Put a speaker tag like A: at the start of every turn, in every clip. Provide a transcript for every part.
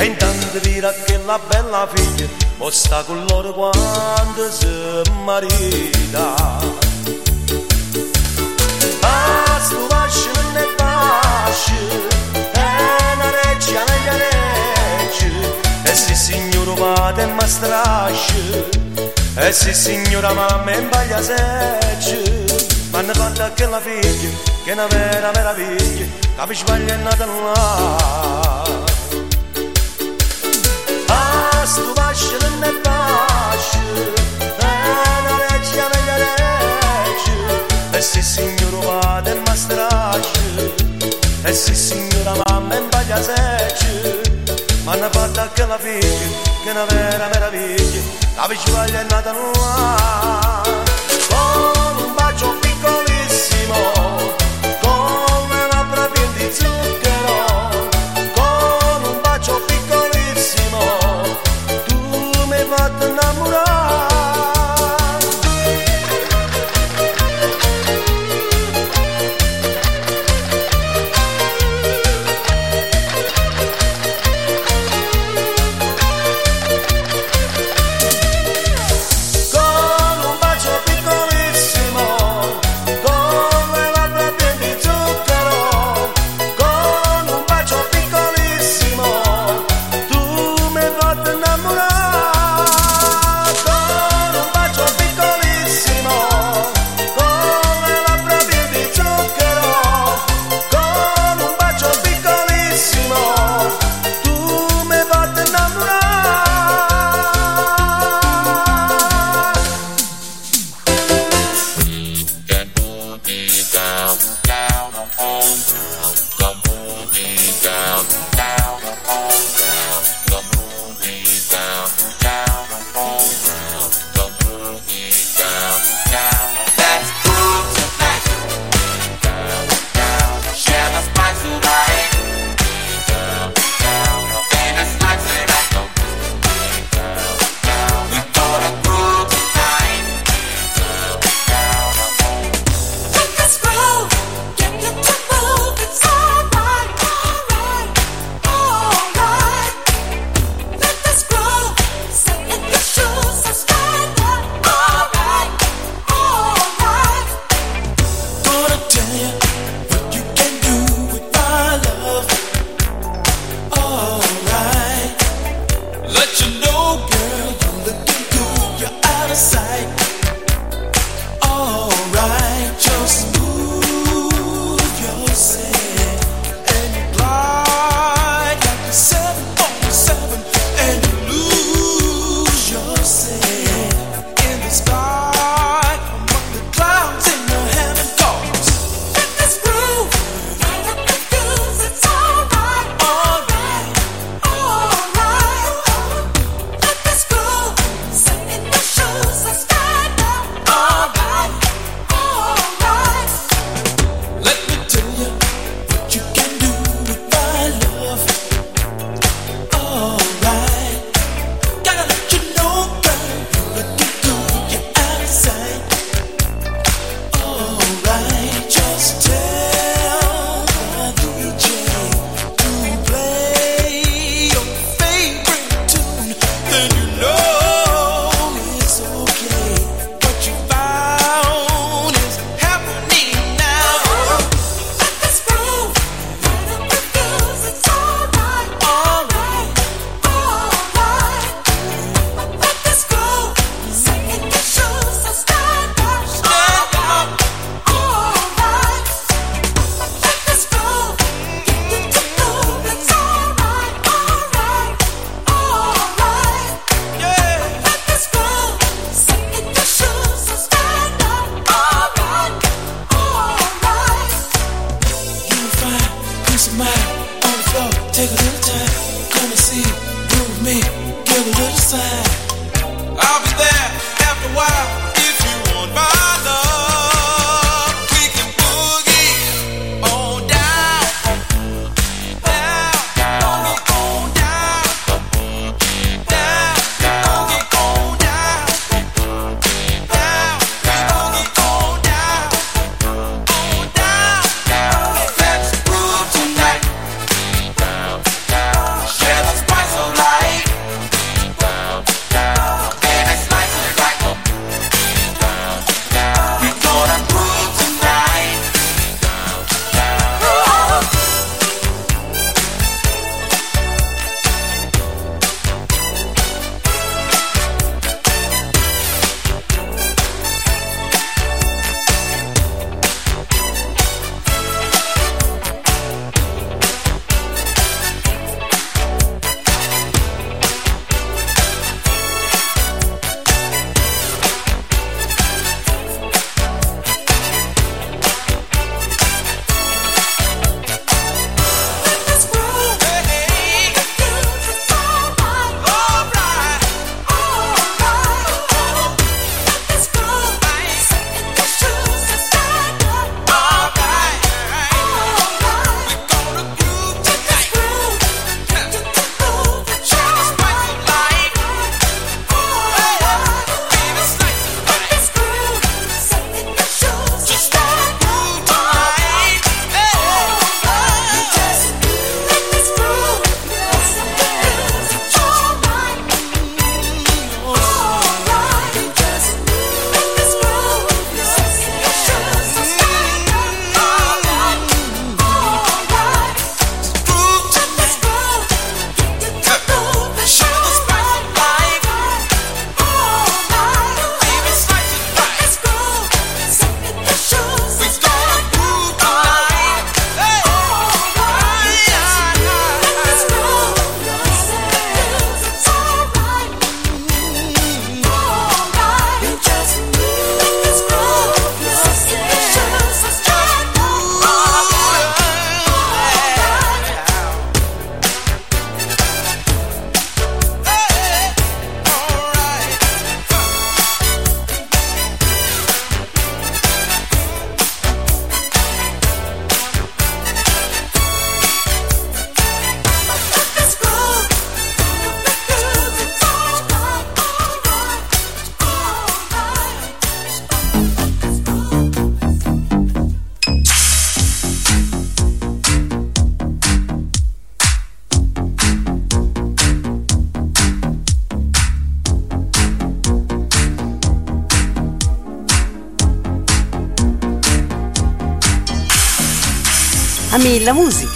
A: E intanto dirà che la bella figlia mo sta con loro quando si marita. Vado lascia ne lascia, e ne reggia, e se signora vada e ma strascia, e se signora mamma imbaglia seccia. Ma ne guarda che la figlia, che è una vera meraviglia, capisci sbaglia è nata là su başının ne başı Ben aracıya ne gerekir Esi signor madem mastraşı Esi signora mamma bagliaseci Ma ne fatta che la figlia Che una vera meraviglia La vicivaglia è nata nuova Con un bacio piccolissimo.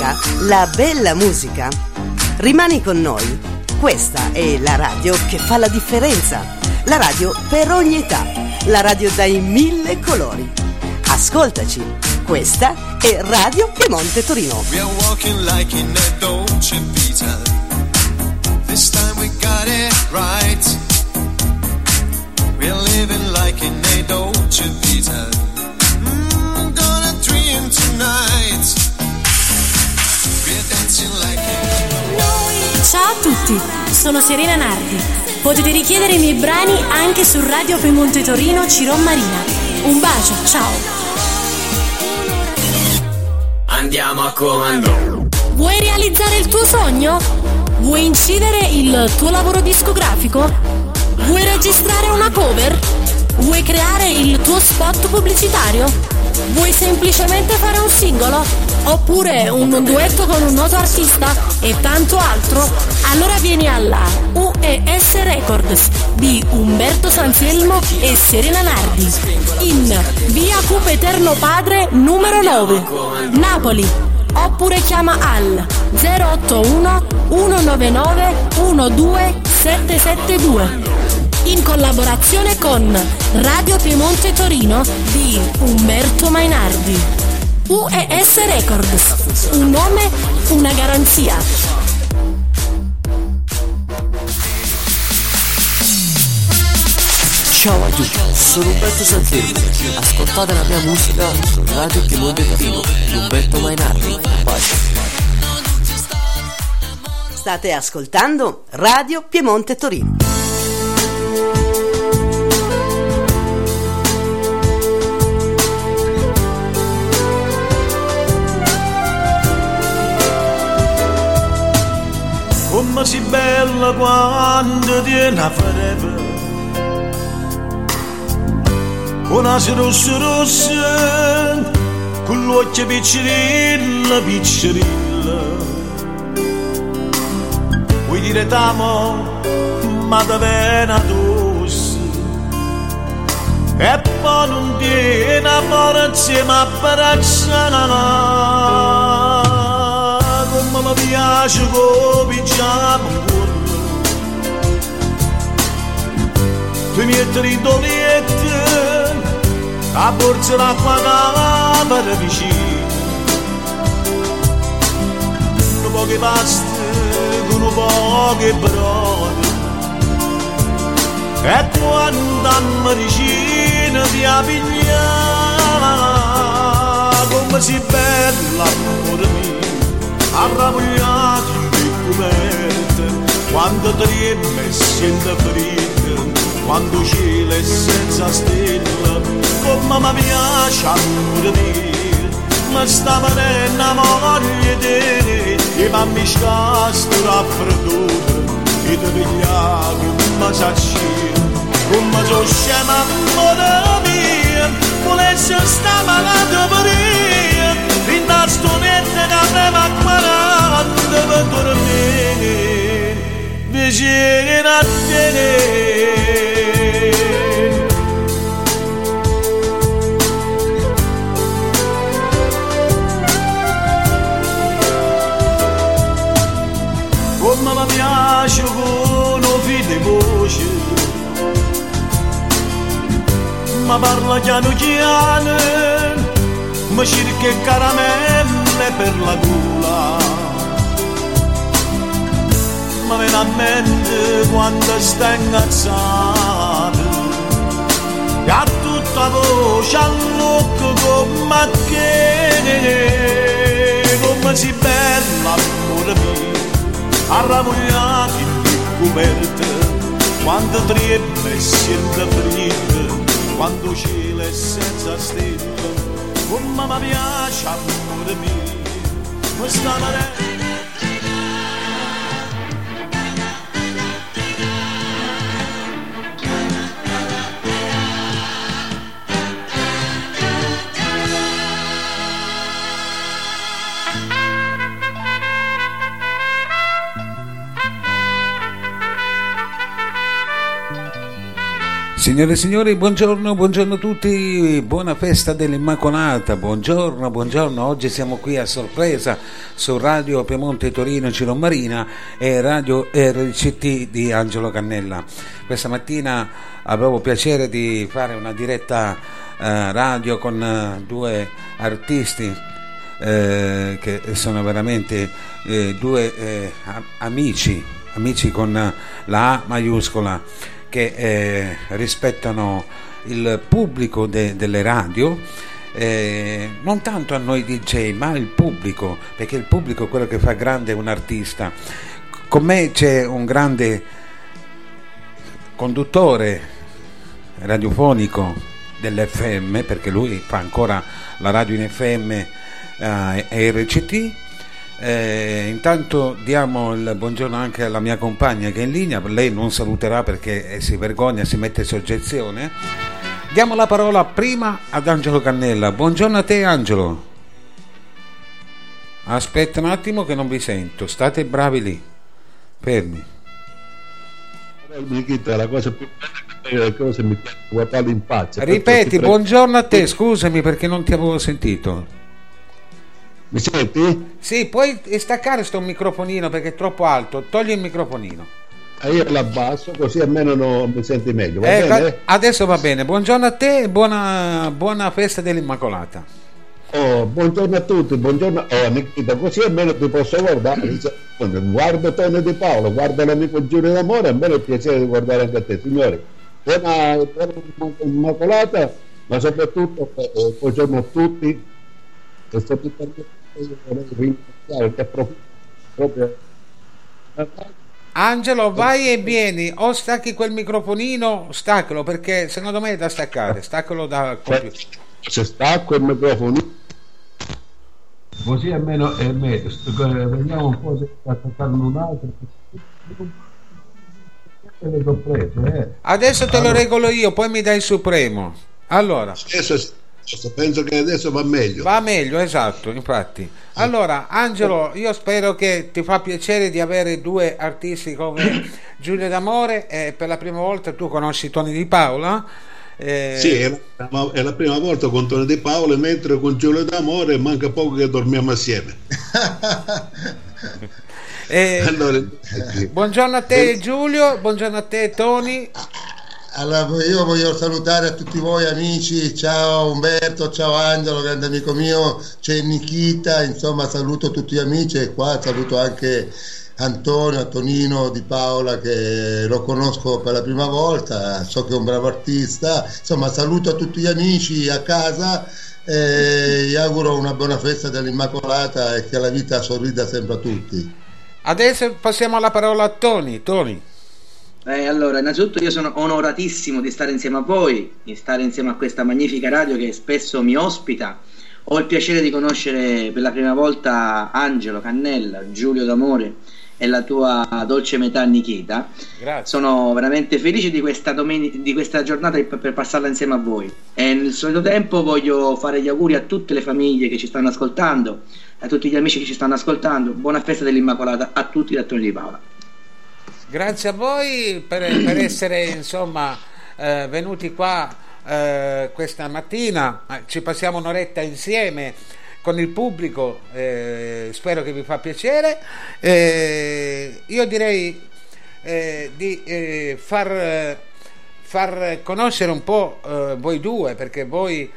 B: Musica? La bella musica? Rimani con noi. Questa è la radio che fa la differenza. La radio per ogni età. La radio dai mille colori. Ascoltaci. Questa è Radio Piemonte Torino.
C: We are walking like in a Dolce Vita. This time we got it right. We are living like in a Dolce Vita. Mm, gonna dream tonight.
D: Ciao a tutti, sono Serena Nardi. Potete richiedere i miei brani anche su Radio Piemonte Torino Ciron Marina. Un bacio, ciao!
E: Andiamo a comando.
D: Vuoi realizzare il tuo sogno? Vuoi incidere il tuo lavoro discografico? Vuoi registrare una cover? Vuoi creare il tuo spot pubblicitario? Vuoi semplicemente fare un singolo? Oppure un duetto con un noto artista? E tanto altro? Allora vieni alla UES Records di Umberto Sanselmo e Serena Nardi in via Cupe Eterno Padre numero 9, Napoli. Oppure chiama al 081 199 12772 in collaborazione con Radio Piemonte Torino di Umberto Mainardi. UES Records, un nome, una garanzia.
E: Ciao a tutti, sono Umberto Santelmo. Ascoltate la mia musica su Radio Piemonte Torino di Umberto Mainardi. Bacio.
B: State ascoltando Radio Piemonte Torino.
F: Come si bella quando tiene a forever Una si rossa rossa Con l'occhio piccerilla piccerilla Vuoi dire t'amo ma da pena tosse. E poi non tiene a forza ma abbracciala come pigiama un tu mi metti dolette a borsa l'acqua capara vicino. Un poche paste con poche brode e quando a vicino ti appigliare come si bella amore mio arrabbiato in coperte quando treme e sente ferite quando cielo senza stella. Come mi piace amore mio mi sta venendo voglia di e mi scasto raffreddore e ti pigliare come s'accira come sono scema amore mio volesse sta malato per io fin da stonetta che aveva quaranta per dormire vicino a te come mi piace con un figlio di voce ma parla piano piano mi cerca caramelle per la gola ma viene a mente quando sta ingazzato e ha tutta voce all'occhio come che come si bella amore mio arrabbiati in coperte quando trema e sente freddo quando cielo è senza stelle come mi piace amore mio questa marea
G: Signore e signori, buongiorno, buongiorno a tutti, buona festa dell'Immacolata, buongiorno, buongiorno, oggi siamo qui a sorpresa su Radio Piemonte Torino Ciro Marina e Radio RCT di Angelo Cannella. Questa mattina avevo piacere di fare una diretta eh, radio con eh, due artisti eh, che sono veramente eh, due eh, amici, amici con la A maiuscola che eh, rispettano il pubblico de- delle radio, eh, non tanto a noi DJ, ma al pubblico, perché il pubblico è quello che fa grande un artista. Con me c'è un grande conduttore radiofonico dell'FM, perché lui fa ancora la radio in FM eh, RCT eh, intanto diamo il buongiorno anche alla mia compagna che è in linea, lei non saluterà perché eh, si vergogna, si mette soggezione. Diamo la parola prima ad Angelo Cannella. Buongiorno a te Angelo. Aspetta un attimo che non vi sento, state bravi lì, fermi.
H: La cosa più bella che cose mi guardare in faccia.
G: Ripeti, buongiorno a te, scusami perché non ti avevo sentito.
H: Mi senti?
G: Sì, puoi staccare sto microfonino perché è troppo alto. Togli il microfonino.
H: E io l'abbasso così almeno non mi senti meglio. Va bene?
G: Adesso va bene. Buongiorno a te e buona, buona festa dell'Immacolata.
H: Oh, buongiorno a tutti, buongiorno. Oh, Nikita, così almeno ti posso guardare. Guarda Tony Di Paolo, guarda l'amico Giulio d'Amore, a me è piacere di guardare anche a te, signori. Buona, buona Immacolata, ma soprattutto eh, buongiorno a tutti. E soprattutto
G: Angelo, vai e vieni, o stacchi quel microfonino, staccalo perché secondo me è da staccare, staccalo da
H: Se stacco il microfonino, così almeno è meglio. Vediamo un po' se attaccarne un altro. Eh.
G: Adesso te lo regolo io, poi mi dai il supremo. Allora.
H: Adesso penso che adesso va meglio.
G: Va meglio, esatto, infatti. Allora, Angelo, io spero che ti fa piacere di avere due artisti come Giulio D'Amore e per la prima volta tu conosci Tony Di Paola.
H: Eh... Sì, è la, è la, prima volta con Tony Di Paola, mentre con Giulio D'Amore manca poco che dormiamo assieme.
G: eh, allora, buongiorno a te Giulio, buongiorno a te Tony.
I: Allora, io voglio salutare tutti voi amici, ciao Umberto, ciao Angelo, grande amico mio, c'è Nikita, insomma saluto tutti gli amici. E qua saluto anche Antonio, Antonino Di Paola che lo conosco per la prima volta, so che è un bravo artista, insomma saluto a tutti gli amici a casa. E gli auguro una buona festa dell'Immacolata e che la vita sorrida sempre a tutti.
G: Adesso passiamo alla parola a Tony. Tony.
J: Eh, allora, innanzitutto io sono onoratissimo di stare insieme a voi, di stare insieme a questa magnifica radio che spesso mi ospita. Ho il piacere di conoscere per la prima volta Angelo Cannella, Giulio D'Amore e la tua dolce metà Nikita.
G: Grazie.
J: Sono veramente felice di questa, domen- di questa giornata per, per passarla insieme a voi. E nel solito tempo voglio fare gli auguri a tutte le famiglie che ci stanno ascoltando, a tutti gli amici che ci stanno ascoltando. Buona festa dell'Immacolata a tutti i attori di Paola.
G: Grazie a voi per, per essere insomma eh, venuti qua eh, questa mattina. Ci passiamo un'oretta insieme con il pubblico, eh, spero che vi fa piacere. Eh, io direi eh, di eh, far, far, conoscere un po' voi due, perché voi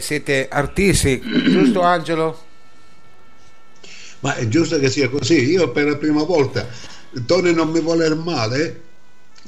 G: siete artisti, giusto Angelo?
H: Ma è giusto che sia così. Io per la prima volta Tony non mi vuole male?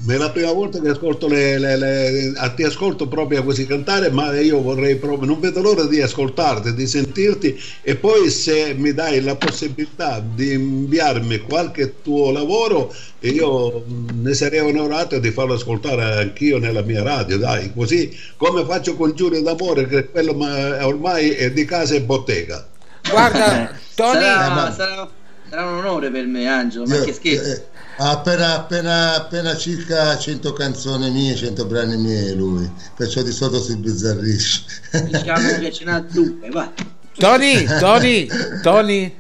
H: Ma è la prima volta che ascolto le, le, le, ti ascolto proprio così cantare ma io vorrei proprio non vedo l'ora di ascoltarti di sentirti e poi se mi dai la possibilità di inviarmi qualche tuo lavoro io ne sarei onorato di farlo ascoltare anch'io nella mia radio dai così come faccio con Giulio d'Amore che quello ormai è di casa e bottega.
G: Guarda Tony
J: sarà, sarà sarà un onore per me, Angelo. Ma Io, che scherzo. Eh,
I: appena, appena, appena circa 100 canzoni mie, 100 brani miei lui, perciò di solito si bizzarrisce.
J: Diciamo che ce n'ha due, va.
G: Tony, Tony, Tony.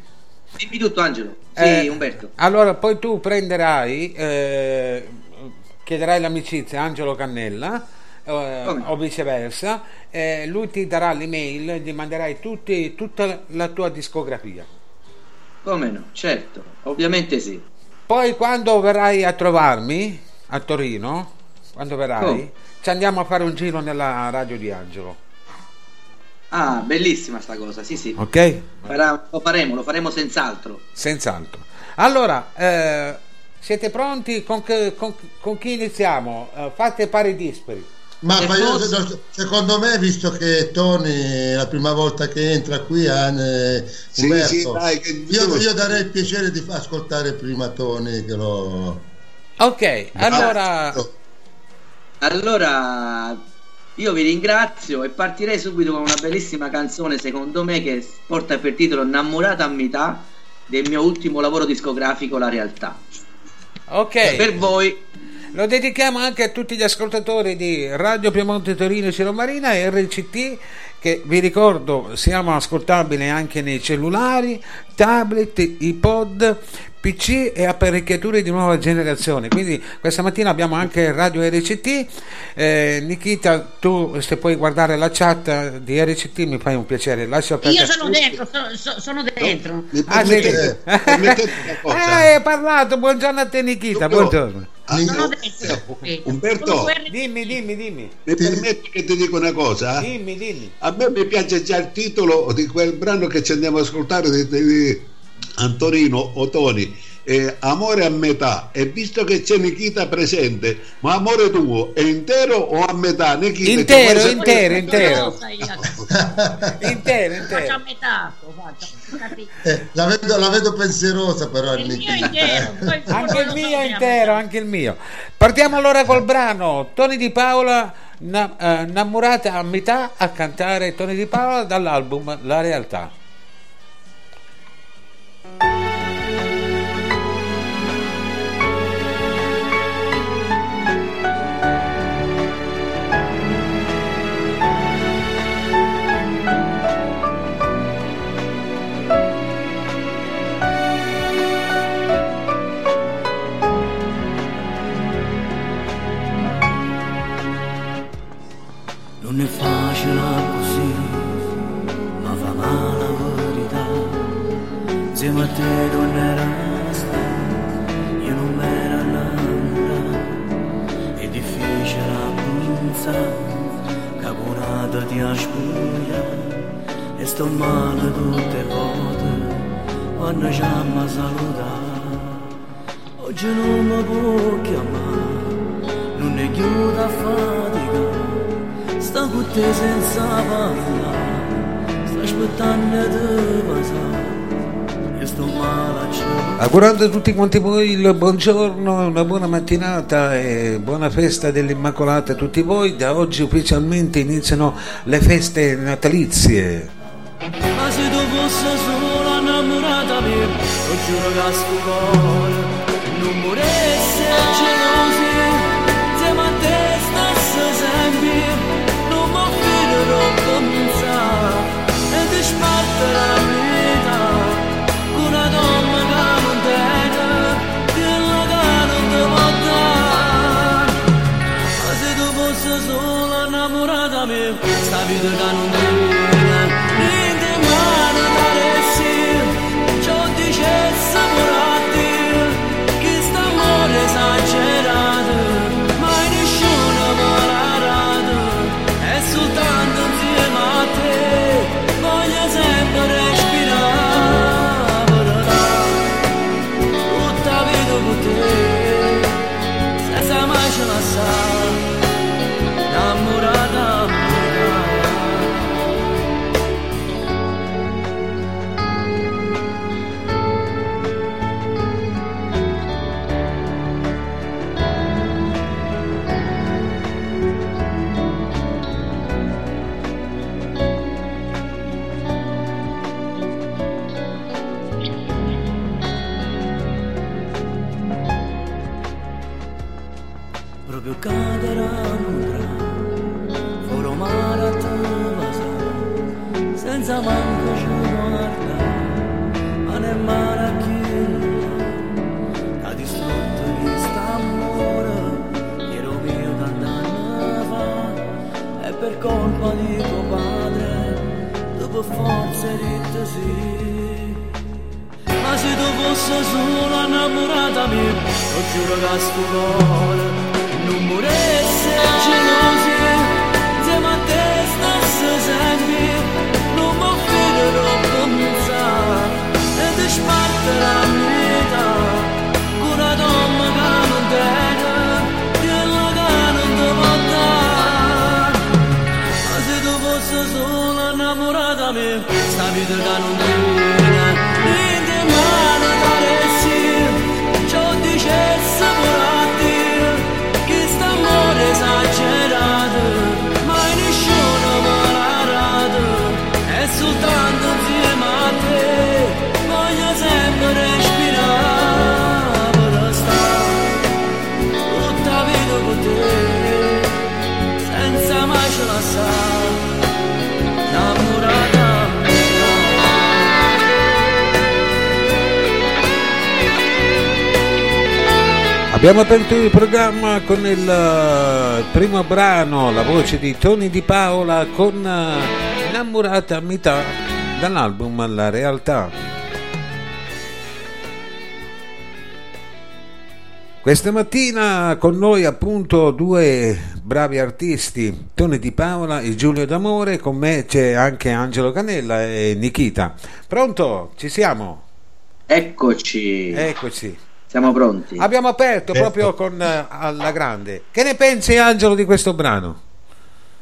J: Dimmi tutto, Angelo. Sì,
G: Eh,
J: Umberto.
G: Allora, poi tu prenderai, eh, chiederai l'amicizia a Angelo Cannella eh,
J: Come?
G: o viceversa, eh, lui ti darà l'email, gli manderai tutti- tutta la tua discografia.
J: Come no? Certo, ovviamente sì.
G: Poi quando verrai a trovarmi a Torino, quando verrai,
J: Come?
G: ci andiamo a fare un giro nella radio di Angelo.
J: Ah, bellissima sta cosa, sì sì.
G: Ok?
J: Farà- lo faremo, lo faremo senz'altro.
G: Senz'altro. Allora, eh, siete pronti? Con, che- con- con chi iniziamo? Eh, fate pari dispari.
I: Ma,
J: Se
I: ma io,
J: fosse-
I: se- secondo me, visto che Tony è la prima volta che entra qui, eh,
H: Sì,
I: Umberto,
H: sì, dai, che-
I: io, io darei il piacere di ascoltare prima Tony che lo...
G: Ok, allora...
J: Allora, io vi ringrazio e partirei subito con una bellissima canzone, secondo me, che porta per titolo Innamorata a metà del mio ultimo lavoro discografico, La Realtà.
G: Ok.
J: Per voi,
G: Lo dedichiamo anche a tutti gli ascoltatori di Radio Piemonte Torino e Ciro Marina e RCT che vi ricordo siamo ascoltabili anche nei cellulari, tablet, iPod, PC e apparecchiature di nuova generazione. Quindi questa mattina abbiamo anche Radio RCT. Eh, Nikita, tu se puoi guardare la chat di RCT mi fai un piacere. Lascia
K: Io sono dentro, sono, so- sono dentro.
H: Mi
G: Ah, sì. Eh, hai parlato, buongiorno a te Nikita, buongiorno.
H: Ah, no,
K: dentro. sì.
H: Umberto,
K: Sono guerre-
G: Dimmi, dimmi, dimmi.
H: mi permetti che ti dico una cosa?
G: Dimmi, dimmi.
H: A me mi piace già il titolo di quel brano che ci andiamo ad ascoltare di, di Antonino Otoni, eh, Amore a metà. E visto che c'è Nikita presente, ma amore tuo è intero o a metà? Nikita,
G: Intero, intero, intero.
K: Io?
G: Intero,
K: Faccio a
G: intero.
K: metà, faccio?
I: Eh, la, vedo, la vedo pensierosa però
K: Il mio intero,
G: Anche il mio è intero, anche il mio. Partiamo allora col brano Tony Di Paola, eh, innamorata a metà a cantare Tony Di Paola dall'album La Realtà.
E: Insieme a te non era stare, io non mi ero innamorato. È difficile pensare che una data ti aspetta e sto male tutte le volte quando ci mi salutare. Oggi non mi può chiamare, non è chiusa a fatica. Sta con te senza parlare, sta aspettando di passare.
G: Augurando a tutti quanti voi il buongiorno, una buona mattinata e buona festa dell'Immacolata a tutti voi. Da oggi ufficialmente iniziano le feste natalizie.
E: Ma se tu fossi solo innamorata mia, lo giuro che sto cuore non moresse innamorata mia, sta vita
G: Abbiamo aperto il programma con il eh, primo brano, la voce di Tony Di Paola con eh, Innamorata a metà dall'album La Realtà. Questa mattina con noi appunto due bravi artisti, Tony Di Paola e Giulio D'Amore, con me c'è anche Angelo Canella e Nikita. Pronto? Ci siamo?
J: Eccoci,
G: Eccoci.
J: Siamo pronti.
G: Abbiamo aperto proprio con eh, alla grande. Che ne pensi Angelo di questo brano?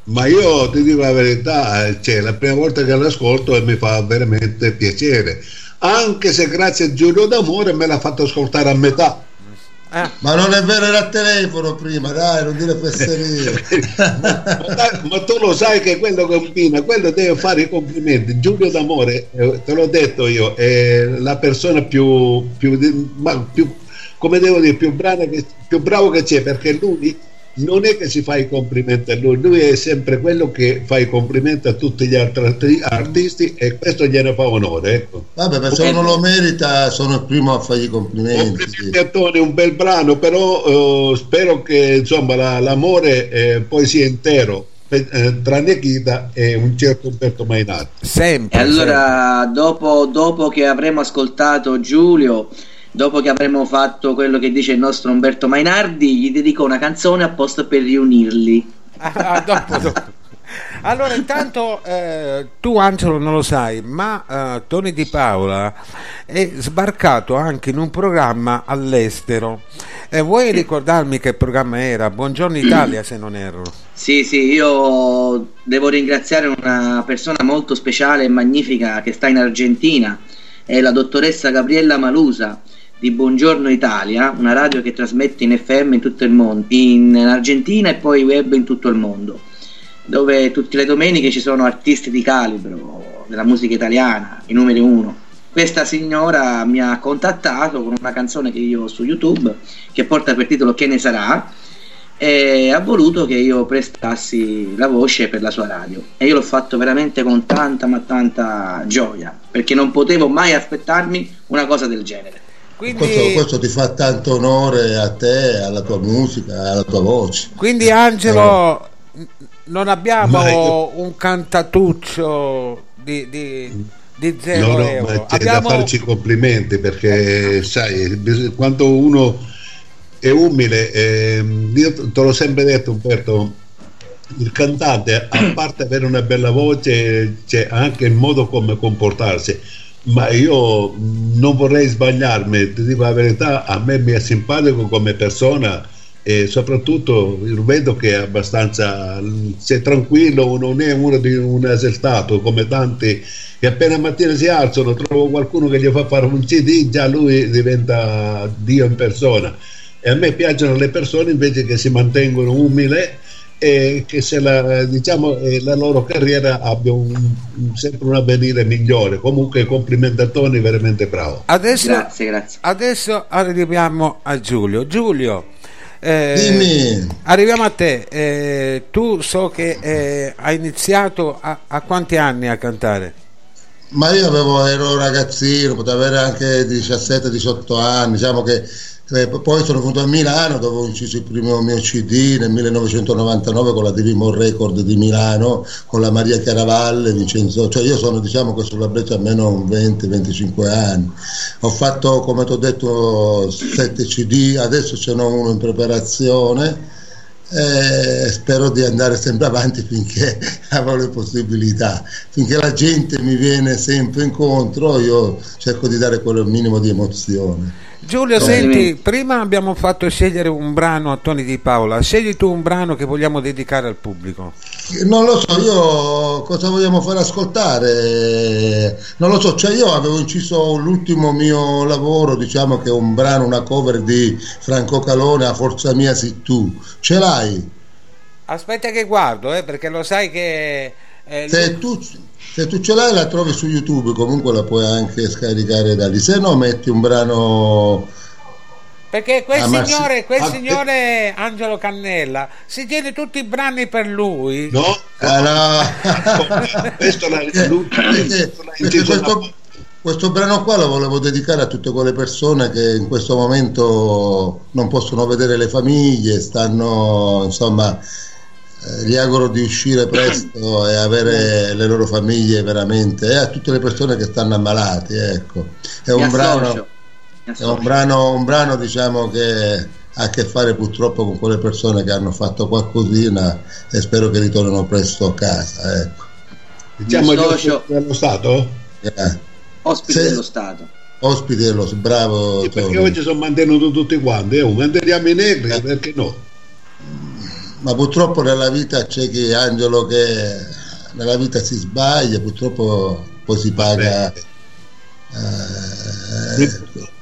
H: Ma io ti dico la verità, eh, cioè, la prima volta che l'ascolto e mi fa veramente piacere. Anche se grazie a Giulio D'Amore me l'ha fatto ascoltare a metà.
G: Eh,
I: Ma non è vero, era telefono prima, dai, non dire fesserie.
H: ma, tu lo sai che quello combina, quello deve fare i complimenti. Giulio D'Amore, eh, te l'ho detto io, è la persona più, più, ma più- come devo dire, più, brava che- più bravo che c'è perché lui non è che si fa i complimenti a lui, lui è sempre quello che fa i complimenti a tutti gli altri arti- artisti e questo gliene fa onore. Ecco.
I: Vabbè, ma se uno lo merita, sono il primo a fargli complimenti.
H: Complimenti a Tony, un bel brano, però eh, spero che insomma la- l'amore eh, poi sia intero eh, tra Nikita e un certo Umberto Mainardi.
J: E
G: sempre.
J: allora, dopo, dopo che avremo ascoltato Giulio, dopo che avremo fatto quello che dice il nostro Umberto Mainardi, gli dedico una canzone apposta per riunirli.
G: sempre. Ah, dopo, dopo. Allora, intanto eh, tu Angelo non lo sai, ma eh, Tony Di Paola è sbarcato anche in un programma all'estero. E vuoi ricordarmi che programma era? Buongiorno Italia, se non erro.
J: Sì, sì, io devo ringraziare una persona molto speciale e magnifica che sta in Argentina, è la dottoressa Gabriella Malusa di Buongiorno Italia, una radio che trasmette in FM in tutto il mondo, in Argentina e poi web in tutto il mondo, dove tutte le domeniche ci sono artisti di calibro della musica italiana, i numeri uno. Questa signora mi ha contattato con una canzone che io ho su YouTube che porta per titolo Che ne sarà e ha voluto che io prestassi la voce per la sua radio e io l'ho fatto veramente con tanta ma tanta gioia perché non potevo mai aspettarmi una cosa del genere
G: Quindi,
I: questo ti fa tanto onore a te, alla tua musica, alla tua voce.
G: quindi Angelo, n- non abbiamo
H: io-
G: un cantatuccio di, di, di zero
H: No, no,
G: euro.
H: ma c'è
G: Abbiamo...
H: da farci complimenti perché sai, bis- quando uno è umile, ehm, io te l'ho sempre detto Umberto, il cantante a parte avere una bella voce c'è anche il modo come comportarsi ma io non vorrei sbagliarmi ti dico la verità a me mi è simpatico come persona e soprattutto vedo che è abbastanza sei tranquillo non è uno di un esaltato come tanti che appena mattina si alzano trovo qualcuno che gli fa fare un CD già lui diventa Dio in persona. E a me piacciono le persone invece che si mantengono umili e che se la, diciamo, eh, la loro carriera abbia un- un- sempre un avvenire migliore. Comunque complimenti a Tony, veramente bravo.
G: Adesso,
J: grazie grazie
G: adesso arriviamo a Giulio. Giulio, eh,
I: Dimmi.
G: arriviamo a te. Eh, tu so che eh, hai iniziato a, a quanti anni a cantare?
I: Ma io avevo, ero ragazzino, potevo avere anche 17-18 anni, diciamo che Eh, poi sono venuto a Milano dove ho inciso il primo mio CD nel 1999 con la Divimon Record di Milano con la Maria Chiaravalle, Vincenzo, cioè io sono diciamo che sulla breccia almeno 20-25 anni. Ho fatto come ti ho detto 7 CD, adesso ce n'ho uno in preparazione e spero di andare sempre avanti finché avrò le possibilità, finché la gente mi viene sempre incontro io cerco di dare quel minimo di emozione.
G: Giulio, senti, prima abbiamo fatto scegliere un brano a Tony Di Paola, scegli tu un brano che vogliamo dedicare al pubblico.
I: Non lo so, io cosa vogliamo fare ascoltare? Non lo so, cioè io avevo inciso l'ultimo mio lavoro, diciamo che è un brano, una cover di Franco Calone, A Forza Mia sei tu. Ce l'hai?
G: Aspetta che guardo, eh, perché lo sai che... eh,
I: Se tu, se tu ce l'hai la trovi su YouTube, comunque la puoi anche scaricare da lì. Se no metti un brano...
G: Perché quel
I: Ah,
G: signore, quel
H: Ah,
G: signore Angelo Cannella si tiene tutti i brani per lui.
H: No,
I: Ah, no.
H: questo l'ha
I: Perché-
H: lui-
I: perché-
H: questo
I: perché questo, questo brano qua lo volevo dedicare a tutte quelle persone che in questo momento non possono vedere le famiglie, stanno insomma eh, gli auguro di uscire presto e avere le loro famiglie veramente e a tutte le persone che stanno ammalati ecco è un brano, è un brano un brano diciamo che ha a che fare purtroppo con quelle persone che hanno fatto qualcosina e spero che ritornino presto a casa ecco
H: Diciamo dello Stato?
I: Eh,
J: Ospite
I: Sì.
J: dello Stato.
I: ospiti dello bravo
H: Sì, perché oggi sono mantenuti tutti quanti, eh, manteniamo i negri,
I: Eh.
H: perché no?
I: Ma purtroppo nella vita c'è chi Angelo che nella vita si sbaglia purtroppo poi si paga eh,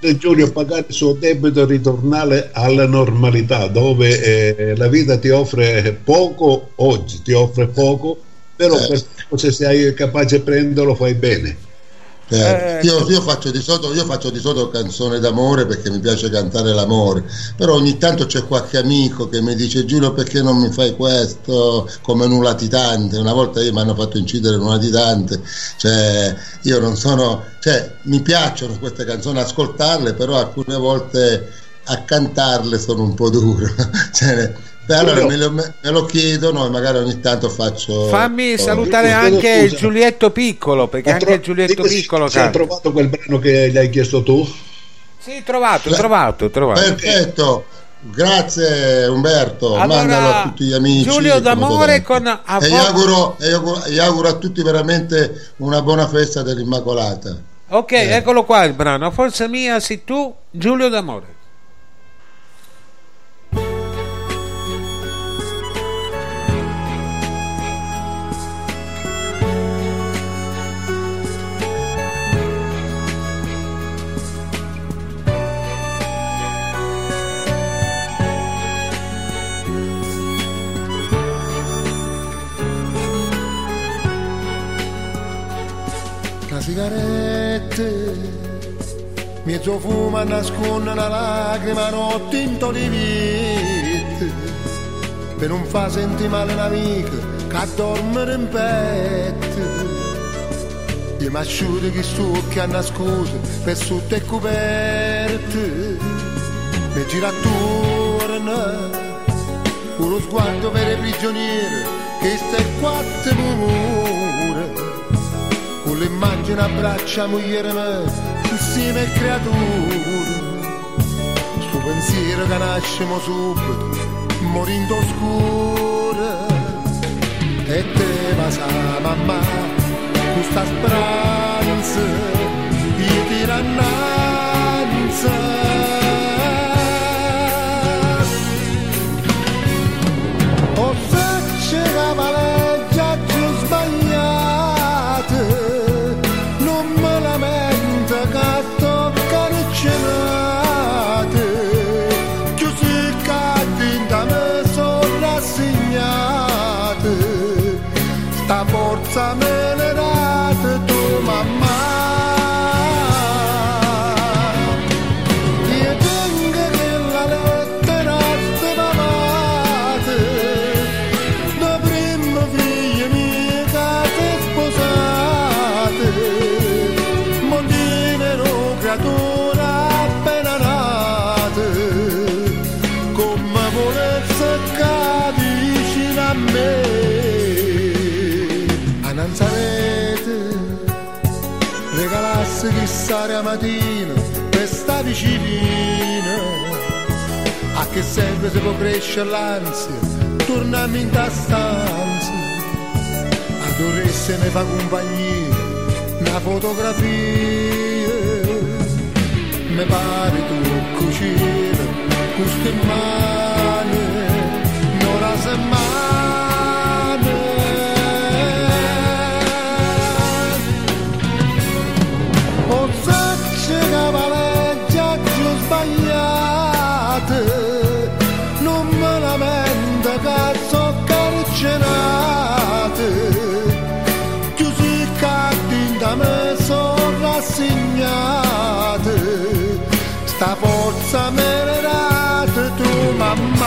H: Eh, Giulio pagare il suo debito e ritornare alla normalità dove eh, la vita ti offre poco oggi ti offre poco però
I: Eh.
H: se sei capace di prenderlo fai bene
I: Eh, io, io faccio di solito, io faccio di solito canzone d'amore perché mi piace cantare l'amore, però ogni tanto c'è qualche amico che mi dice Giulio perché non mi fai questo come un latitante, una volta io mi hanno fatto incidere in un latitante, cioè io non sono, cioè mi piacciono queste canzoni ascoltarle, però alcune volte a cantarle sono un po' duro, Cioè, allora me lo, me lo chiedono e magari ogni tanto faccio...
G: Fammi
I: oh,
G: salutare anche
H: scusa.
G: Giulietto Piccolo, perché
H: Ma
G: anche
H: tro-
G: Giulietto
H: dico,
G: Piccolo
H: se hai trovato quel brano che gli hai chiesto tu
G: Sì, trovato, trovato, trovato.
I: Perfetto, grazie Umberto,
G: Allora,
I: mandalo a tutti gli amici.
G: Giulio d'amore con a
I: E gli auguro, e gli auguro- gli auguro a tutti veramente una buona festa dell'Immacolata.
G: Ok, eccolo qua il brano. Forza mia, sei tu, Giulio d'amore.
L: Mezzo fumo nasconde una lacrima, no tinto di vita, per non fa sentire male un'amica che dorme in petto. Io mi asciugo che sto che hanno scusa per sotto e coperte, mi gira attorno, uno sguardo per i prigionieri che sta quattro mura con l'immagine abbraccia moglie me insieme al creatura sto pensiero che nascemo subito morendo scuro e te va sa mamma questa speranza io ti forza a mattina per stare vicino. A che serve se può crescere l'ansia? Torniamo in ta stanza. A dovresse ne fa compagnia una fotografia. Mi pare tu cucina, queste mani, non la settimana. Carcerate Chiusi i carti da me sono rassegnate Sta forza me data tu mamma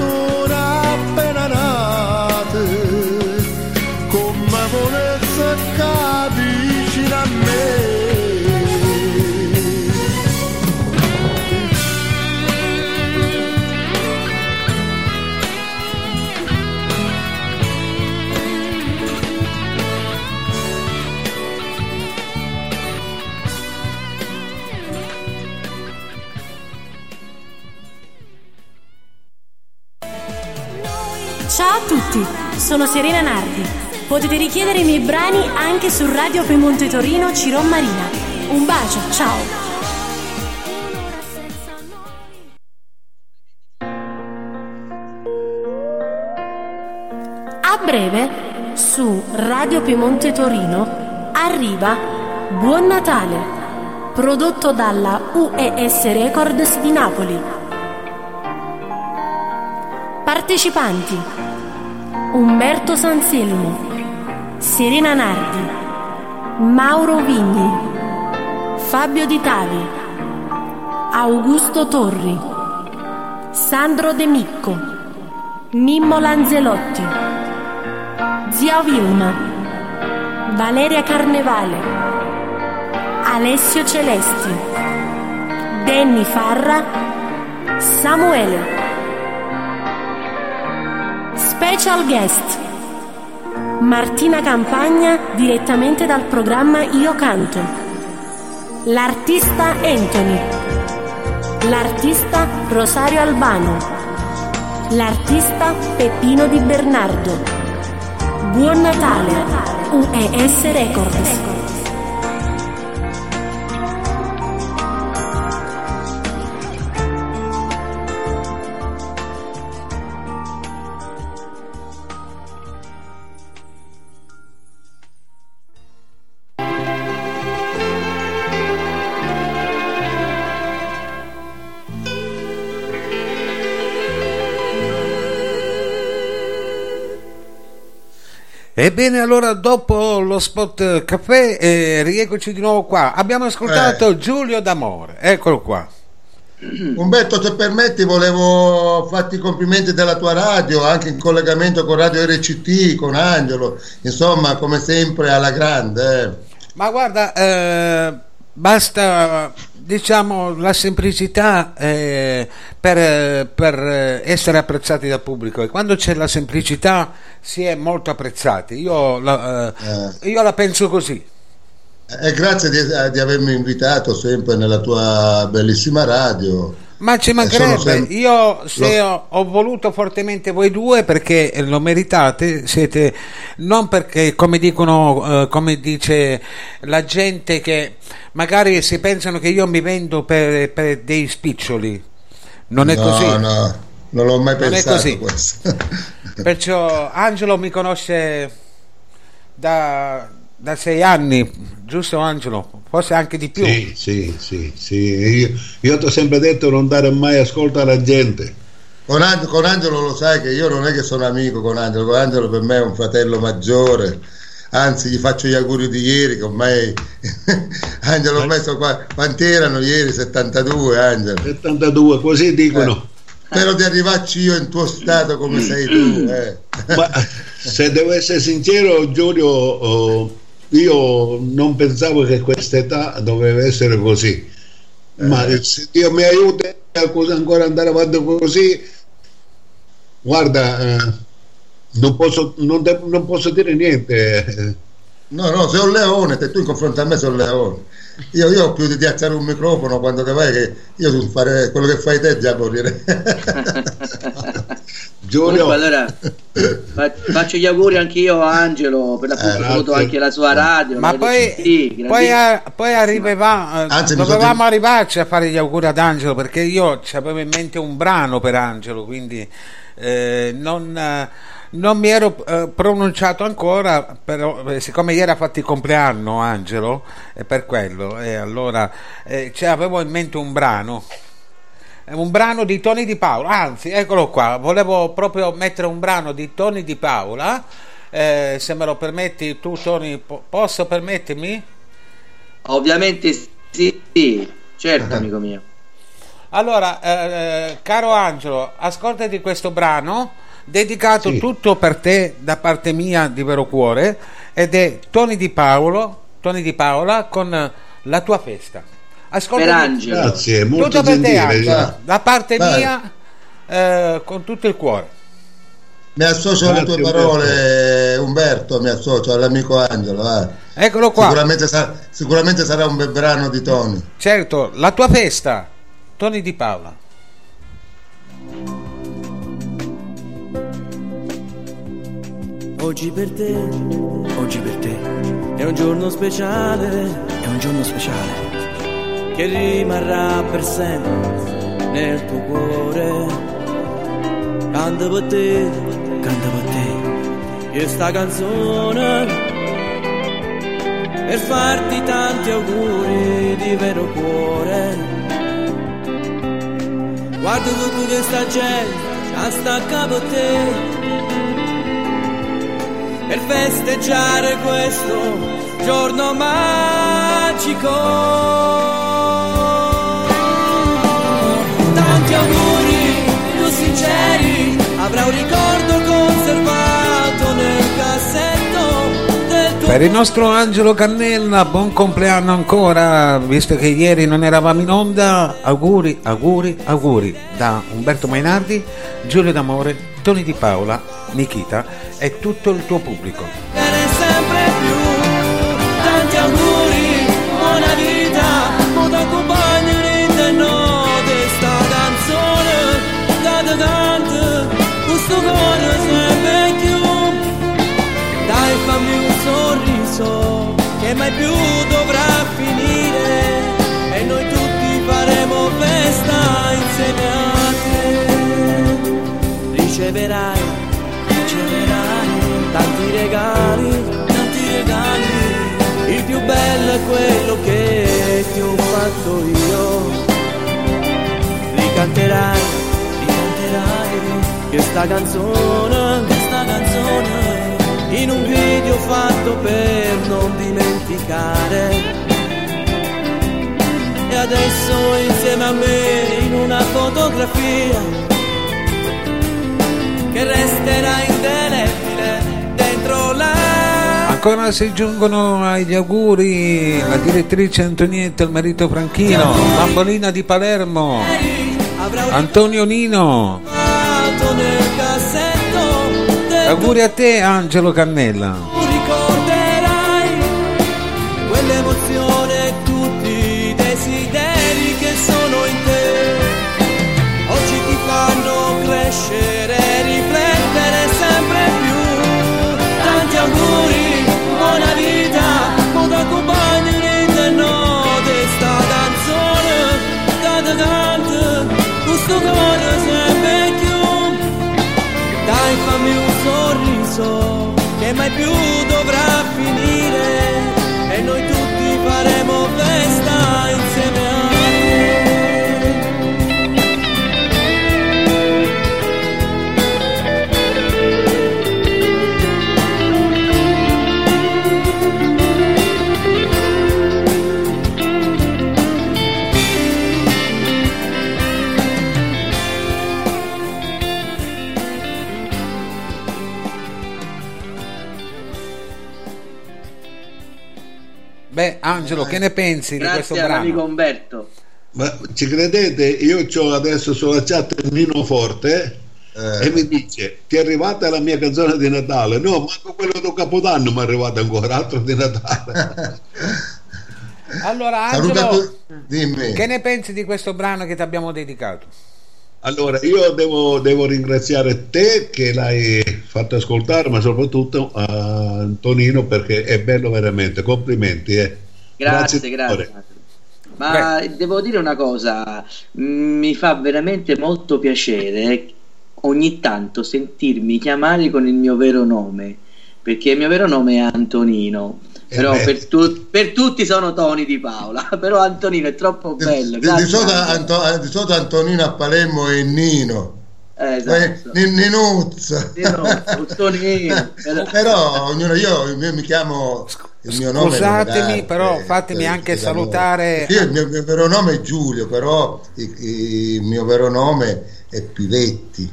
L: una
D: sono Serena Nardi. Potete richiedere i miei brani anche su Radio Piemonte Torino Ciron Marina. Un bacio, ciao! A breve, su Radio Piemonte Torino, arriva Buon Natale, prodotto dalla UES Records di Napoli. Partecipanti Umberto Sanselmo, Serena Nardi, Mauro Vigni, Fabio Di Tavi, Augusto Torri, Sandro De Micco, Mimmo Lanzelotti, Zia Vilma, Valeria Carnevale, Alessio Celesti, Denny Farra, Samuele. Special guest Martina Campagna direttamente dal programma Io Canto. L'artista Anthony. L'artista Rosario Albano. L'artista Peppino Di Bernardo. Buon Natale. UES Records.
G: Ebbene, allora dopo lo spot caffè, eh, rieccoci di nuovo qua. Abbiamo ascoltato Giulio D'Amore, eccolo qua.
I: Umberto, se permetti, volevo farti i complimenti della tua radio, anche in collegamento con Radio RCT, con Angelo, insomma, come sempre alla grande. eh.
G: Ma guarda, eh, basta diciamo la semplicità eh, per, per essere apprezzati dal pubblico e quando c'è la semplicità si è molto apprezzati. Io la, eh, io la penso così.
I: E grazie di, di avermi invitato sempre nella tua bellissima radio.
G: Ma ci mancherebbe,
I: sem-
G: io se
I: lo-
G: ho, ho voluto fortemente voi due perché lo meritate, siete non perché come dicono, eh, come dice la gente che magari si pensano che io mi vendo per, per dei spiccioli, non è
I: no,
G: così.
I: no, non l'ho mai
G: Non è
I: pensato
G: così.
I: questo.
G: Perciò Angelo mi conosce da, da sei anni, giusto Angelo? Forse anche di più.
H: Sì, sì, sì, sì. Io, io ti ho sempre detto non dare mai ascolto alla gente.
I: Con, Ang- con Angelo lo sai che io non è che sono amico con Angelo, con Angelo per me è un fratello maggiore, anzi gli faccio gli auguri di ieri che ormai Angelo ormai so qua, quanti erano ieri? 72 Angelo.
H: 72, così dicono.
I: Spero di arrivarci io in tuo stato come sei tu. eh.
H: Ma se devo essere sincero, Giulio, oh, io non pensavo che questa età doveva essere così. Ma se Dio mi aiuta ancora andare avanti così, guarda, eh, non, posso, non, de- non posso dire niente.
I: No, no, sei un leone, te tu in confronto a me sei un leone. Io, io ho più di ti alzare un microfono quando te vai che io fare quello che fai te già morire.
H: Giulio,
J: Comunque, allora fa- faccio gli auguri anche io a Angelo per l'appunto
I: Eh,
H: grazie.
J: anche la sua radio
G: Ma poi,
J: RCT,
G: poi, a- poi arrivava, eh,
I: Anzi,
G: dovevamo arrivarci a fare gli auguri ad Angelo perché io avevo in mente un brano per Angelo, quindi eh, non, eh, non mi ero eh, pronunciato ancora, però eh, siccome ieri ha fatto il compleanno Angelo, è per quello, e allora eh, cioè, avevo in mente un brano. Un brano di Tony Di Paola, anzi, eccolo qua, volevo proprio mettere un brano di Tony Di Paola. eh, se me lo permetti tu Tony, po- posso permettermi?
J: ovviamente sì, sì, certo amico mio
G: Allora, eh, caro Angelo, ascoltati questo brano dedicato
H: Sì.
G: tutto per te da parte mia di vero cuore ed è Tony Di Paolo, Tony Di Paola con la tua festa. Ascoltati
J: per Angelo
H: grazie, molto
G: tutto per te
H: gentile.
G: Angelo, da parte
I: Vai.
G: mia eh, con tutto il cuore.
I: mi associo alle tue parole, Umberto, mi associo all'amico Angelo. vai.
G: Eccolo qua.
I: Sicuramente, sa- sicuramente sarà un bel brano di Tony.
G: Certo, la tua festa, Tony Di Paola.
E: Oggi per te, oggi per te. È un giorno speciale, è un giorno speciale. Che rimarrà per sempre nel tuo cuore. Canta per te, canta per te. Questa canzone per farti tanti auguri di vero cuore. Guarda tutta questa gente che sta a te per festeggiare questo giorno magico. Tanti auguri più sinceri, avrà un ricordo conservato nel cassetto del tuo
G: Per il nostro Angelo Cannella, buon compleanno ancora, visto che ieri non eravamo in onda, auguri, auguri, auguri da Umberto Mainardi, Giulio D'Amore, Tony Di Paola, Nikita e tutto il tuo pubblico.
E: Tanti auguri, buona vita, buona compagni di notte sta canzone, date tante, questo cuore sempre più. Dai fammi un sorriso che mai più dovrà finire e noi tutti faremo festa insieme a te. Riceverai è quello che ti ho fatto io. Ricanterai, ricanterai questa canzone, questa canzone in un video fatto per non dimenticare. E adesso insieme a me in una fotografia che resterà dentro la
G: Ancora si giungono agli auguri la direttrice Antonietta, il marito Franchino, Bambolina di Palermo, Antonio Nino. Auguri a te Angelo Cannella. Beh, Angelo, che ne pensi di questo
J: Grazie all'amico
G: brano?
J: Umberto.
H: Ma ci credete? Io ho adesso sulla chat Nino Forte
I: Eh.
H: e mi dice: Ti è arrivata la mia canzone di Natale? No, manco quello di Capodanno mi è arrivato ancora, altro di Natale.
G: Allora, Angelo,
I: Dimmi.
G: che ne pensi di questo brano che ti abbiamo dedicato?
H: Allora, io devo, devo ringraziare te che l'hai fatto ascoltare, ma soprattutto a Antonino perché è bello veramente. Complimenti. Eh.
J: Grazie,
H: dottore.
J: grazie. Ma devo dire una cosa, mm, mi fa veramente molto piacere ogni tanto sentirmi chiamare con il mio vero nome, perché il mio vero nome è Antonino. Però
H: beh.
J: per, tu- per tutti sono Toni di Paola, però Antonino è troppo
I: Di,
J: bello.
I: di-
J: grazie,
I: di
J: Angelo.
I: Anto- di solito Antonino a Palermo è Nino.
J: Eh,
I: Eh,
J: esatto.
I: Nin- Ninuzza.
J: Tonino.
I: Però ognuno io, io mi chiamo il mio nome.
G: Scusatemi, però fatemi
I: eh,
G: anche salutare-
I: Io il mio, mio vero nome è Giulio, però il, il mio vero nome è Pivetti.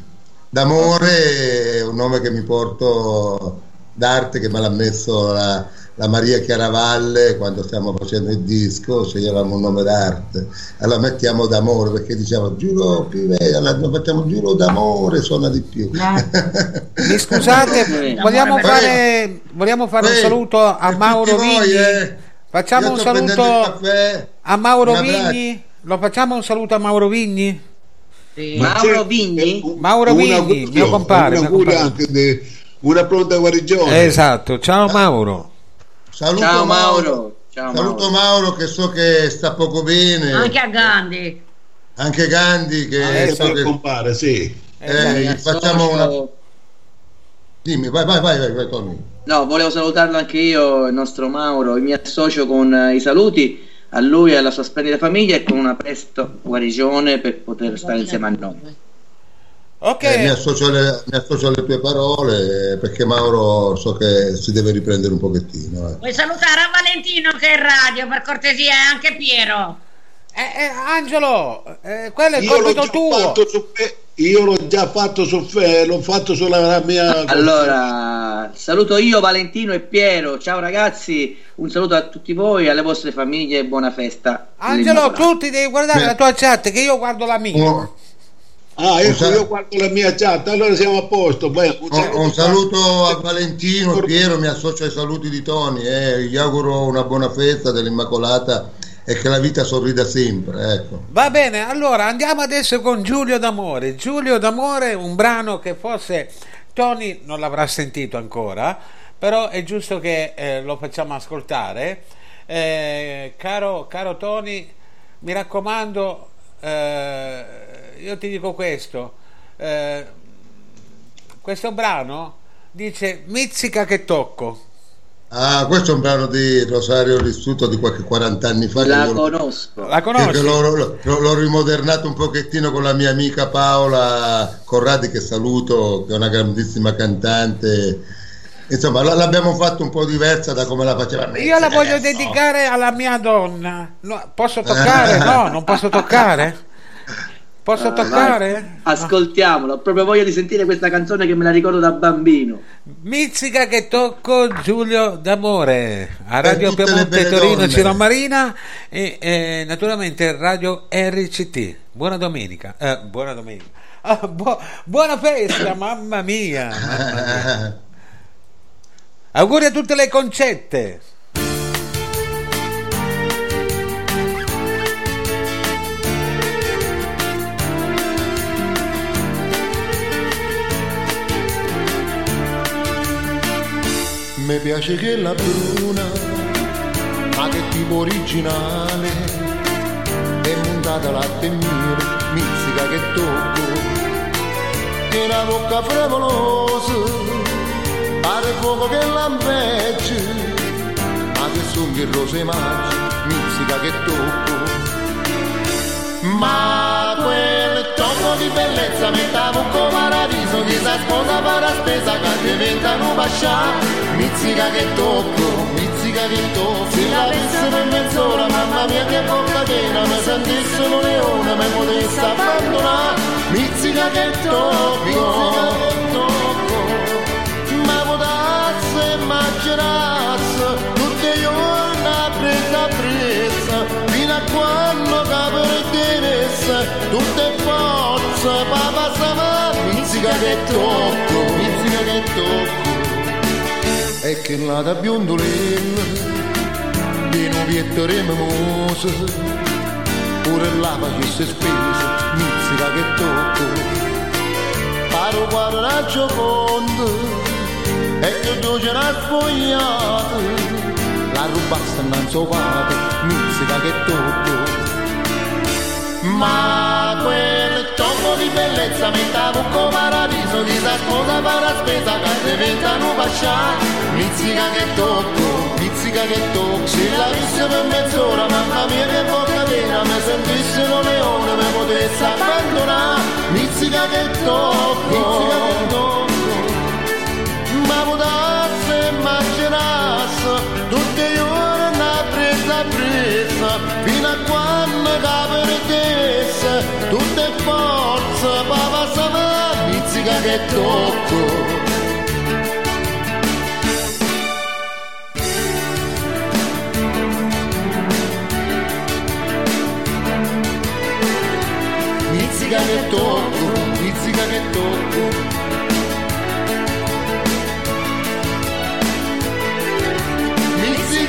I: D'amore è un nome che mi porto d'arte che me l'ha messo la, la Maria Chiaravalle quando stiamo facendo il disco, sceglievamo un nome d'arte. Allora mettiamo d'amore perché diciamo Giulio Pivetti, allora mettiamo Giulio d'amore, suona di più.
G: Mi scusate, vogliamo fare, vogliamo fare un saluto a
I: per
G: Mauro
I: tutti voi,
G: Vigni?
I: eh.
G: Facciamo un saluto a Mauro. Vigni? Lo facciamo un saluto a Mauro Vigni?
K: Sì.
H: Ma
J: Mauro
H: c'è-
J: Vigni?
H: un-
G: Mauro
H: un
G: Vigni, mio compare,
H: Un
G: mio compare.
H: anche di una pronta guarigione.
G: Esatto, ciao Mauro.
I: Saluto
J: Ciao Mauro. Ciao
I: Saluto
J: Mauro.
I: Mauro che so che sta poco bene.
K: Anche a Gandhi.
I: Anche Gandhi che
H: Anche
I: so
H: per
I: che-
H: compare, sì.
I: eh, gli facciamo una. Dimmi, vai, vai, vai, vai, vai Tommy.
J: No, volevo salutarlo anche io, il nostro Mauro, mi associo con eh, i saluti a lui e alla sua splendida famiglia e con una presto guarigione per poter stare insieme a noi.
G: Ok,
I: Eh, mi, associo alle, mi associo alle tue parole perché Mauro so che si deve riprendere un pochettino. eh.
K: Vuoi salutare a Valentino che è in radio, per cortesia, e anche Piero.
G: Eh, eh, Angelo, eh, quello è il compito tuo.
H: Fe- io l'ho già fatto su Fe- l'ho fatto sulla mia
J: Allora, saluto io Valentino e Piero, ciao ragazzi, un saluto a tutti voi, alle vostre famiglie e buona festa.
G: Angelo,
J: L'Immacolata.
G: tu ti devi guardare
I: Beh.
G: la tua chat che io guardo la mia.
I: Un,
H: Ah, ecco,
I: Un sal-
H: io guardo la mia chat, allora siamo a posto. Beh, un
I: un- un saluto a Valentino Piero, mi associo ai saluti di Tony. eh, Gli auguro una buona festa dell'Immacolata e che la vita sorrida sempre. Ecco.
G: Va bene, allora andiamo adesso con Giulio d'Amore. Giulio d'Amore, un brano che forse Tony non l'avrà sentito ancora, però è giusto che eh, lo facciamo ascoltare. Eh, caro, caro Tony, mi raccomando, eh, io ti dico questo, eh, questo brano dice Mizzica che tocco.
I: Ah, questo è un brano di Rosario Rissuto di qualche 40 anni fa.
J: La
I: io-
J: conosco.
G: La
I: che l'ho, l'ho- l'ho rimodernato un pochettino con la mia amica Paola Corradi che saluto, che è una grandissima cantante. Insomma, l- l'abbiamo fatto un po' diversa da come la faceva me.
G: Io la voglio
I: Adesso.
G: dedicare alla mia donna. No, posso toccare? No, non posso toccare. Posso
J: Ah,
G: toccare?
J: vai. Ascoltiamolo, ho proprio voglia di sentire questa canzone che me la ricordo da bambino.
G: Mizzica che tocco Giulio d'Amore a Radio Piemonte Torino. Ciro Marina e eh, naturalmente Radio RCT. Buona domenica. Eh, buona domenica. Ah, bu- buona festa, mamma mia. mamma mia. Auguri a tutte le concette.
L: Mi piace che la bruna, ma che tipo originale, è montata latte e miele, mizzica che tocco, e una bocca frevolosa, pare fuoco che lampeggia, ma che che rose mangi, mizzica che tocco. Ma quel tocco di bellezza mettavo un paradiso, chi sa sposa la spesa che diventano pascià, mizzica che tocco, mizzica che tocco. Se la avesse per mezz'ora, mamma mia che bocca piena, mi sentisse un leone, mi potesse abbandonare, mizzica che tocco, mizzica che tocco. Ma potesse immaginasse tutte le giorni presa presa quando caperdesse tutte forze papà sama mizzica che tocco mizzica che tocco. E che la da biondolella di nubietto remoso pure là facesse spese mizzica che tocco. Paro guarda giocondo e che tu ce l'hai sfogliato so quale mizzica che tocco ma quel tocco di bellezza mettavo un po' paradiso di sa sposa per la spesa che diventano pascià mizzica che tocco mizzica che tocco se la visse per mezz'ora mamma mia che bocca piena mi sentisse un leone mi potesse abbandonare. Mizzica che tocco mizzica che tocco ma le giorni presa presa fino a quando caperdesse tutte forze papà sama mizzica che tocco. Mizzica che tocco mizzica che tocco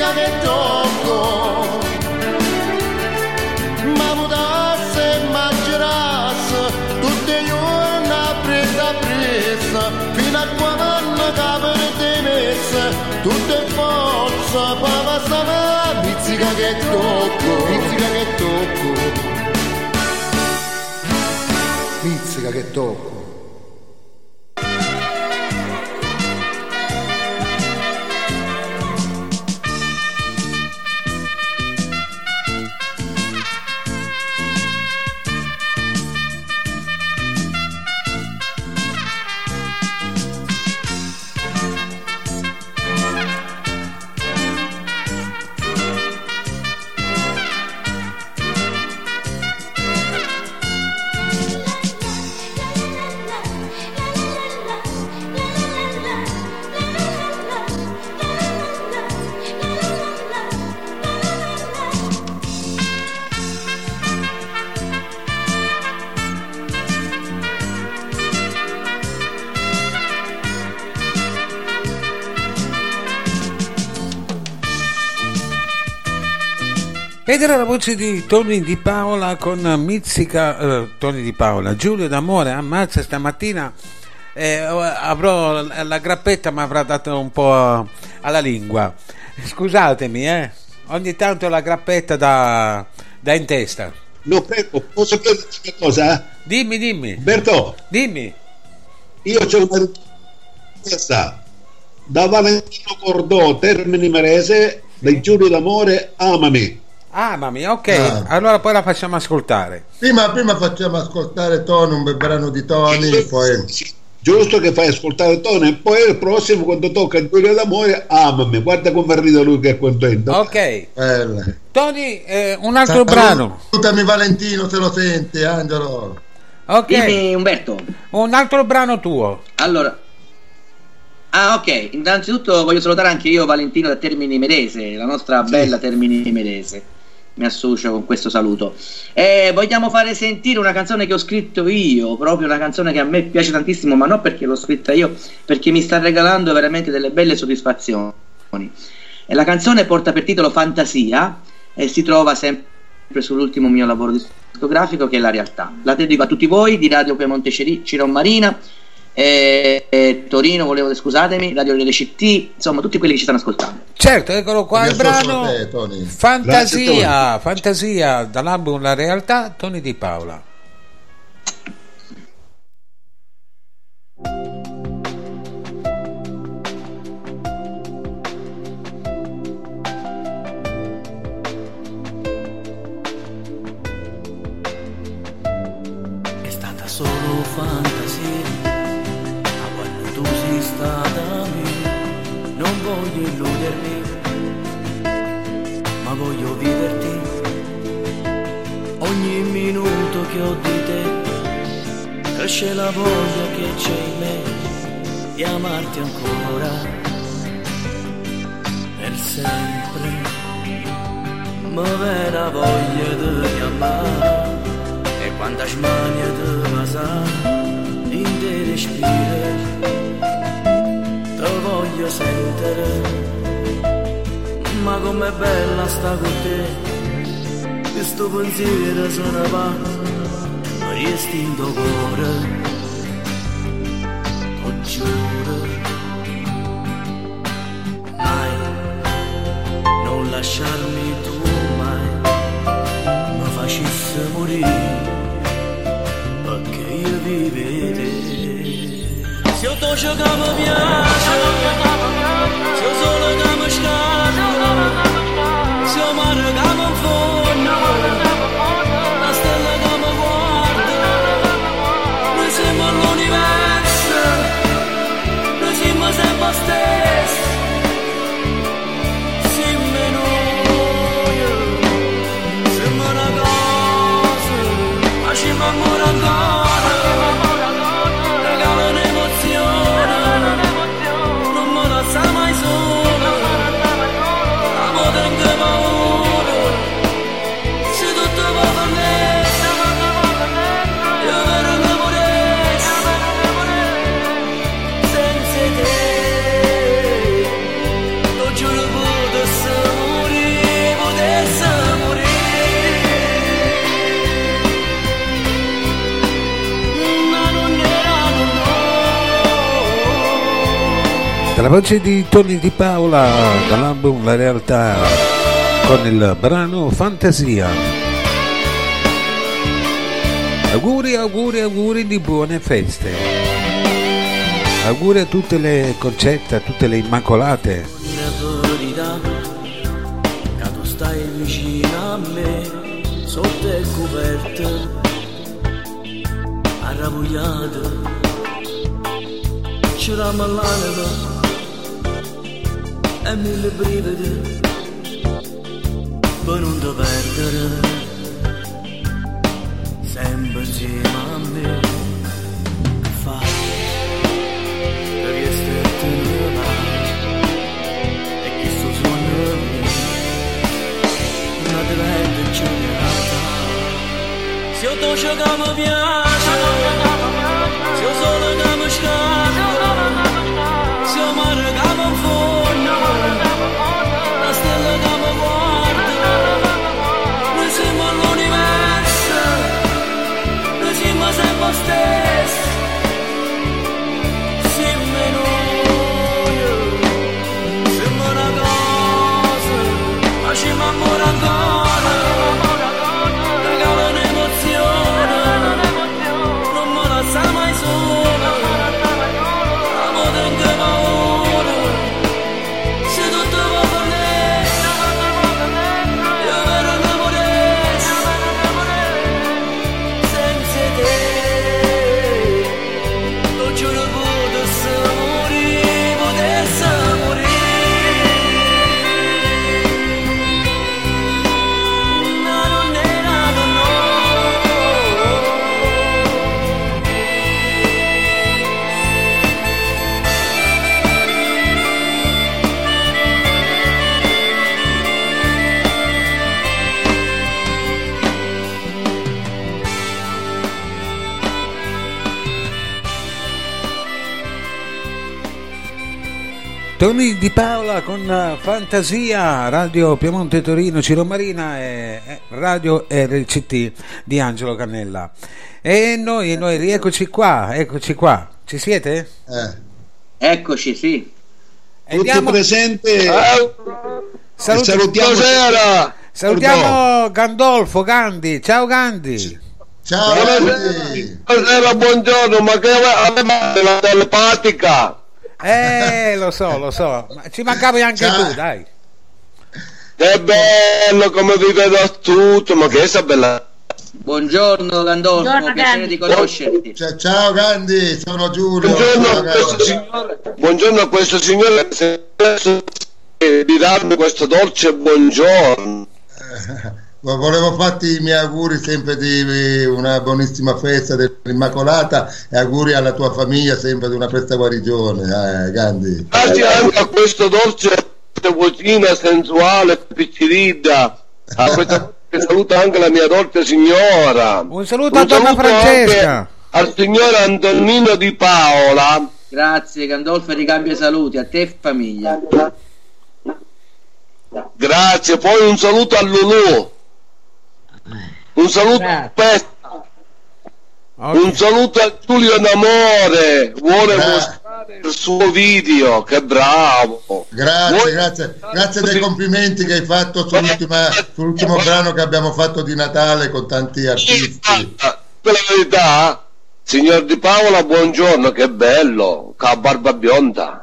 L: mizzica che tocco ma potesse immaginasse tutte le giorni presa presa fino a quando caperdesse tutte forze papà sama mizzica che tocco. Mizzica che tocco. Mizzica che tocco
G: Ed era la voce di Tony Di Paola con Mizzica, eh, Tony Di Paola, Giulio d'Amore, ammazza stamattina eh, avrò la grappetta mi avrà dato un po' alla lingua. Scusatemi, eh, ogni tanto la grappetta da, da in testa.
H: No, prego, posso chiederti una cosa?
G: Dimmi, dimmi.
H: Berto,
G: Dimmi.
H: io c'ho una richiesta da Valentino Cordò, Termini Merese, del Giulio d'Amore, Amami.
G: Ah, mamma ok,
I: Ah.
G: allora poi la facciamo ascoltare.
I: Prima, prima facciamo ascoltare Tony, un bel brano di Tony, poi...
H: Giusto che fai ascoltare Tony e poi il prossimo quando tocca il Giulio d'Amore, amami. Guarda come ride lui che è contento.
G: Ok,
I: Bella.
G: Tony, eh, un altro brano.
I: Salutami Valentino se lo senti, Angelo.
G: Ok,
J: Dimmi Umberto.
G: un altro brano tuo.
J: Allora. Ah, ok. Innanzitutto voglio salutare anche io Valentino da Termini Medese, la nostra bella Termini Medese. Mi associo con questo saluto. E vogliamo fare sentire una canzone che ho scritto io, proprio una canzone che a me piace tantissimo, ma non perché l'ho scritta io, perché mi sta regalando veramente delle belle soddisfazioni. E la canzone porta per titolo Fantasia e si trova sempre sull'ultimo mio lavoro discografico che è La Realtà. La dedico a tutti voi di Radio Piemonte Ciron Marina e, e Torino, volevo scusatemi, Radio delle CT, insomma tutti quelli che ci stanno ascoltando.
G: Certo, eccolo qua il brano.
I: te, Tony.
H: Grazie,
G: Fantasia, fantasia dall'album La Realtà, Tony Di Paola.
E: Voglio illudermi, ma voglio viverti. Ogni minuto che ho di te, cresce la voglia che c'è in me di amarti ancora per sempre. Ma vera voglia di amare e quanta smania di basare in te respiro te voglio sentire ma com'è bella sta con te. Questo pensiero se ne va resti in cuore lo giuro mai non lasciarmi tu mai mi facessi morire se io to che mi
G: Dalla voce di Tony Di Paola, dall'album La Realtà, con il brano Fantasia. Auguri, auguri, auguri di buone feste. Auguri a tutte le concette, a tutte le immacolate.
E: verità stai vicino a me sotto il coperto arrabbiato c'eravamo l'anima e mille brividi per non ti perdere sempre insieme a me che fai per esserti e questo suono una diventa giornata se io to che mi
G: con eh, Fantasia, Radio Piemonte Torino, Ciro Marina e Radio RCT di Angelo Cannella. E noi, noi rieccoci qua, eccoci qua. Ci siete?
J: Eccoci, sì.
G: Andiamo-
H: presente.
G: Saluti-
H: Salutiamo
G: Buonasera. Salutiamo Gandolfo, Gandhi. Ciao Gandhi.
I: Ciao
M: Buonasera, buongiorno, ma che aveva la telepatica?
G: Eh, lo so, lo so. Ma ci mancavi anche
M: Ciao.
G: tu, dai.
M: Che bello come vive da tutto, ma che essa bella.
J: Buongiorno Gandolfo,
K: Buongiorno,
J: piacere
K: Gandhi.
J: di conoscerti.
I: Ciao, ciao Gandhi, sono Giulio.
M: Buongiorno
I: Ciao,
M: a questo signore, buongiorno a questo signore che si è permesso di darmi questo dolce buongiorno.
I: Vo- Volevo farti i miei auguri sempre di una buonissima festa dell'Immacolata e auguri alla tua famiglia sempre di una presta guarigione, eh, Gandhi.
M: Grazie anche a questo dolce vocina sensuale, picciridda. A questa voce saluto anche la mia dolce signora.
G: Un saluto a donna
M: saluto
G: Francesca.
M: Al signor Antonino Di Paola.
J: Grazie Gandolfo ricambio saluti a te e famiglia.
M: Grazie, poi un saluto a Lulu. Un saluto a Pesta. Un saluto a Giulio D'Amore. Vuole
I: Gra-
M: mostrare il suo video. Che bravo.
I: Grazie,
M: Vuoi-
I: grazie, grazie dei complimenti che hai fatto sull'ultima- sull'ultimo brano che abbiamo fatto di Natale con tanti artisti.
M: Per la verità, signor Di Paola, buongiorno, che bello. Che barba bionda.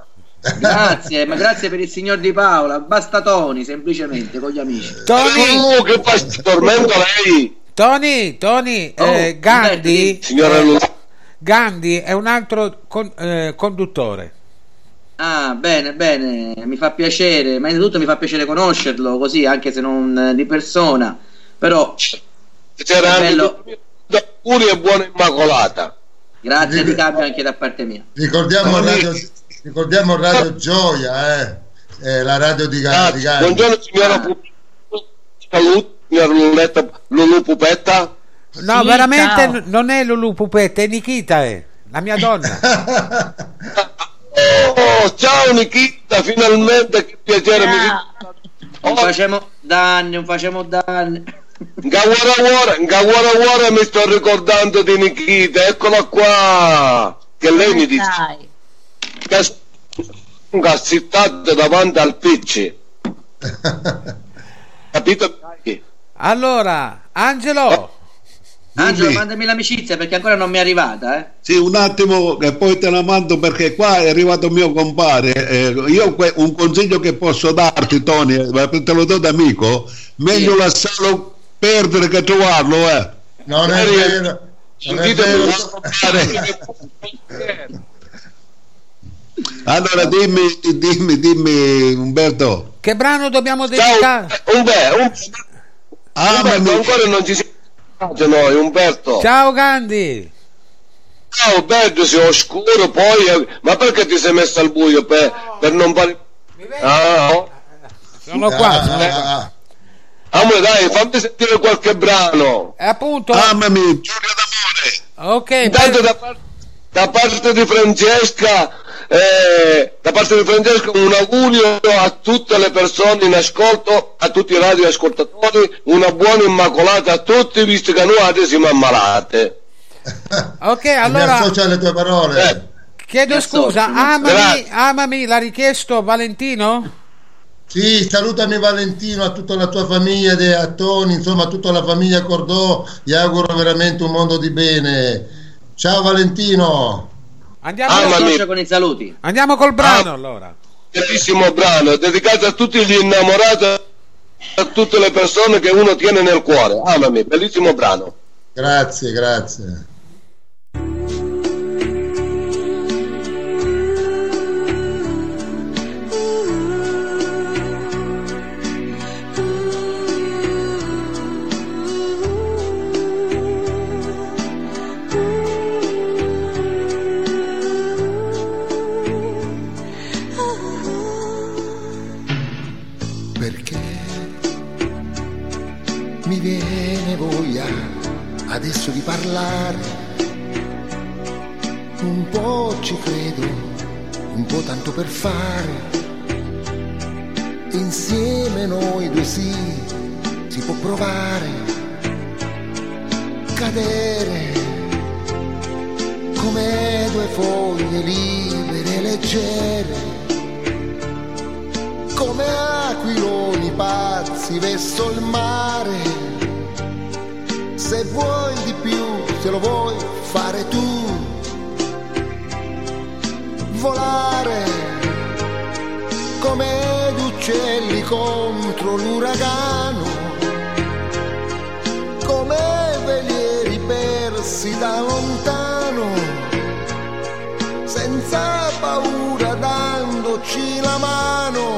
J: Grazie, ma grazie per il signor Di Paola. Basta Toni, semplicemente, con gli amici.
G: Tony,
M: Oh, che fa tormento lei.
G: Tony, Tony,
J: Oh,
G: eh, Gandhi,
M: Signora
G: eh. Gandhi è un altro con- eh, conduttore.
J: Ah, bene, bene, mi fa piacere, ma innanzitutto mi fa piacere conoscerlo così, anche se non eh, di persona. Però,
M: C'era anche
J: bello.
M: auguri e buona immacolata.
J: grazie di cambio anche da parte mia.
I: Ricordiamo Radio, ricordiamo Radio Gioia, eh, eh, la radio di Ga- di
M: Grazie.
I: Gandhi.
M: Buongiorno signora Pupetta. Saluto, signor Luletta, Lulu Pupetta.
G: No,
K: Sì,
G: veramente
K: ciao.
G: non è Lulu Pupetta, è Nikita, è la mia donna.
M: Oh, ciao Nikita, finalmente che piacere mi
K: Ciao.
J: Non facciamo danni, non facciamo danni.
M: Gawara Wara, Gawara Wara mi sto ricordando di Nikita, eccola qua. Che lei mi dice
K: Dai.
M: Che è gassittato davanti al PC. Capito?
G: Allora, Angelo,
J: Angelo,
H: Dimmi.
J: mandami l'amicizia perché ancora non mi è arrivata, eh.
H: Sì, un attimo che poi te la mando perché qua è arrivato mio compare. Eh, io que- un consiglio che posso darti, Tony, eh, te lo do da amico, meglio
J: Sì.
H: lasciarlo perdere che trovarlo, eh.
I: Non è
M: Ieri-
I: vero, non è vero.
H: Allora dimmi, dimmi, dimmi Umberto.
G: che brano dobbiamo
M: Ciao,
G: dedicare?
M: Umberto, un,
H: Ah,
M: Umberto, ancora non ci siamo noi, Umberto.
G: Ciao Gandhi.
M: Ciao, Umberto, sei oscuro poi, eh, ma perché ti sei messo al buio per, per non fare... Ah, oh.
G: Sono qua. sono qua.
I: Ah, ah,
M: Amore, dai, fammi sentire qualche brano.
G: E appunto,
H: amami, Giulio d'amore.
G: ok,
M: Intanto
G: per-
M: da, da parte di Francesca, eh, da parte di Francesca un augurio a tutte le persone in ascolto, a tutti i radioascoltatori, una buona immacolata a tutti, visto che noi adesso siamo ammalate.
G: ok, allora
I: alle tue parole.
M: Eh,
G: chiedo scusa, amami, amami, l'ha richiesto Valentino?
I: Sì, salutami Valentino, a tutta la tua famiglia, De- a Toni, insomma a tutta la famiglia Cordò, gli auguro veramente un mondo di bene. Ciao Valentino.
G: Andiamo,
M: Ah, ma mi-
J: Associo con i saluti.
G: andiamo col brano
M: Ah.
G: allora.
M: bellissimo brano, dedicato a tutti gli innamorati, a tutte le persone che uno tiene nel cuore. Amami, bellissimo brano.
I: Grazie, grazie.
L: Adesso di parlare. Un po' ci credo, un po' tanto per fare. Insieme noi due sì, si può provare, cadere come due foglie libere e leggere come aquiloni pazzi verso il mare. Se vuoi di più, se lo vuoi fare tu, volare come gli uccelli contro l'uragano, come veli vedersi da lontano, senza paura dandoci la mano.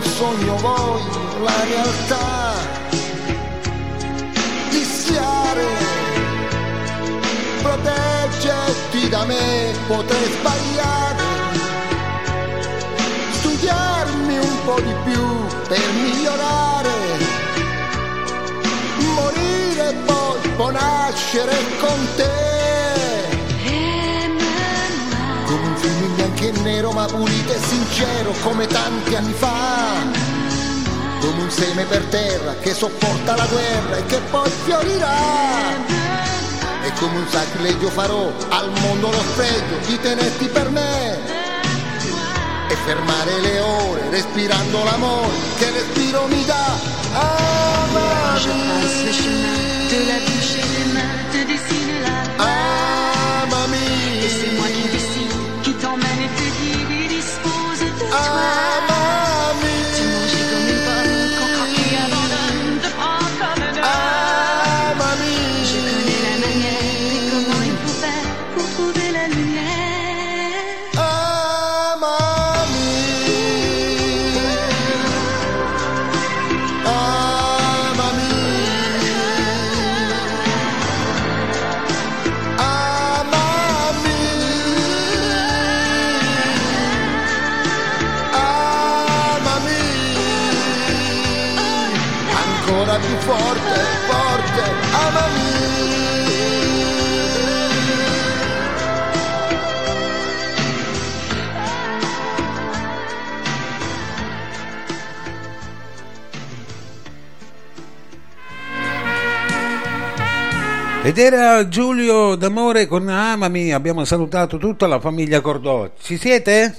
L: Un sogno, voglio la realtà. Rischiare, proteggerti da me, potrei sbagliare studiarmi un po' di più per migliorare, morire e poi può nascere con te. E nero ma pulito e sincero come tanti anni fa. Come un seme per terra che sopporta la guerra e che poi fiorirà. E come un sacrilegio farò al mondo lo spregio di tenerti per me e fermare le ore respirando l'amore che respiro mi dà.
C: Je passe
G: Ed era Giulio D'Amore con Amami, abbiamo salutato tutta la famiglia Cordò. Ci siete?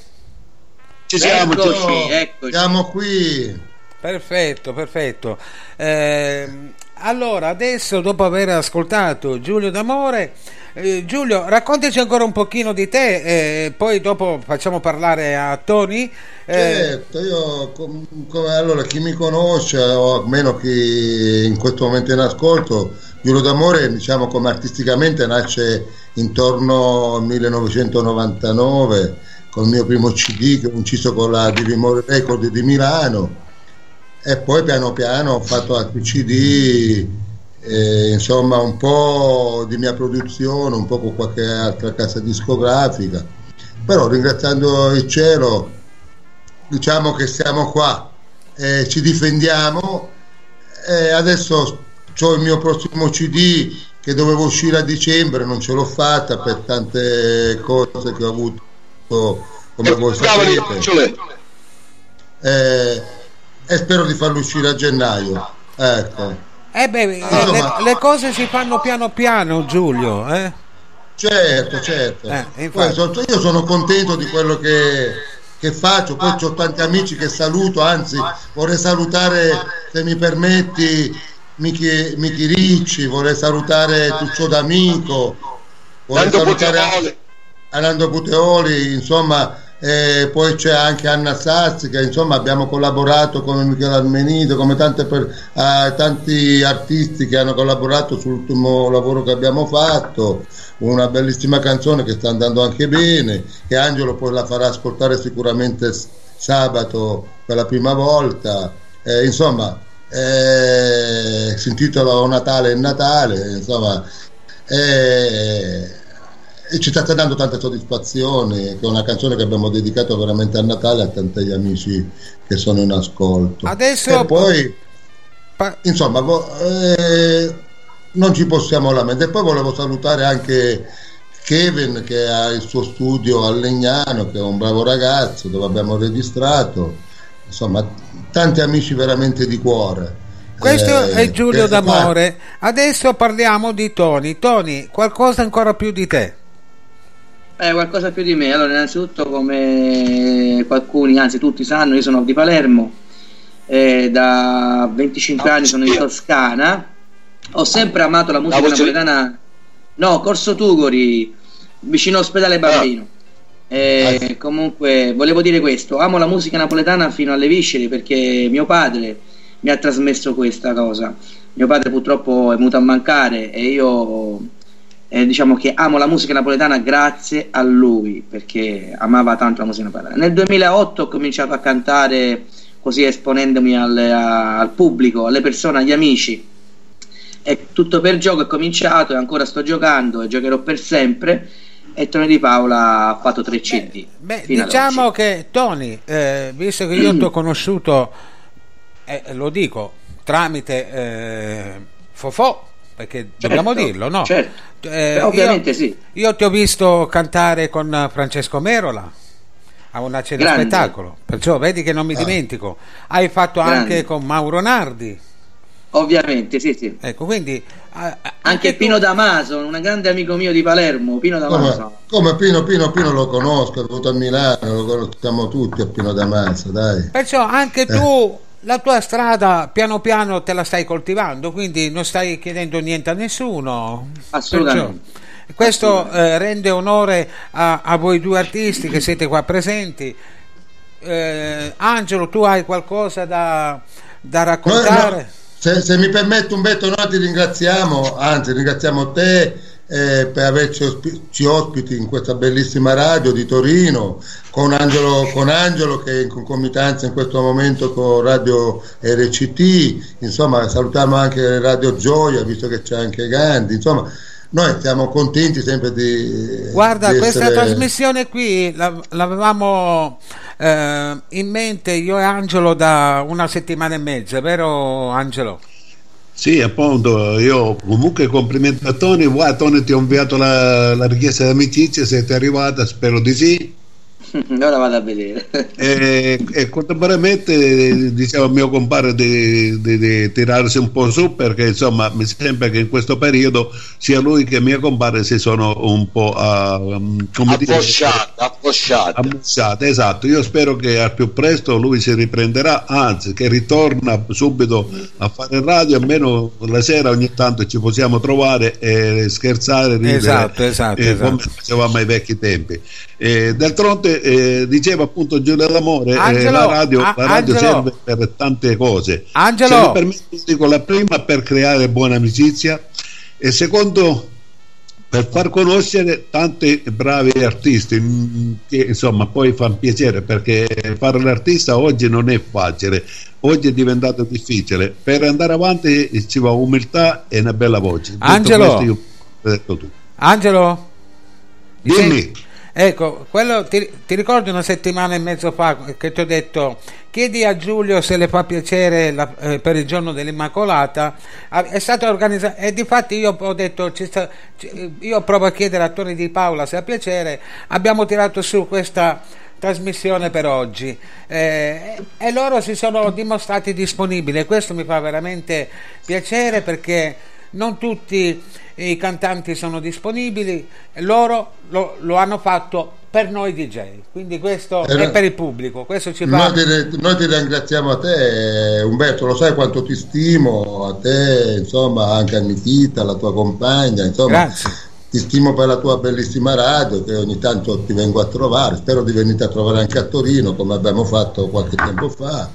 H: Ci siamo, ci siamo.
J: Eccoci, eccoci.
I: Siamo qui.
G: Perfetto, perfetto. Ehm, allora, adesso dopo aver ascoltato Giulio D'Amore, eh, Giulio, raccontaci ancora un pochino di te, eh, poi dopo facciamo parlare a Tony. Eh,
I: Certo, io com- come- allora chi mi conosce o almeno chi in questo momento è in ascolto, Giulio d'Amore diciamo come artisticamente nasce intorno al 1999 con il mio primo CD che ho inciso con la Divimore Record di Milano. E poi piano piano ho fatto altri CD, eh, insomma un po' di mia produzione, un po' con qualche altra casa discografica, però ringraziando il cielo diciamo che siamo qua, eh, ci difendiamo e adesso ho il mio prossimo CD che dovevo uscire a dicembre, non ce l'ho fatta per tante cose che ho avuto come voi
M: Cavoli,
I: sapete eh, e spero di farlo uscire a gennaio. Ecco.
G: eh beh, eh,
I: Insomma-
G: le, le cose si fanno piano piano, Giulio. Eh?
I: Certo, certo.
G: Eh,
I: io sono contento di quello che, che faccio, poi ho tanti amici che saluto, anzi vorrei salutare, se mi permetti, Michi, Michi Ricci, vorrei salutare Tuccio D'Amico, vorrei
M: Tanto
I: salutare
M: Puteoli.
I: Arnaldo Puteoli, insomma, eh, poi c'è anche Anna Sazzi che insomma abbiamo collaborato come Michele Armenito, come tante per- eh, tanti artisti che hanno collaborato sull'ultimo lavoro che abbiamo fatto, una bellissima canzone che sta andando anche bene, che Angelo poi la farà ascoltare sicuramente sabato per la prima volta, Eh, insomma eh, si intitola O Natale è Natale, insomma eh, e ci sta dando tante soddisfazioni, che è una canzone che abbiamo dedicato veramente a Natale a tanti amici che sono in ascolto.
G: Adesso-
I: E poi,
G: Pa-
I: insomma, eh, non ci possiamo lamentare. E poi volevo salutare anche Kevin che ha il suo studio a Legnano, che è un bravo ragazzo, dove abbiamo registrato, insomma, tanti amici veramente di cuore.
G: Questo
I: Eh,
G: è Giulio
I: che-
G: D'Amore. Adesso parliamo di Tony. Tony, qualcosa ancora più di te.
J: Eh, qualcosa più di me. Allora, innanzitutto, come qualcuno, anzi tutti sanno, io sono di Palermo, eh, da 25 anni sono in Toscana. Ho sempre amato la musica
M: voce-
J: napoletana. No, Corso Tugori, vicino all'ospedale Bambino. Eh, comunque, volevo dire questo: amo la musica napoletana fino alle viscere perché mio padre mi ha trasmesso questa cosa. Mio padre purtroppo è venuto a mancare e io eh, diciamo che amo la musica napoletana grazie a lui perché amava tanto la musica napoletana. Nel 2008 ho cominciato a cantare così esponendomi al, a- al pubblico, alle persone, agli amici. E tutto per gioco è cominciato e ancora sto giocando e giocherò per sempre. E Tony Di Paola ha fatto tre CD.
G: Beh,
J: ad
G: diciamo che Tony, eh, visto che io ti ho conosciuto, eh, lo dico, tramite eh, Fofò, perché dobbiamo dirlo, no?
J: certo.
G: Eh,
J: Beh, ovviamente
G: io,
J: sì.
G: Io ti ho visto cantare con Francesco Merola a una cena
J: Grande.
G: spettacolo, perciò vedi che non mi
J: Ah.
G: dimentico. Hai fatto
J: Grande.
G: anche con Mauro Nardi.
J: Ovviamente, sì, sì.
G: Ecco, quindi
J: Anche Pino Damaso, un grande amico mio di Palermo, Pino Damaso.
I: Come, come Pino Pino Pino lo conosco, è venuto a Milano, lo conosciamo tutti a Pino Damaso, dai.
G: Perciò anche
I: Eh.
G: tu la tua strada piano piano te la stai coltivando, quindi non stai chiedendo niente a nessuno.
J: Assolutamente.
G: Perciò, questo eh, rende onore a, a voi due artisti che siete qua presenti. Eh, Angelo, tu hai qualcosa da, da raccontare?
I: Noi, no, se, se mi permette Umberto, noi ti ringraziamo, anzi ringraziamo te eh, per averci ospi- ci ospiti in questa bellissima radio di Torino, con Angelo, con Angelo che è in concomitanza in questo momento con Radio RCT, insomma salutiamo anche Radio Gioia, visto che c'è anche Gandhi, insomma noi siamo contenti sempre di...
G: Guarda,
I: di
G: questa
I: essere-
G: trasmissione qui la- l'avevamo eh, in mente io e Angelo da una settimana e mezza, vero Angelo?
H: Sì, appunto, io comunque complimenti a Tony, guarda Tony ti ho inviato la, la richiesta d'amicizia, è arrivata, spero di sì.
J: Ora vado a vedere.
H: E, e contemporaneamente al mio compare di, di- di tirarsi un po' su perché insomma mi sembra che in questo periodo sia lui che mio compare si sono un po' ah,
M: Affosciate, affosciate.
H: ammussate, esatto io spero che al più presto lui si riprenderà anzi che ritorna subito a fare radio almeno la sera ogni tanto ci possiamo trovare e scherzare ridere,
G: Esatto, esatto,
H: eh,
G: esatto.
H: come facevamo ai vecchi tempi Eh, d'altronde eh, diceva appunto Giulio D'Amore eh,
G: Angelo,
H: la radio,
G: a-
H: la radio serve per tante cose
G: Angelo.
H: se mi permetti dico la prima per creare buona amicizia e secondo per far conoscere tanti bravi artisti mm, che insomma poi fanno piacere perché fare l'artista oggi non è facile oggi è diventato difficile per andare avanti ci va umiltà e una bella voce
G: Angelo. Angelo? Mi
H: Dimmi.
G: Ecco, quello ti, ti ricordi una settimana e mezzo fa che ti ho detto chiedi a Giulio se le fa piacere la- eh, per il giorno dell'Immacolata. Ah, è stato organizzato e difatti io ho detto sta- io provo a chiedere a Tony Di Paola se ha piacere. Abbiamo tirato su questa trasmissione per oggi. Eh, e loro si sono dimostrati disponibili. E questo mi fa veramente piacere perché non tutti i cantanti sono disponibili, loro lo, lo hanno fatto per noi DJ, quindi questo
I: Eh,
G: è per il pubblico, questo ci.
I: Noi ti, noi ti ringraziamo a te, Umberto, lo sai quanto ti stimo, a te, insomma, anche a Nikita, la tua compagna, insomma,
G: Grazie.
I: ti stimo per la tua bellissima radio che ogni tanto ti vengo a trovare, spero di venire a trovare anche a Torino come abbiamo fatto qualche tempo fa.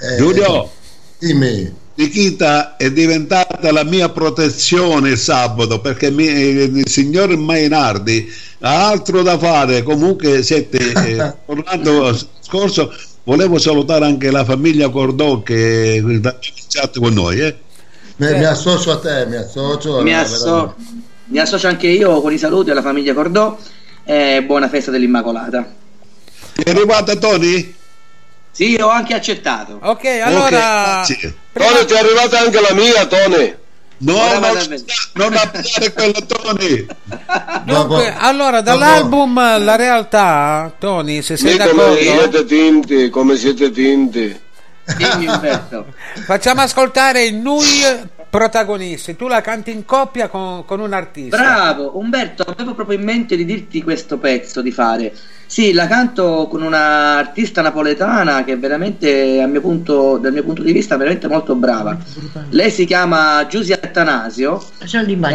I: Eh,
H: Giulio
I: dimmi.
H: Nikita è diventata la mia protezione sabato perché mi- eh, il signor Mainardi ha altro da fare comunque siete eh, tornando al scorso volevo salutare anche la famiglia Cordò che è in chat con noi eh.
I: Mi, mi associo a te, mi associo.
J: mi, asso- mi associo anche io con i saluti alla famiglia Cordò e buona festa dell'Immacolata.
H: è arrivata Tony?
J: Sì, ho anche accettato.
G: Ok, allora...
H: Ok, sì.
M: Tony, ti è arrivata anche la mia, Tony.
H: No, non, non applicare quello Tony.
G: Dunque, allora, dall'album La realtà, Tony, se sei
M: come
G: d'accordo,
M: siete tinti, come siete tinti.
G: Facciamo ascoltare i Nui protagonisti. Tu la canti in coppia con, con un artista.
J: Bravo, Umberto, avevo proprio in mente di dirti questo pezzo di fare. Sì, la canto con una artista napoletana che è veramente, a mio punto, dal mio punto di vista, veramente molto brava. Lei si chiama Giusy Attanasio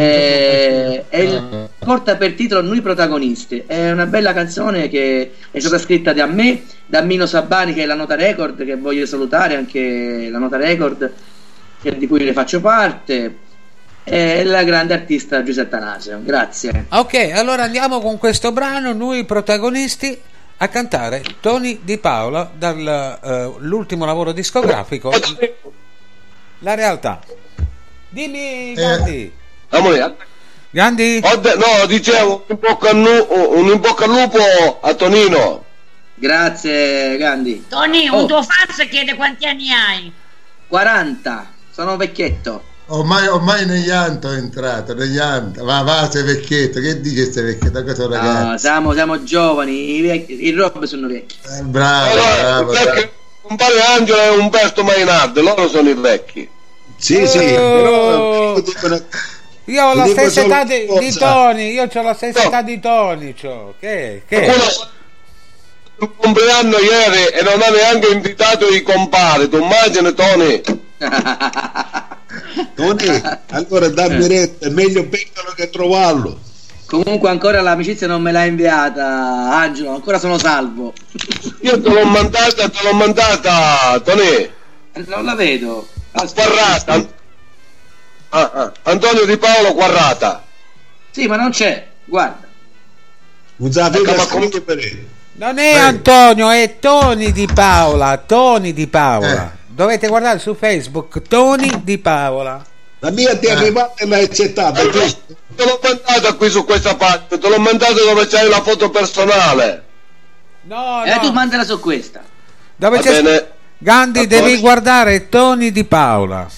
J: e, e il- porta per titolo Noi protagonisti. È una bella canzone che è stata scritta da me, da Mino Sabani che è la Nota Record, che voglio salutare anche la Nota Record di cui ne faccio parte. E la grande artista Giuseppe Attanasio. Grazie.
G: Ok, allora andiamo con questo brano, noi protagonisti, a cantare Tony Di Paola dall'ultimo lavoro discografico, La realtà. Dimmi, Gandhi.
M: Amore,
G: Gandhi?
M: ho de- no, dicevo un in bocca al nu- un in bocca al lupo a Tonino.
J: Grazie, Gandhi.
K: Tony,
J: Oh.
K: un tuo fan chiede quanti anni hai.
J: 40, sono vecchietto.
I: Ormai, ormai negli anto è entrato, negli anto. Va, va, sei vecchietto, che dici sei vecchietto? Questo
J: No,
I: ragazzi.
J: siamo, siamo giovani, i, vecchi, i rob sono vecchi.
I: Eh, bravo,
M: Allora,
I: bravo, bravo.
M: perché compare Angelo e Umberto Mainardi, loro sono i vecchi.
H: Sì, sì,
G: Oh.
H: però dicono-
G: Io ho la stessa età di, di. Tony, io ho la stessa
M: No.
G: età di Tony, c'ho. Che? che?
M: Il compleanno ieri e non ha neanche invitato i compari, tu immagini Tony?
H: Tony, allora dammi retta, è meglio perderlo che trovarlo.
J: Comunque ancora l'amicizia non me l'ha inviata, Angelo, ancora sono salvo.
M: Io te l'ho mandata, te l'ho mandata, Tony.
J: Non la vedo.
M: Quarrata. Ah, ah. Antonio Di Paolo Quarrata.
J: Sì, ma non c'è, guarda.
H: Non sa
M: Ecco, ma come-.
G: Non è Antonio, è Tony Di Paola, Tony Di Paola. Dovete guardare su Facebook, Tony Di Paola.
H: La mia ti è
I: Eh.
H: arrivata e l'hai accettata?
M: Te l'ho mandata qui su questa pagina, te l'ho mandata dove c'hai la foto personale.
G: No,
J: E
G: no.
J: tu mandala su questa.
G: Dove
M: Va
G: c'è
M: bene.
G: Gandhi, devi guardare Tony Di Paola.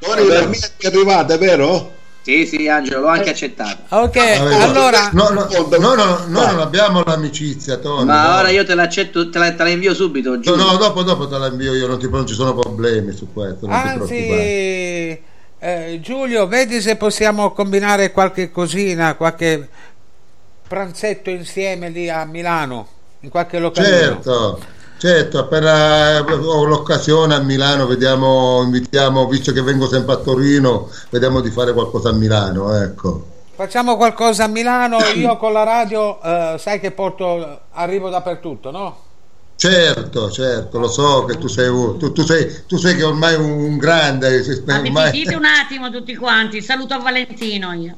H: Tony, la mia ti è arrivata, vero?
J: Sì, sì, Angelo, l'ho anche accettata.
G: Ok,
I: Vabbè,
G: allora
I: no, no, no, no, noi non abbiamo l'amicizia, Tony.
J: Ma
I: no.
J: ora io te l'accetto, te la, te la invio subito,
I: No,
J: giù.
I: no, dopo, dopo te la invio io, non, ti, non ci sono problemi su questo, non
G: anzi eh, Giulio, vedi se possiamo combinare qualche cosina, qualche pranzetto insieme lì a Milano, in qualche località.
I: Certo, certo, appena ho l'occasione a Milano, vediamo, invitiamo, visto che vengo sempre a Torino, vediamo di fare qualcosa a Milano, ecco.
G: Facciamo qualcosa a Milano, io con la radio eh, sai che porto arrivo dappertutto, no?
I: Certo, certo, lo so che tu sei, tu, tu sei, tu sei che ormai un, un grande,
K: Ma
I: ormai-
K: dite un attimo tutti quanti, saluto Valentino io.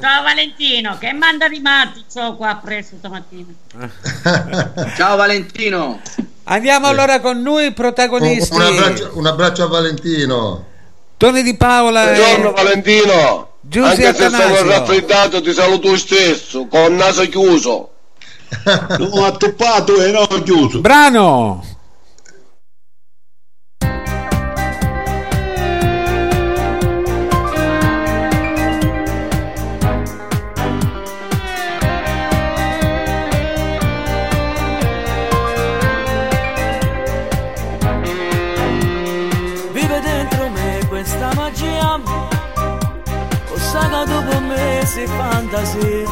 K: Ciao Valentino, che manda di matti c'ho qua appresso stamattina.
J: Ciao Valentino.
G: Andiamo allora con noi protagonisti.
I: un, abbraccio, un abbraccio a Valentino.
G: Tony Di Paola
M: Buongiorno
G: e
M: Valentino.
G: Giusy
M: Anche se sono raffreddato ti saluto lo stesso, con il naso chiuso.
H: Non attuppato e non chiuso.
G: Brano!
E: Me si fantasia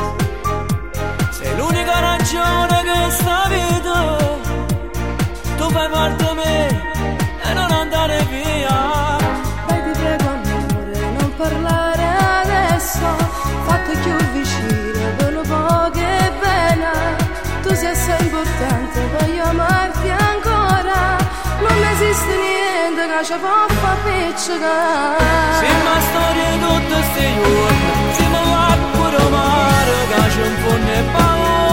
E: Sei l'unica ragione che sta vita. Tu fai parte di me e non andare via.
N: Dai ti prego amore, non parlare adesso. Fatto più vicino, per un po' che bene Tu sei assai importante, voglio amarti ancora. Non esiste niente che ci può far piccicare
E: Sì ma giorni Siamo l'acqua del mare che ci infonde paura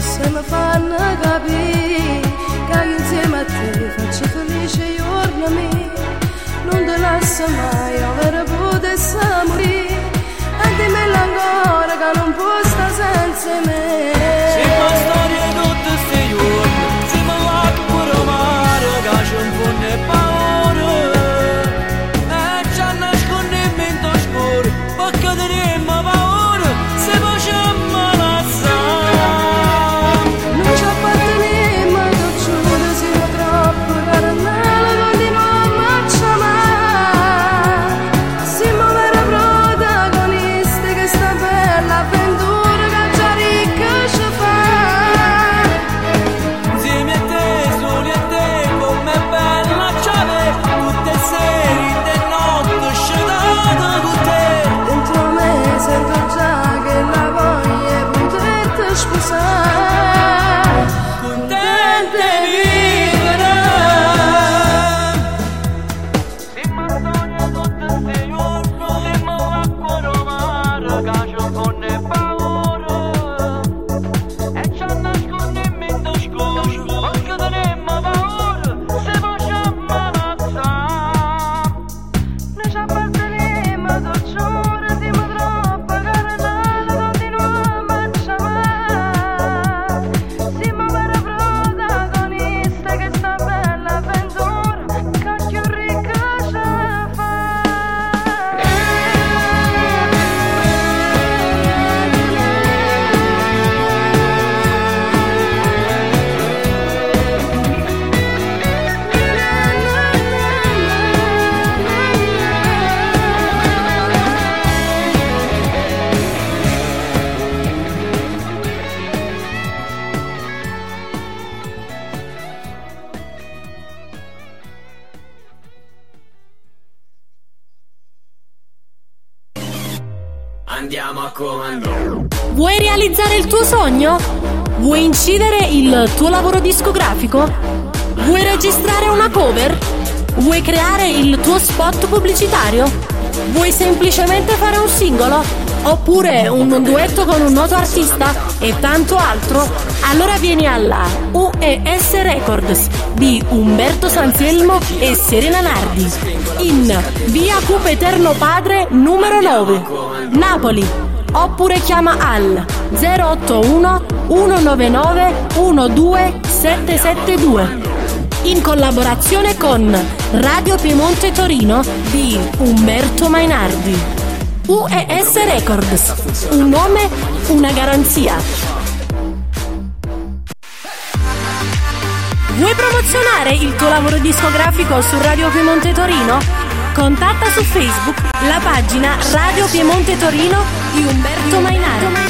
E: se
N: mi fanno capire Che insieme a te faccio felice i giorni Non te lascio mai
D: tuo lavoro discografico? Vuoi registrare una cover? Vuoi creare il tuo spot pubblicitario? Vuoi semplicemente fare un singolo? Oppure un duetto con un noto artista e tanto altro? Allora vieni alla UES Records di Umberto Sanzielmo e Serena Nardi in via Cupe Eterno Padre numero 9, Napoli oppure chiama al 081 199 12772 in collaborazione con Radio Piemonte Torino di Umberto Mainardi. UES Records, un nome, una garanzia. Vuoi promozionare il tuo lavoro discografico su Radio Piemonte Torino? Contatta su Facebook la pagina Radio Piemonte Torino di Umberto Mainardi.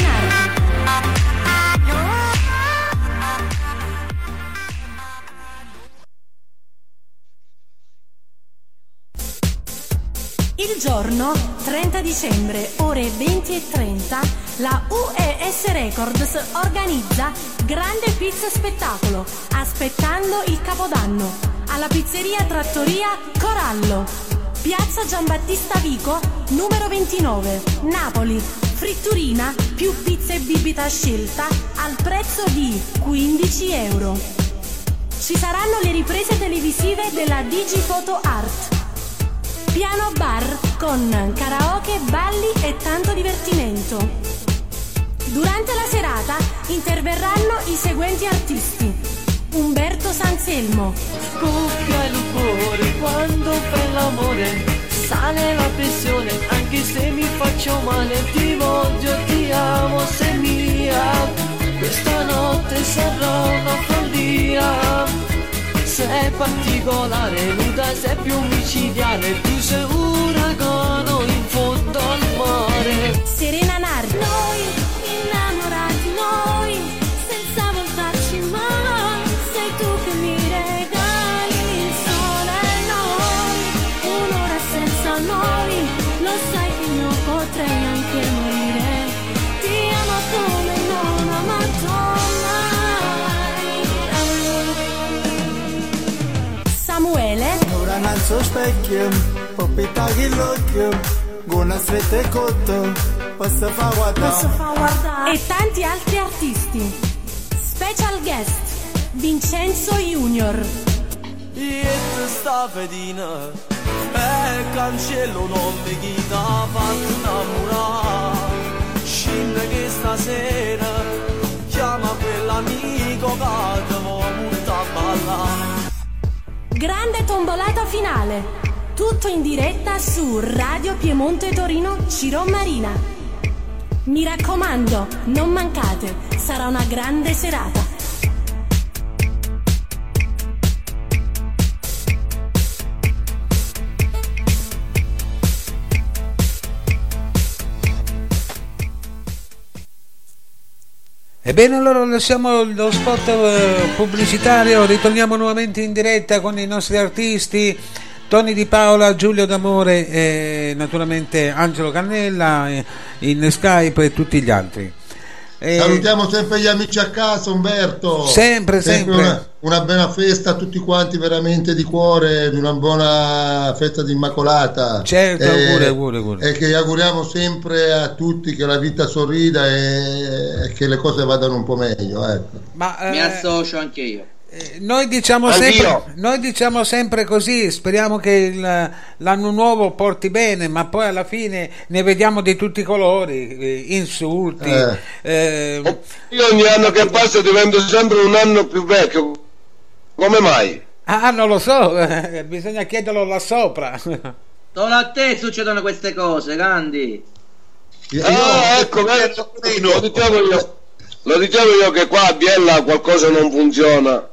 D: 19. Napoli, fritturina più pizza e bibita a scelta al prezzo di 15 euro. Ci saranno le riprese televisive della Digifoto Art. Piano bar con karaoke, balli e tanto divertimento. Durante la serata interverranno i seguenti artisti. Umberto Sanselmo.
E: Scoppia il cuore quando fai l'amore Sale la pressione anche se mi faccio male. Ti voglio, ti amo, sei mia. Questa notte sarà una follia. Sei particolare, nuda sei più micidiale. Tu sei un uragano in fondo al mare.
D: Serena Nardi.
N: Noi
O: specchio, poi pittare l'occhio, con una stretta e cotto, posso far guardare.
D: E tanti altri artisti. Special guest Vincenzo Junior.
E: E tu sta fedina, e cancello non mi chita fatto innamorare. Scende che stasera chiama quell'amico che ti vuole a ballare.
D: Grande tombolata finale. Tutto in diretta su Radio Piemonte Torino Ciro Marina. Mi raccomando, non mancate, sarà una grande serata.
G: Ebbene allora lasciamo lo spot eh, pubblicitario, ritorniamo nuovamente in diretta con i nostri artisti Tony Di Paola, Giulio D'Amore e naturalmente Angelo Cannella eh, in Skype e tutti gli altri. E-
I: Salutiamo sempre gli amici a casa, Umberto.
G: Sempre, sempre.
I: Una, una bella festa a tutti quanti, veramente di cuore, di una buona festa di Immacolata.
G: Certo,
I: E-
G: auguri, auguri, auguri.
I: E che auguriamo sempre a tutti che la vita sorrida e, e che le cose vadano un po' meglio. Ecco.
G: Ma,
J: Mi
G: eh,
J: associo anche io.
G: Noi diciamo, sempre, noi diciamo sempre così, speriamo che il- l'anno nuovo porti bene, ma poi alla fine ne vediamo di tutti i colori, eh, insulti.
M: Eh.
G: eh,
M: Io ogni anno che passa divento sempre un anno più vecchio. Come mai?
G: ah, non lo so, eh, bisogna chiederlo là sopra.
J: Solo a te succedono queste cose, Gandhi.
M: Ah, ecco, vedi, lo dicevo io. Lo dicevo io che qua a Biella qualcosa non funziona.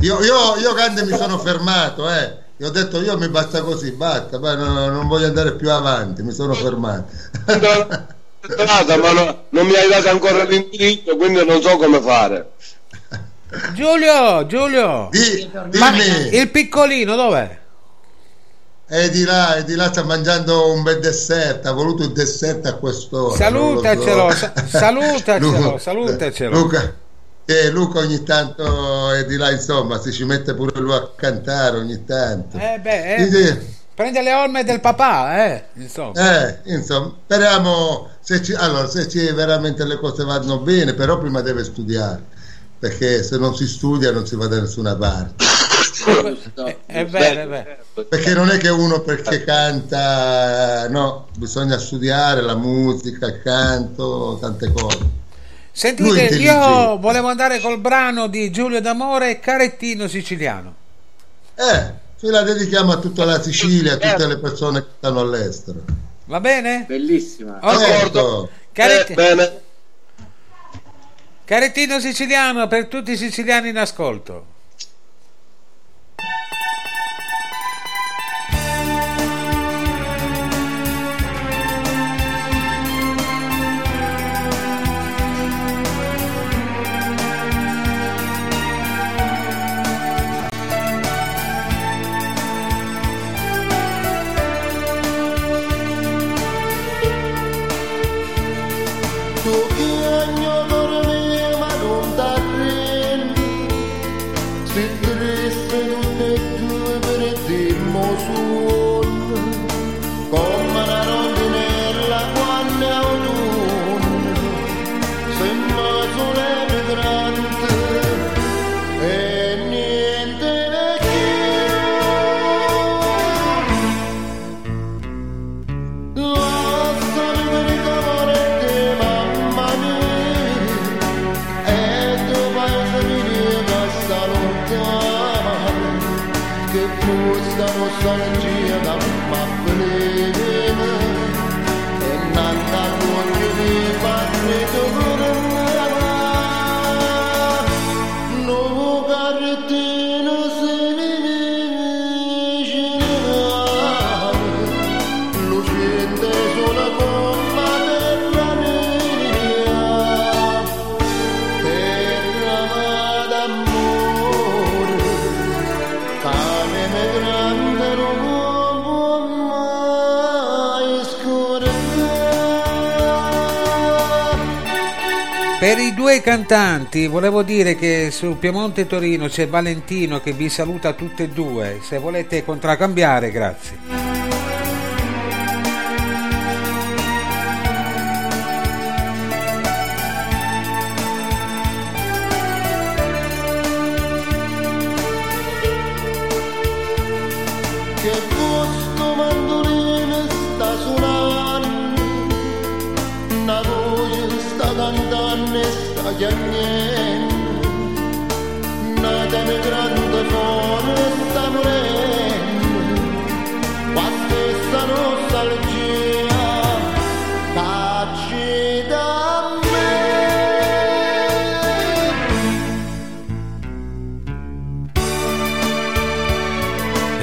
I: Io, io, io Grande mi sono fermato, eh. Io ho detto io mi basta così, basta, ma no- non voglio andare più avanti, mi sono fermato.
M: Strada, ma no- non mi hai dato ancora l'indirizzo, quindi non so come fare.
G: Giulio, Giulio, ma
I: dimmi.
G: il piccolino dov'è?
I: E di là, e di là sta mangiando un bel dessert, ha voluto il dessert a quest'ora. non lo so.
G: Salutacelo, sa- salutacelo,
I: Luca-
G: salutacelo.
I: Luca, eh, Luca ogni tanto è di là, insomma, si ci mette pure lui a cantare ogni tanto.
G: Eh beh, eh,
I: sì.
G: prende le orme del papà, eh, insomma.
I: Eh, insomma, speriamo se, ci, allora, se ci veramente le cose vanno bene, però prima deve studiare, perché se non si studia non si va da nessuna parte.
G: È vero, è vero.
I: Perché non è che uno perché canta, no, bisogna studiare la musica, il canto, tante cose.
G: Sentite, io volevo andare col brano di Giulio D'Amore, Carettino Siciliano.
I: Eh, ce la dedichiamo a tutta la Sicilia, a tutte le persone che stanno all'estero.
G: Va bene?
J: Bellissima.
I: D'accordo.
G: Caretti-
M: Eh, bene.
G: Carettino Siciliano per tutti i siciliani in ascolto. Cantanti volevo dire che su Piemonte Torino c'è Valentino che vi saluta tutte e due. Se volete contraccambiare, grazie.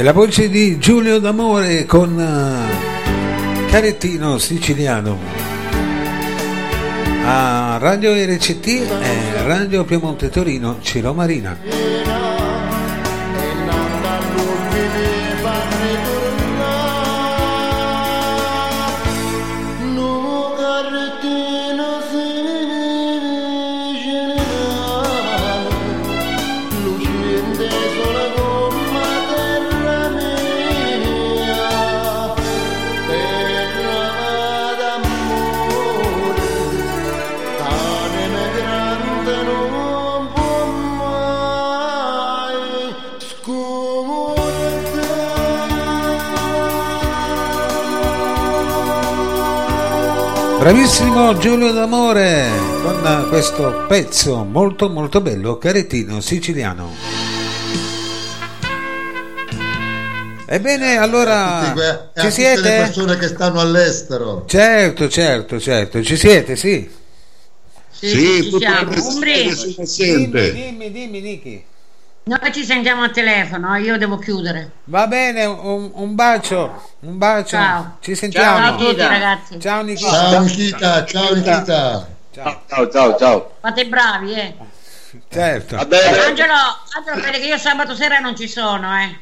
G: La voce di Giulio D'Amore con eh, Carettino Siciliano a Radio RCT e Radio Piemonte Torino Ciro Marina. Bravissimo Giulio D'Amore con questo pezzo molto molto bello Carettino Siciliano. Ebbene, allora
I: Tutti que- a
G: ci
I: tutte le
G: siete?
I: persone che stanno all'estero.
G: Certo, certo, certo, ci siete, sì.
K: Sì, sì, ci siamo. Umbri,
H: Sente.
G: Dimmi, dimmi, Niki.
K: noi ci sentiamo al telefono, io devo chiudere.
G: Va bene, un, un bacio, un bacio.
K: Ciao.
G: Ci sentiamo.
K: Ciao a tutti ragazzi.
G: Ciao Nikita.
I: Ciao Nikita, ciao Nikita.
M: Ciao, ciao, ciao.
K: Fate bravi, eh.
G: Certo.
K: Angelo, Angelo, vedi che io sabato sera non ci sono, eh.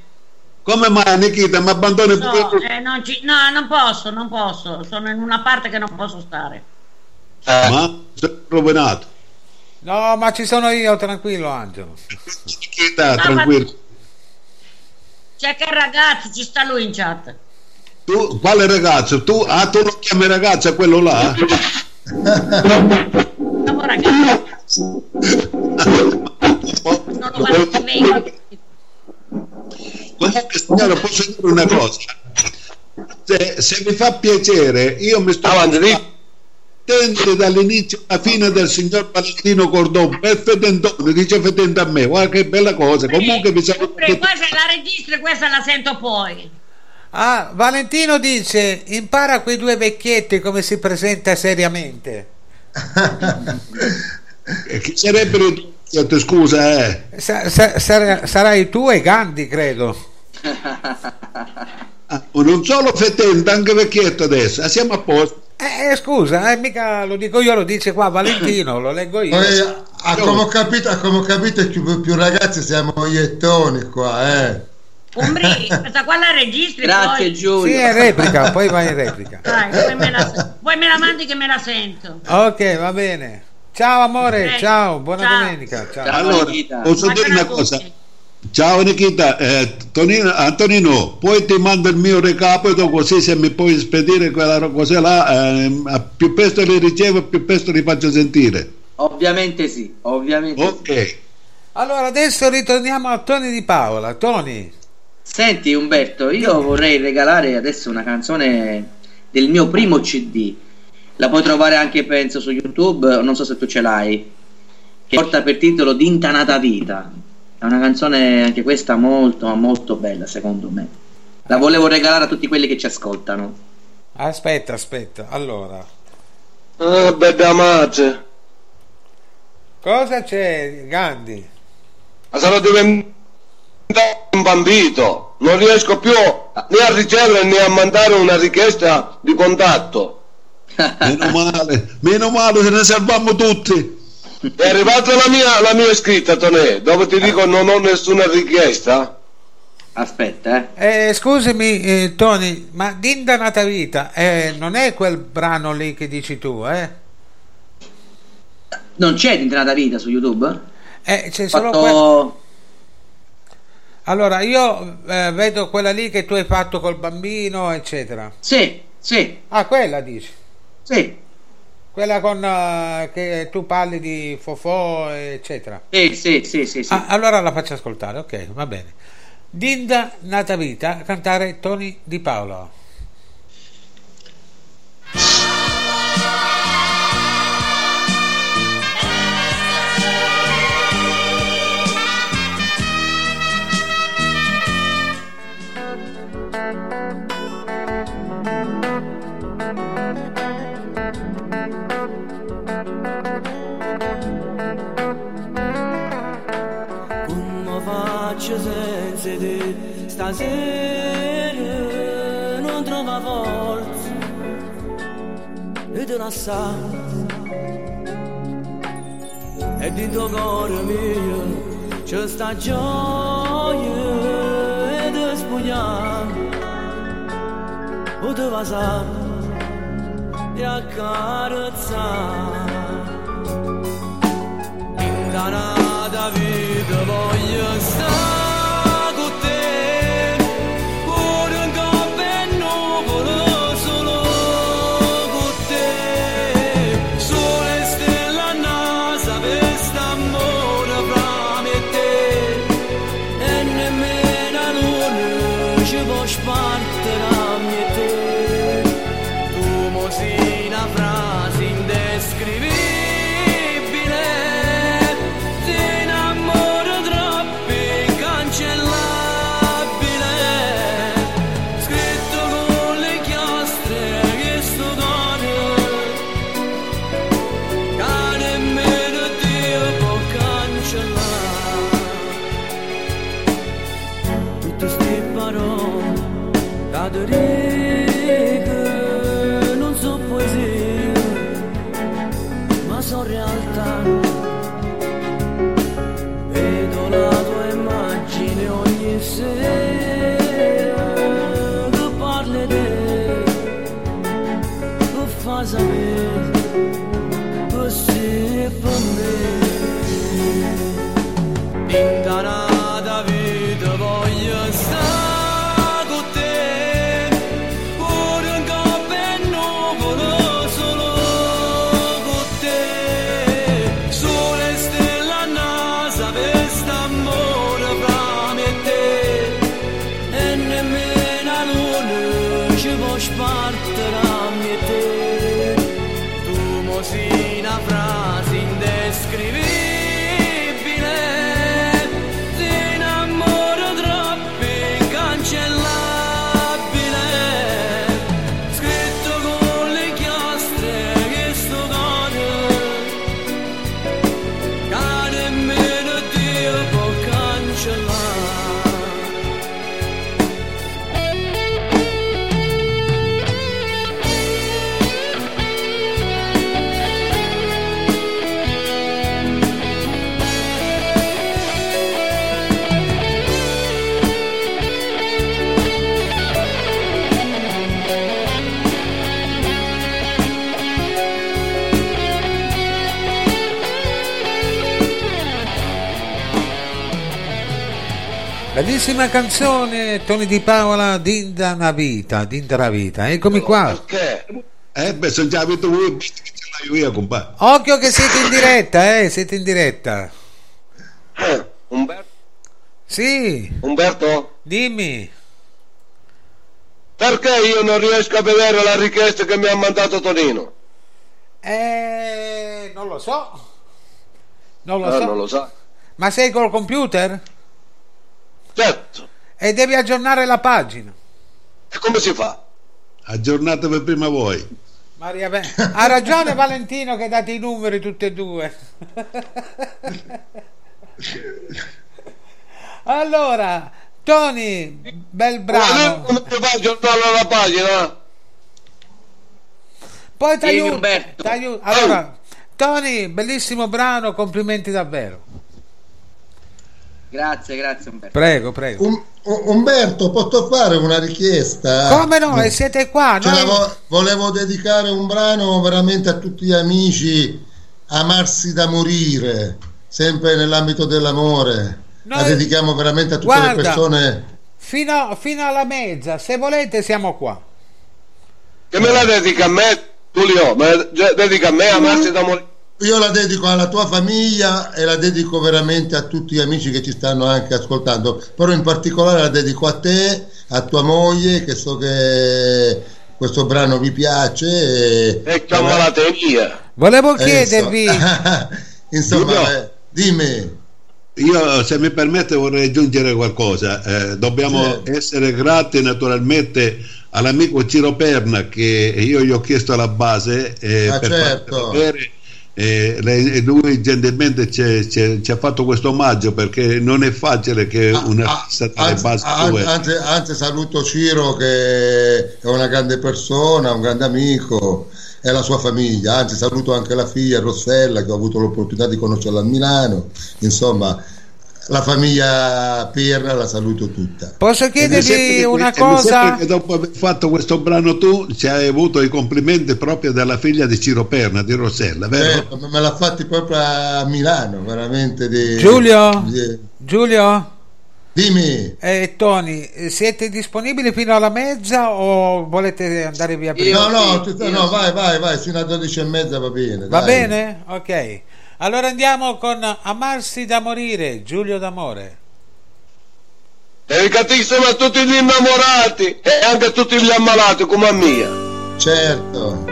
H: Come mai Nikita mi abbandoni
K: So,
H: pure
K: eh, non ci- no, non posso, non posso. Sono in una parte che non posso stare.
H: Ma sei rovinato.
G: No, ma ci sono io, tranquillo Angelo.
H: Nikita,
K: No,
H: tranquillo.
K: C'è che ragazzi, ci sta lui in chat.
H: Tu, quale ragazzo? Tu, ah, tu lo chiami ragazzo, quello là?
K: Siamo ragazzi. Non lo fate meglio.
H: Comunque, signora, posso dire una cosa? Se, se mi fa piacere, io mi sto attento dall'inizio alla fine del signor Valentino Cordon, per fedentone, dice fedente a me, guarda che bella cosa. Comunque mi saluto
K: Sempre, se la registri, questa la sento poi.
G: Ah, Valentino dice, impara quei due vecchietti come si presenta seriamente.
H: Eh, Chi sarebbero i due? Scusa, eh.
G: Sa- sa- sar- sarai tu e Gandhi, credo.
H: Ah, non solo fedente, anche vecchietto adesso. Ah, siamo a posto.
G: Eh, eh, scusa, eh, mica lo dico io, lo dice qua Valentino, lo leggo io.
I: Poi, a come ho capito, a come ho capito più, più ragazzi siamo iettoni qua, eh.
K: Umbri, questa qua la registri poi.
G: Sì, è replica, poi vai in replica.
K: Dai, poi me, la, poi me la mandi che me la sento.
G: Ok, va bene. Ciao amore,
K: Ok,
G: ciao, buona
K: ciao.
G: domenica. Ciao.
H: Allora, posso dire una cosa? Ciao Nikita, eh, Tonino- Antonino, poi ti mando il mio recapito così se mi puoi spedire quella cosa là, a- più presto li ricevo più presto li faccio sentire.
J: Ovviamente sì, ovviamente sì.
H: Ok.
G: Allora adesso ritorniamo a Tony di Paola. Tony,
J: Senti Umberto, io vorrei regalare adesso una canzone del mio primo CD. La puoi trovare anche penso su YouTube, non so se tu ce l'hai. Che porta per titolo D'intanata vita. È una canzone anche questa molto molto bella secondo me. La volevo regalare a tutti quelli che ci ascoltano.
G: aspetta, aspetta. Allora,
M: Ah, bella madre.
G: cosa c'è Gandhi?
M: Ma sarò diventato un bambino. Non riesco più né a ricevere né a mandare una richiesta di contatto.
H: Meno male, meno male, se ne salviamo tutti.
M: È arrivata la mia, la mia scritta, Tonè, dove ti dico non ho nessuna richiesta.
J: Aspetta, eh.
G: Eh, scusami eh, Tony, ma Dinda Nata Vita eh, non è quel brano lì che dici tu, eh?
J: Non c'è Dindanata Vita su YouTube?
G: Eh, c'è solo
J: Fatto-
G: quella- Allora, io eh, vedo quella lì che tu hai fatto col bambino, eccetera.
J: Sì, sì.
G: Ah, quella dici?
J: Sì.
G: Quella con eh, che tu parli di Fofò, eccetera.
J: Sì, sì, sì, sì, sì.
G: Ah, allora la faccio ascoltare, ok, va bene. Dinda Nata Vita cantare Tony Di Paolo.
E: E te lasciare e dentro cuore mio c'è sta gioia e te spogliare o te va e accarezzare in danata vita cadere
G: Bellissima canzone, Tony Di Paola, Dinda una vita, Dinda la vita. Eccomi qua.
H: Eh beh, se già avete voi, che ce l'hai io, compadre.
G: Occhio che siete in diretta, eh, siete in diretta.
M: Umberto?
G: Sì.
M: Umberto?
G: Dimmi.
M: Perché io non riesco a vedere la richiesta che mi ha mandato Tonino?
G: Eh, non lo so. Non lo
M: Ah,
G: so.
M: non lo sa.
G: Ma sei col computer?
M: Certo.
G: E devi aggiornare la pagina.
M: E come si fa?
H: Aggiornatevi prima voi.
G: Maria Be- ha ragione Valentino che date i numeri tutti e due. allora, Tony, bel brano.
M: Come si fa a aggiornare la pagina?
G: Poi ti aiuto. Allora, Tony, bellissimo brano, complimenti davvero.
J: Grazie, grazie Umberto.
G: Prego, prego.
I: Um- U- Umberto, posso fare una richiesta?
G: Come no? E siete qua?
I: Cioè,
G: noi-
I: vo- volevo dedicare un brano veramente a tutti gli amici Amarsi da morire, sempre nell'ambito dell'amore. La
G: Noi-
I: dedichiamo veramente a tutte
G: Guarda.
I: le persone.
G: Fino, fino alla mezza, se volete siamo qua.
M: Che me la dedica a me, Giulio? Me la dedica a me, amarsi da morire.
I: Io la dedico alla tua famiglia e la dedico veramente a tutti gli amici che ci stanno anche ascoltando, però in particolare la dedico a te, a tua moglie, che so che questo brano vi piace. E,
M: E che malattia.
G: Volevo
I: Eh,
G: chiedervi,
I: Insomma,
H: Giulio.
I: eh, dimmi.
H: Io, se mi permette, vorrei aggiungere qualcosa. Eh, dobbiamo essere grati naturalmente all'amico Ciro Perna che io gli ho chiesto alla base eh,
I: Ah,
H: per
I: certo.
H: farlo e lui gentilmente ci, ha fatto questo omaggio perché non è facile che un artista dalle
I: Anzi,
H: basi
I: an-
H: sue-
I: anzi, anzi, saluto Ciro che è una grande persona, un grande amico e la sua famiglia, anzi saluto anche la figlia Rossella che ho avuto l'opportunità di conoscerla a Milano, insomma la famiglia Perna la saluto tutta.
G: posso chiedervi una
H: e sembra
G: cosa?
H: che dopo aver fatto questo brano tu ci hai avuto i complimenti proprio dalla figlia di Ciro Perna, di Rossella, vero?
I: Eh, me l'ha fatti proprio a Milano, veramente di-
G: Giulio?
I: di-
G: Giulio?
I: Dimmi.
G: E Tony, eh, siete disponibili fino alla mezza o volete andare via prima?
I: no, no, tu- no, vai, vai, vai, fino a 12 e mezza va bene.
G: Va
I: dai.
G: bene? Ok. Allora andiamo con Amarsi da morire, Giulio d'amore.
M: Dedicatissimo a tutti gli innamorati e anche a tutti gli ammalati come a mia.
I: Certo.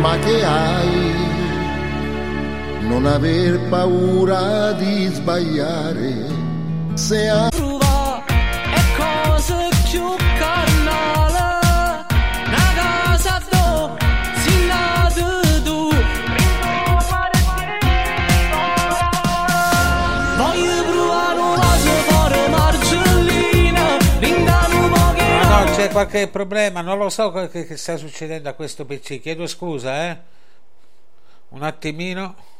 L: Ma che hai? Non aver paura di sbagliare. Se hai
E: è cosa più carnale una casa do si nata tu voglio provare un vaso fuori margellina vingano poche
G: No, no, c'è qualche problema, non lo so che, che sta succedendo a questo PC. Chiedo scusa, eh. Un attimino.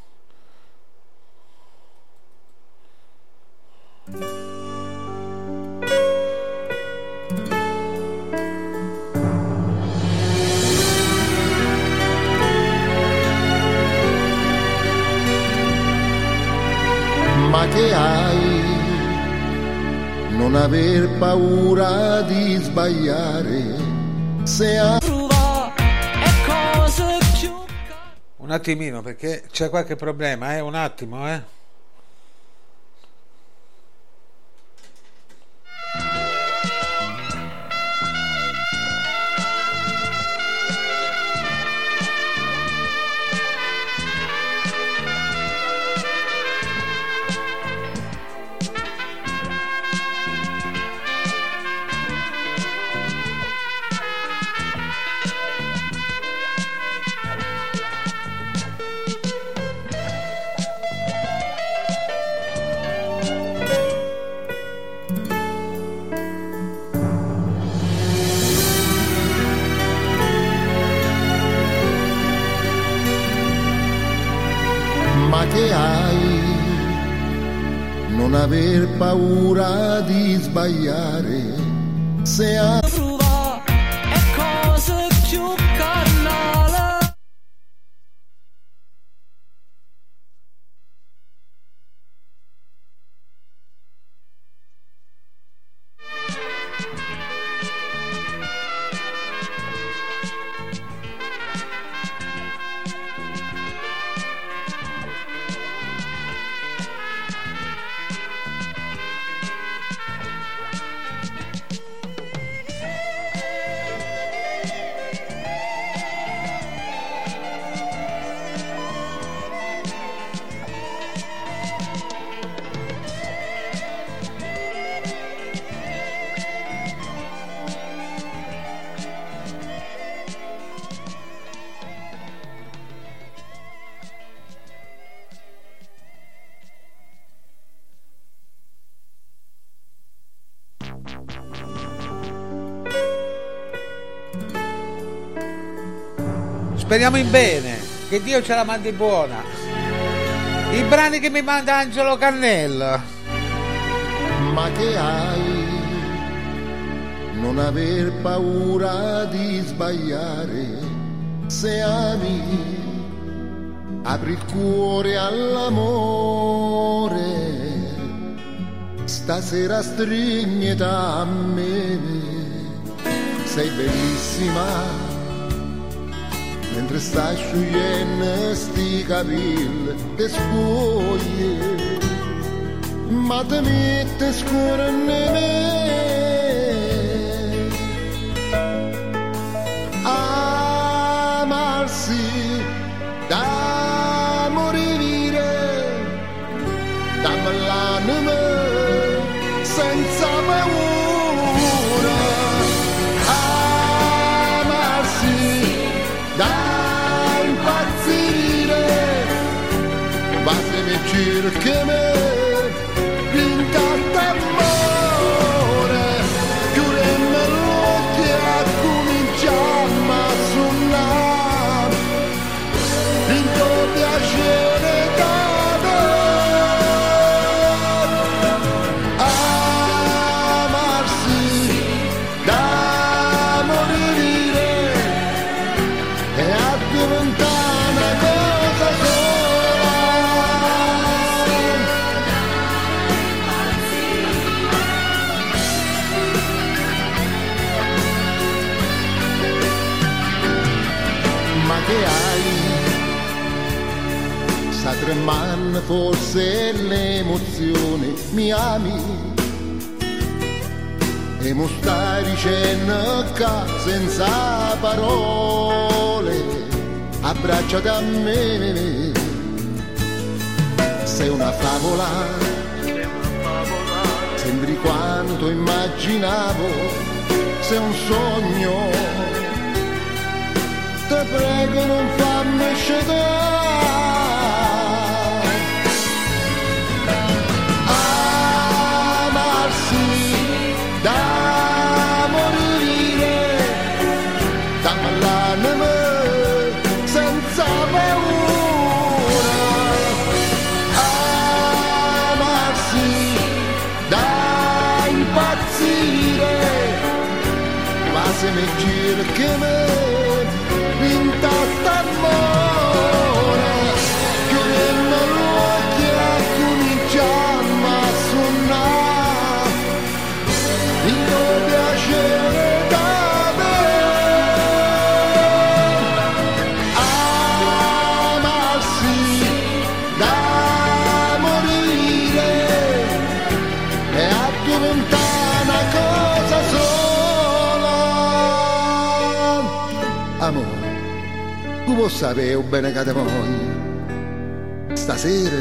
L: Ma che hai? Non aver paura di sbagliare. Se hai
E: è cosa più
G: Un attimino, perché c'è qualche problema, eh. Un attimo, eh.
L: Di sbagliare.
G: Che Dio ce la mandi buona. I brani che mi manda Angelo Cannello.
L: ma che hai? Non aver paura di sbagliare se ami. Apri il cuore all'amore, stasera strignete a me. Sei bellissima, stai sciogliendo sti capelli te spoglie ma te mette scuro in basta mi cerca me forse l'emozione, mi ami? E mo stai dicendo che senza parole abbracciati a me sei una favola. Sembri quanto immaginavo. Sei un sogno. Te prego non fammi scedere ma se mi gira che me tu puoi sapere bene che te voglio stasera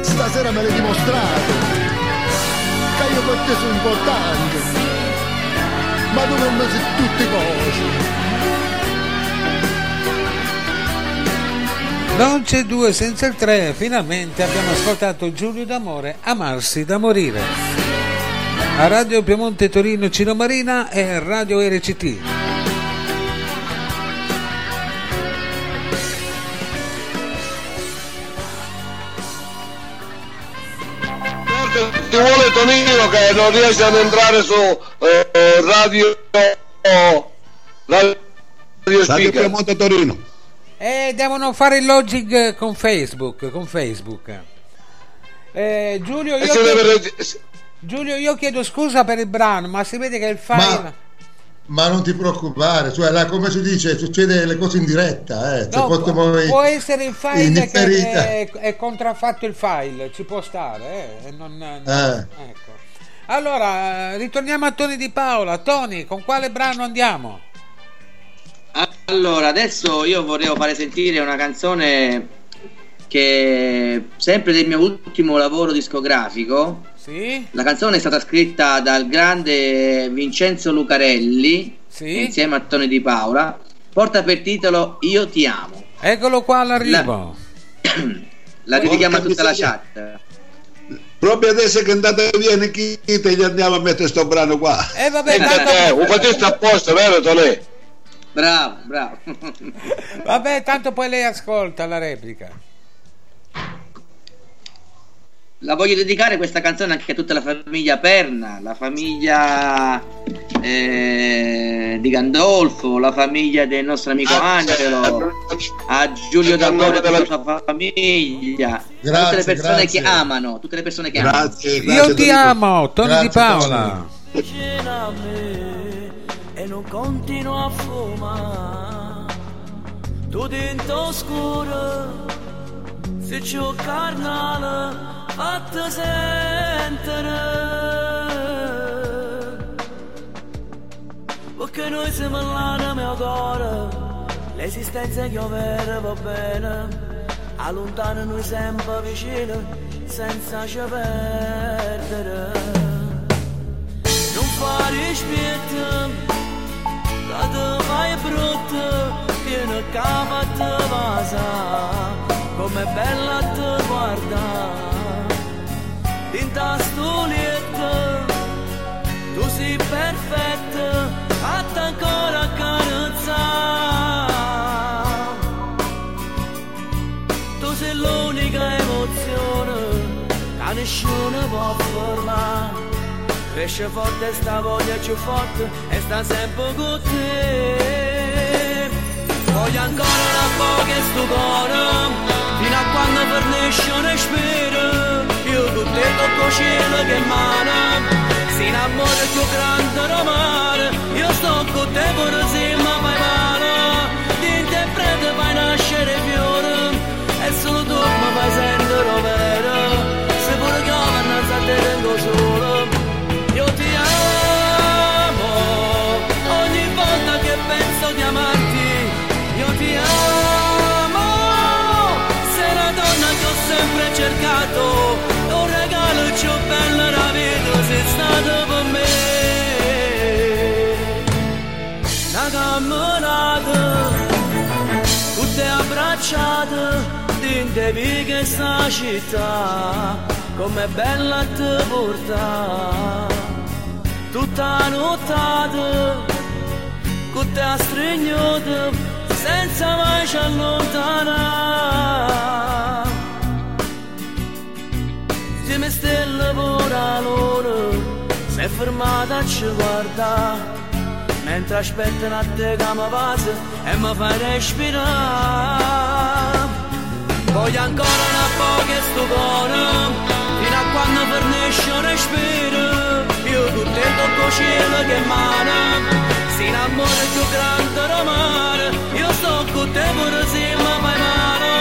L: stasera me l'hai dimostrato che io per te sono importante ma tu non sei tutte cose
P: Non c'è due senza il tre, finalmente abbiamo ascoltato Giulio d'Amore, Amarsi da morire. A Radio Piemonte Torino Cino Marina e Radio RCT.
M: Tonino che non riesce ad entrare su eh, radio radio
H: Radio
M: speaker
H: Piemonte Torino.
P: E devono fare il login con Facebook, con Facebook. Eh, Giulio,
M: E
P: io chiedo,
M: deve-
P: Giulio, io chiedo scusa per il brano, ma si vede che il file...
I: Ma non ti preoccupare, cioè là, come si dice, succede le cose in diretta, eh.
P: No, può, può essere il file che è, è contraffatto il file, ci può stare. eh, non- non-
I: Eh.
P: ecco. Allora, ritorniamo a Tony di Paola. Tony, con quale brano andiamo?
J: Allora, adesso io vorrei fare sentire una canzone che sempre del mio ultimo lavoro discografico.
P: Sì?
J: La canzone è stata scritta dal grande Vincenzo Lucarelli
P: Sì?
J: insieme a Tony Di Paola. Porta per titolo Io ti amo.
P: Eccolo qua all'arrivo.
J: La dedichiamo a tutta la chat.
H: Proprio adesso che è andata via Nikita gli andiamo a mettere sto brano qua.
P: E vabbè,
M: Senti a
P: tanto,
M: te, un fatista apposta, vero Tonè?
J: Bravo, bravo.
P: vabbè, tanto poi lei ascolta la replica.
J: la voglio dedicare questa canzone anche a tutta la famiglia Perna, la famiglia eh, di Gandolfo, la famiglia del nostro amico Angelo, a Giulio D'Amore e tutta la sua famiglia, a tutte le
I: Grazie,
J: persone
I: grazie.
J: che amano, tutte le persone che
H: Grazie,
J: amano.
P: Io ti amo, Tony Di Paola.
E: vicino a me e non continuo a fumare. Tu dentro scuro, se un carnale, fatti sentire. Perché noi siamo l'anima e cuore, l'esistenza che vera va bene. Allontana noi sempre vicino, senza ci perdere. Non fare spietta, quando vai brutta, viene capa a te vasa, com'è bella a te guarda. Tinta stulietta, tu sei perfetta, fatta Tu sei l'unica emozione che nessuno può fermare. Cresce forte sta voglia più forte e sta sempre con te. Voglio ancora una poca sto cuore, fino a quando fornisce un respiro. Io con te tocco cielo che mano, si innamora più grande romare. Io sto con te pure se mi male, abbracciate, dinte che sta città, com'è bella te portare tutta nottata, con te stringata, senza mai ci allontanare. Insieme stelle vola loro, sei fermata ci guardare, mentre aspettano a te che mi passa e mi fai respirare. Voglio ancora una poca sto cuore, fino a quando fornisce un respiro. Io con te tocco cielo che mano, si innamora più grande romare. Io sto con te pure se mi fai male,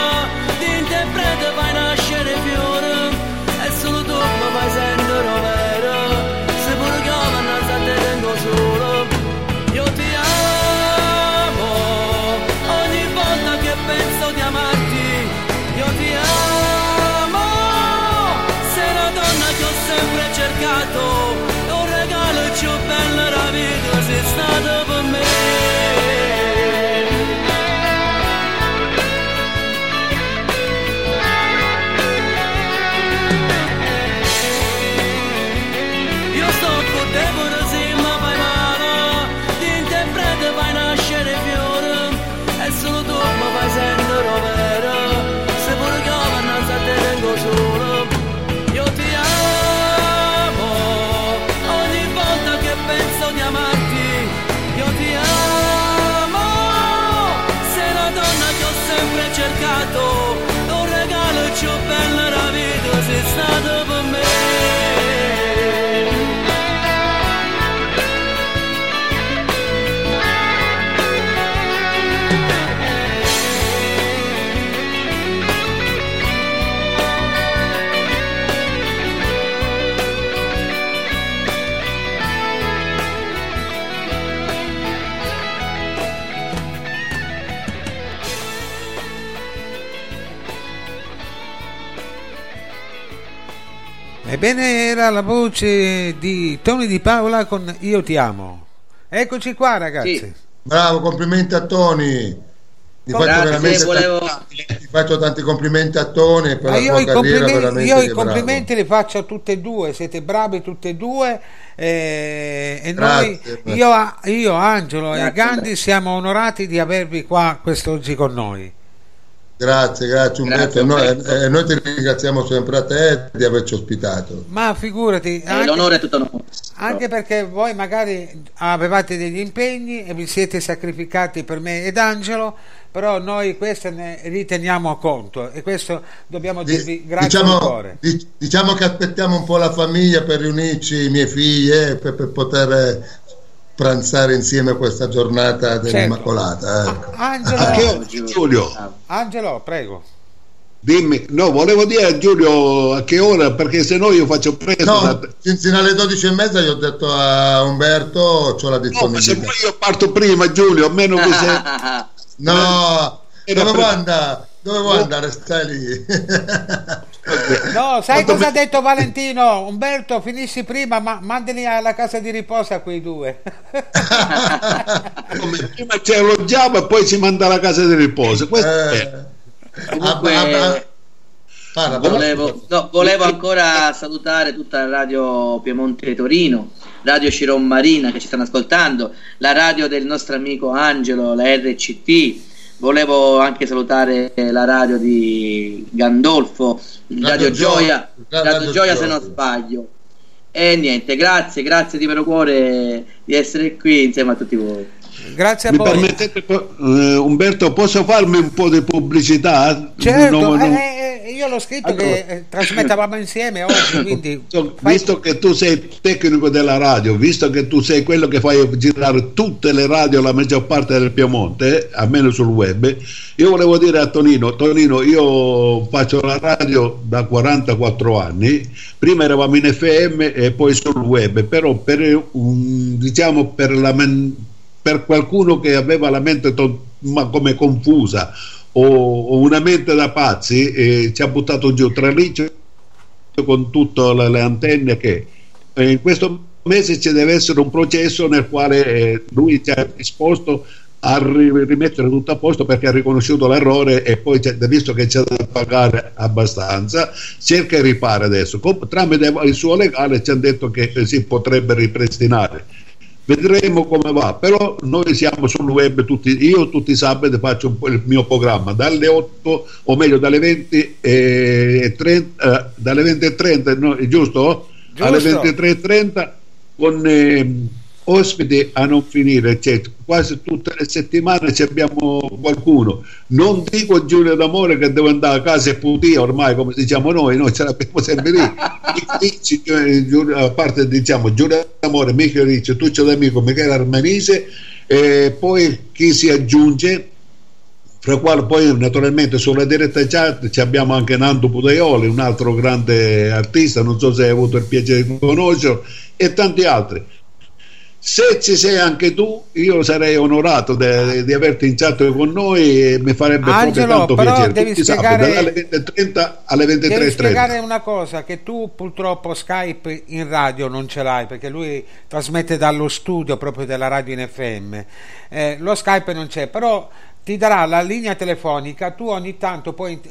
E: ti interprete fai nascere fiore, e solo tu mi fai sentire cercato, un regalo più bello da vita sei stato per
P: Ebbene, era la voce di Tony Di Paola con Io ti amo. Eccoci qua, ragazzi.
I: Bravo, complimenti a Tony. Ti faccio, veramente
P: volevo-
I: tanti, ti faccio tanti complimenti a Tony per
P: Ma
I: la
P: io, i
I: carriera
P: complimenti,
I: veramente
P: io i complimenti li faccio a tutte e due, siete bravi tutte e due eh, e
I: Grazie.
P: noi, io, io, Angelo e
I: Grazie.
P: Gandhi siamo onorati di avervi qua quest'oggi con noi.
I: Grazie, grazie Umberto.
J: Grazie,
I: Noi,
J: Umberto.
I: eh, noi ti ringraziamo sempre a te di averci ospitato.
G: Ma figurati,
J: Eh,
G: anche,
J: l'onore è tutto nostro.
G: anche perché voi magari avevate degli impegni e vi siete sacrificati per me ed Angelo, però noi queste ne riteniamo a conto e questo dobbiamo dirvi grazie di
I: Diciamo,
G: cuore.
I: di- diciamo che aspettiamo un po' la famiglia per riunirci, i miei figli, eh, per, per poter eh, pranzare insieme questa giornata dell'Immacolata. ecco.
G: Angelo,
H: A che ora, Giulio?
G: Angelo, prego.
H: Dimmi, no, volevo dire a Giulio a che ora, perché se no io faccio presto.
I: No,
H: da-
I: fino alle 12 e mezza io ho detto a Umberto, ho la
H: No, ma se
I: disponibilità.
H: poi io parto prima, Giulio, almeno che se...
I: No,
H: Era
I: dovevo
H: per-
I: andare, dovevo andare, stai lì.
G: No, sai cosa ha detto Valentino? Umberto, finisci prima, ma mandali alla casa di riposo a quei due.
H: Come prima ci alloggiamo e poi si manda alla casa di riposo. Questo è.
J: Comunque,
I: Ah, ah, ah.
J: Volevo, no, volevo ancora salutare tutta la radio Piemonte Torino, Radio Ciron Marina che ci stanno ascoltando, la radio del nostro amico Angelo, la RCT. Volevo anche salutare la radio di Gandolfo, Radio,
I: Radio
J: Gioia,
I: Gio-
J: Radio,
I: Radio
J: Gioia se non sbaglio. E niente, grazie, grazie di vero cuore di essere qui insieme a tutti voi.
G: Grazie a
H: Mi
G: voi.
H: permettete, eh, Umberto, posso farmi un po' di pubblicità?
G: Certo,
H: No, no.
G: eh, eh, io l'ho scritto che eh, trasmettavamo insieme oggi, quindi fai-
H: Visto che tu sei tecnico della radio, visto che tu sei quello che fai girare tutte le radio, la maggior parte del Piemonte, almeno sul web, io volevo dire a Tonino, Tonino, io faccio la radio da 44 anni, prima eravamo in FM e poi sul web, però per, un- diciamo per, la per qualcuno che aveva la mente to- ma come confusa o, o una mente da pazzi, eh, ci ha buttato giù tra lì con tutte le, le antenne che eh, in questo mese ci deve essere un processo nel quale eh, lui ci ha disposto a ri- rimettere tutto a posto perché ha riconosciuto l'errore e poi visto che c'è da pagare abbastanza cerca di ripare adesso. Tramite il suo legale ci hanno detto che eh, si potrebbe ripristinare vedremo come va però noi siamo sul web tutti, io tutti i sabati faccio un po' il mio programma dalle 8 o meglio dalle 20 e 30 eh, dalle 20 e 30 no, è giusto?
G: Giusto.
H: alle 23 e 30 con ehm, ospiti a non finire cioè, quasi tutte le settimane ci abbiamo qualcuno. Non dico Giulio D'Amore che deve andare a casa e putia ormai come diciamo noi noi ce l'abbiamo sempre lì. Eh, a parte diciamo Giulio D'Amore Michele Ricci Tuccio D'Amico Michele Armanise e poi chi si aggiunge fra quali poi naturalmente sulla diretta chat ci abbiamo anche Nando Pudaioli un altro grande artista non so se hai avuto il piacere di conoscerlo e tanti altri se ci sei anche tu io sarei onorato de- di averti in chat con noi e mi farebbe
G: Angelo,
H: proprio tanto
G: però
H: piacere
G: devi
H: Tutti
G: spiegare-
H: sabati, dalle 20.30 alle
G: Devi
H: 23.30
G: spiegare una cosa, che tu purtroppo Skype in radio non ce l'hai perché lui trasmette dallo studio proprio della radio in FM. Eh, lo Skype non c'è, però ti darà la linea telefonica, tu ogni tanto puoi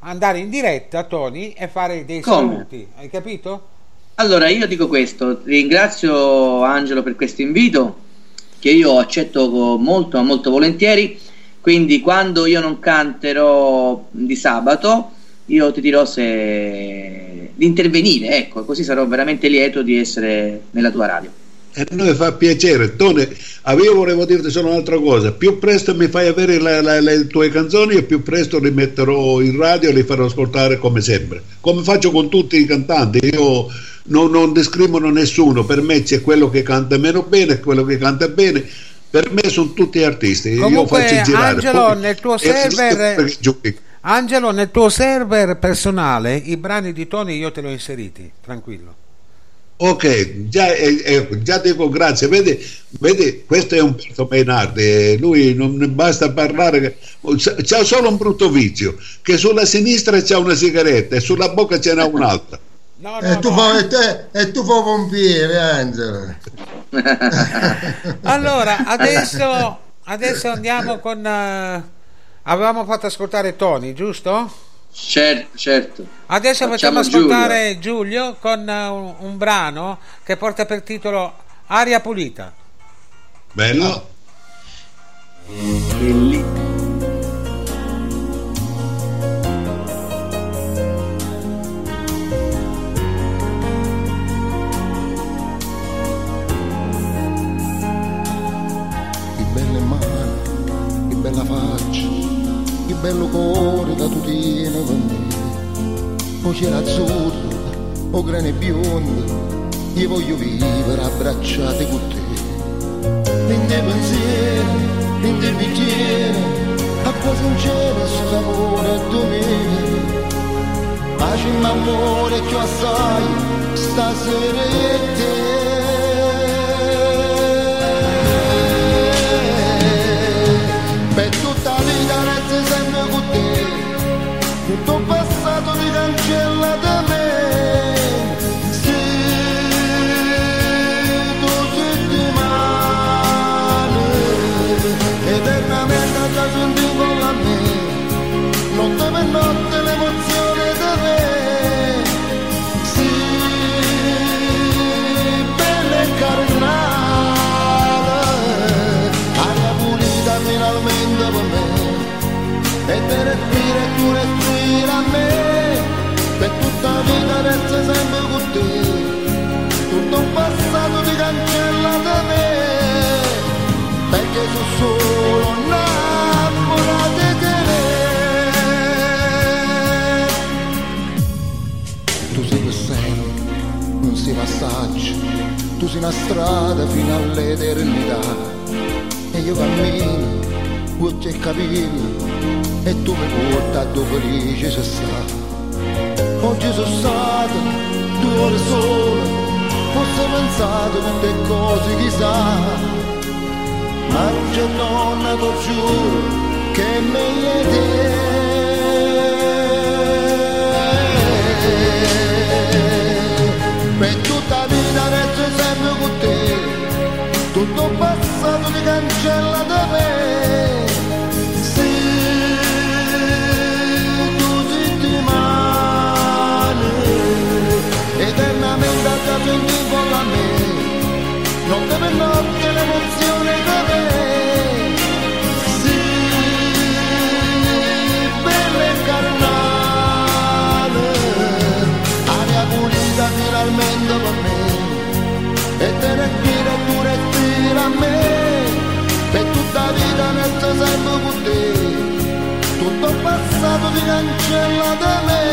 G: andare in diretta, Tony, e fare dei
J: Come?
G: saluti, hai capito?
J: Allora, io dico questo, ringrazio Angelo per questo invito che io accetto molto, molto volentieri, quindi quando io non canterò di sabato, io ti dirò se di intervenire, ecco, così sarò veramente lieto di essere nella tua radio.
H: E a noi fa piacere. Tone, ah, io volevo dirti solo un'altra cosa. Più presto mi fai avere la- la- le tue canzoni e più presto li metterò in radio e li farò ascoltare come sempre. Come faccio con tutti i cantanti. Io non, non discrimino nessuno. Per me c'è quello che canta meno bene quello che canta bene. Per me sono tutti artisti. io
G: Comunque,
H: faccio girare.
G: Angelo,
H: Poi-
G: nel tuo
H: e finisco
G: server-. Angelo, nel tuo server personale i brani di Tony io te li ho inseriti, tranquillo.
H: Ok, già, eh, ecco, già dico grazie. Vedi, vedi, questo è Umberto Mainardi. eh, Lui non basta parlare. C'ha solo un brutto vizio: che sulla sinistra c'è una sigaretta e sulla bocca ce n'è un'altra.
I: E, tu fa, e, te, e tu fa pompiere, Angelo.
G: Allora, adesso, adesso andiamo con... eh, avevamo fatto ascoltare Tony, giusto?
J: Certo, certo.
G: Adesso facciamo,
J: Facciamo
G: ascoltare Giulio, con eh, un, un brano che porta per titolo Aria pulita.
H: Bello.
L: Volta tu tieni per me o cielo azzurro o grane biondo io voglio vivere abbracciate con te. In te pensiero in te bicchiere acqua sincera st'amore domenica. Pace ma amore che assai stasera te sei una strada fino all'eternità. E io cammino occhi e capelli e tu mi porta dove felice sei stato oggi sono stato due ore sole forse ho pensato tutte cose chissà. Ma c'è donna ti giuro che è meglio te ti cancella da me se tu settimane eternamente a caso con la me notte per notte l'emozione passato ti cancella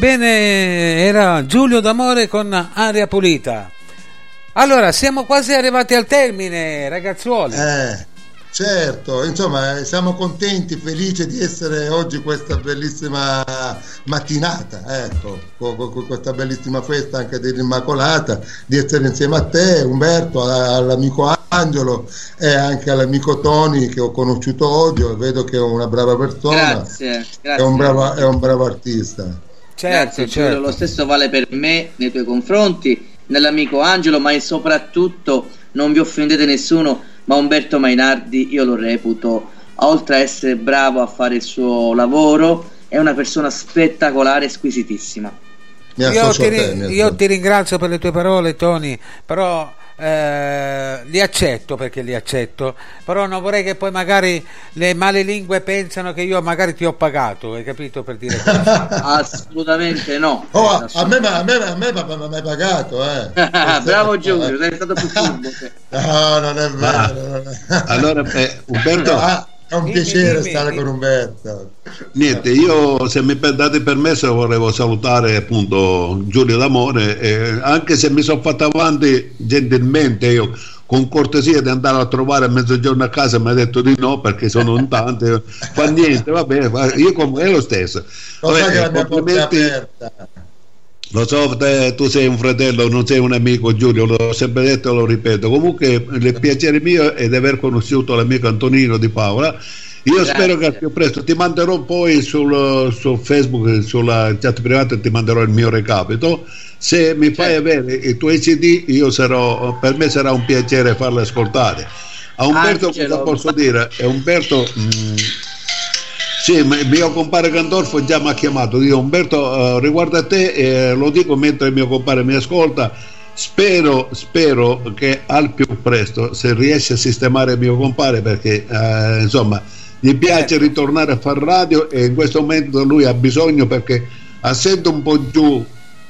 P: Ebbene, era Giulio D'Amore con Aria Pulita. Allora, siamo quasi arrivati al termine, ragazzuoli.
I: Eh, certo, insomma, siamo contenti, felici di essere oggi questa bellissima mattinata, ecco, con, con- con questa bellissima festa anche dell'Immacolata, di essere insieme a te, Umberto, all'amico Angelo e anche all'amico Tony che ho conosciuto oggi, e vedo che è una brava persona,
J: Grazie,
I: è
J: grazie.
I: un bravo, è un bravo artista.
P: Certo,
J: Grazie Giulio, lo stesso vale per me nei tuoi confronti, nell'amico Angelo, ma soprattutto non vi offendete nessuno, ma Umberto Mainardi io lo reputo, oltre a essere bravo a fare il suo lavoro, è una persona spettacolare, squisitissima.
P: Io, ti,
I: te,
P: io ti ringrazio per le tue parole, Tony, però
G: eh, li accetto perché li accetto, però non vorrei che poi magari le male lingue pensano che io magari ti ho pagato, hai capito per dire?
J: Assolutamente no.
I: Oh, a, a me, ma- a me, a me mi hai pagato, eh.
J: Bravo Giulio, sei stato più furbo.
I: No, non è vero. non è-
H: Allora, eh, Umberto,
I: Ah, è un piacere stare con Umberto.
H: niente, io se mi date permesso volevo salutare appunto Giulio D'Amore, eh, anche se mi sono fatto avanti gentilmente io con cortesia di andare a trovare a mezzogiorno a casa mi ha detto di no perché sono in tante fa niente vabbè fa- io com- è lo stesso Vabbè,
I: che la
H: eh,
I: mia porta è
H: complimenti
I: aperta.
H: Lo so, te- tu sei un fratello, non sei un amico, Giulio, l'ho sempre detto e lo ripeto. Comunque il piacere mio è di aver conosciuto l'amico Antonino di Paola. Io
J: Grazie.
H: spero che al più presto ti manderò poi sul, su Facebook, sulla chat privata, ti manderò il mio recapito. Se mi fai avere i tuoi CD, io sarò, per me sarà un piacere farli ascoltare. A Umberto
J: Angelo.
H: cosa posso dire? È Umberto... mm, sì, ma il mio compare Gandolfo già mi ha chiamato. Io, Umberto, eh, riguardo a te, eh, lo dico mentre il mio compare mi ascolta. Spero, spero che al più presto, se riesce a sistemare il mio compare, perché eh, insomma gli piace ritornare a fare radio e in questo momento lui ha bisogno perché essendo un po' giù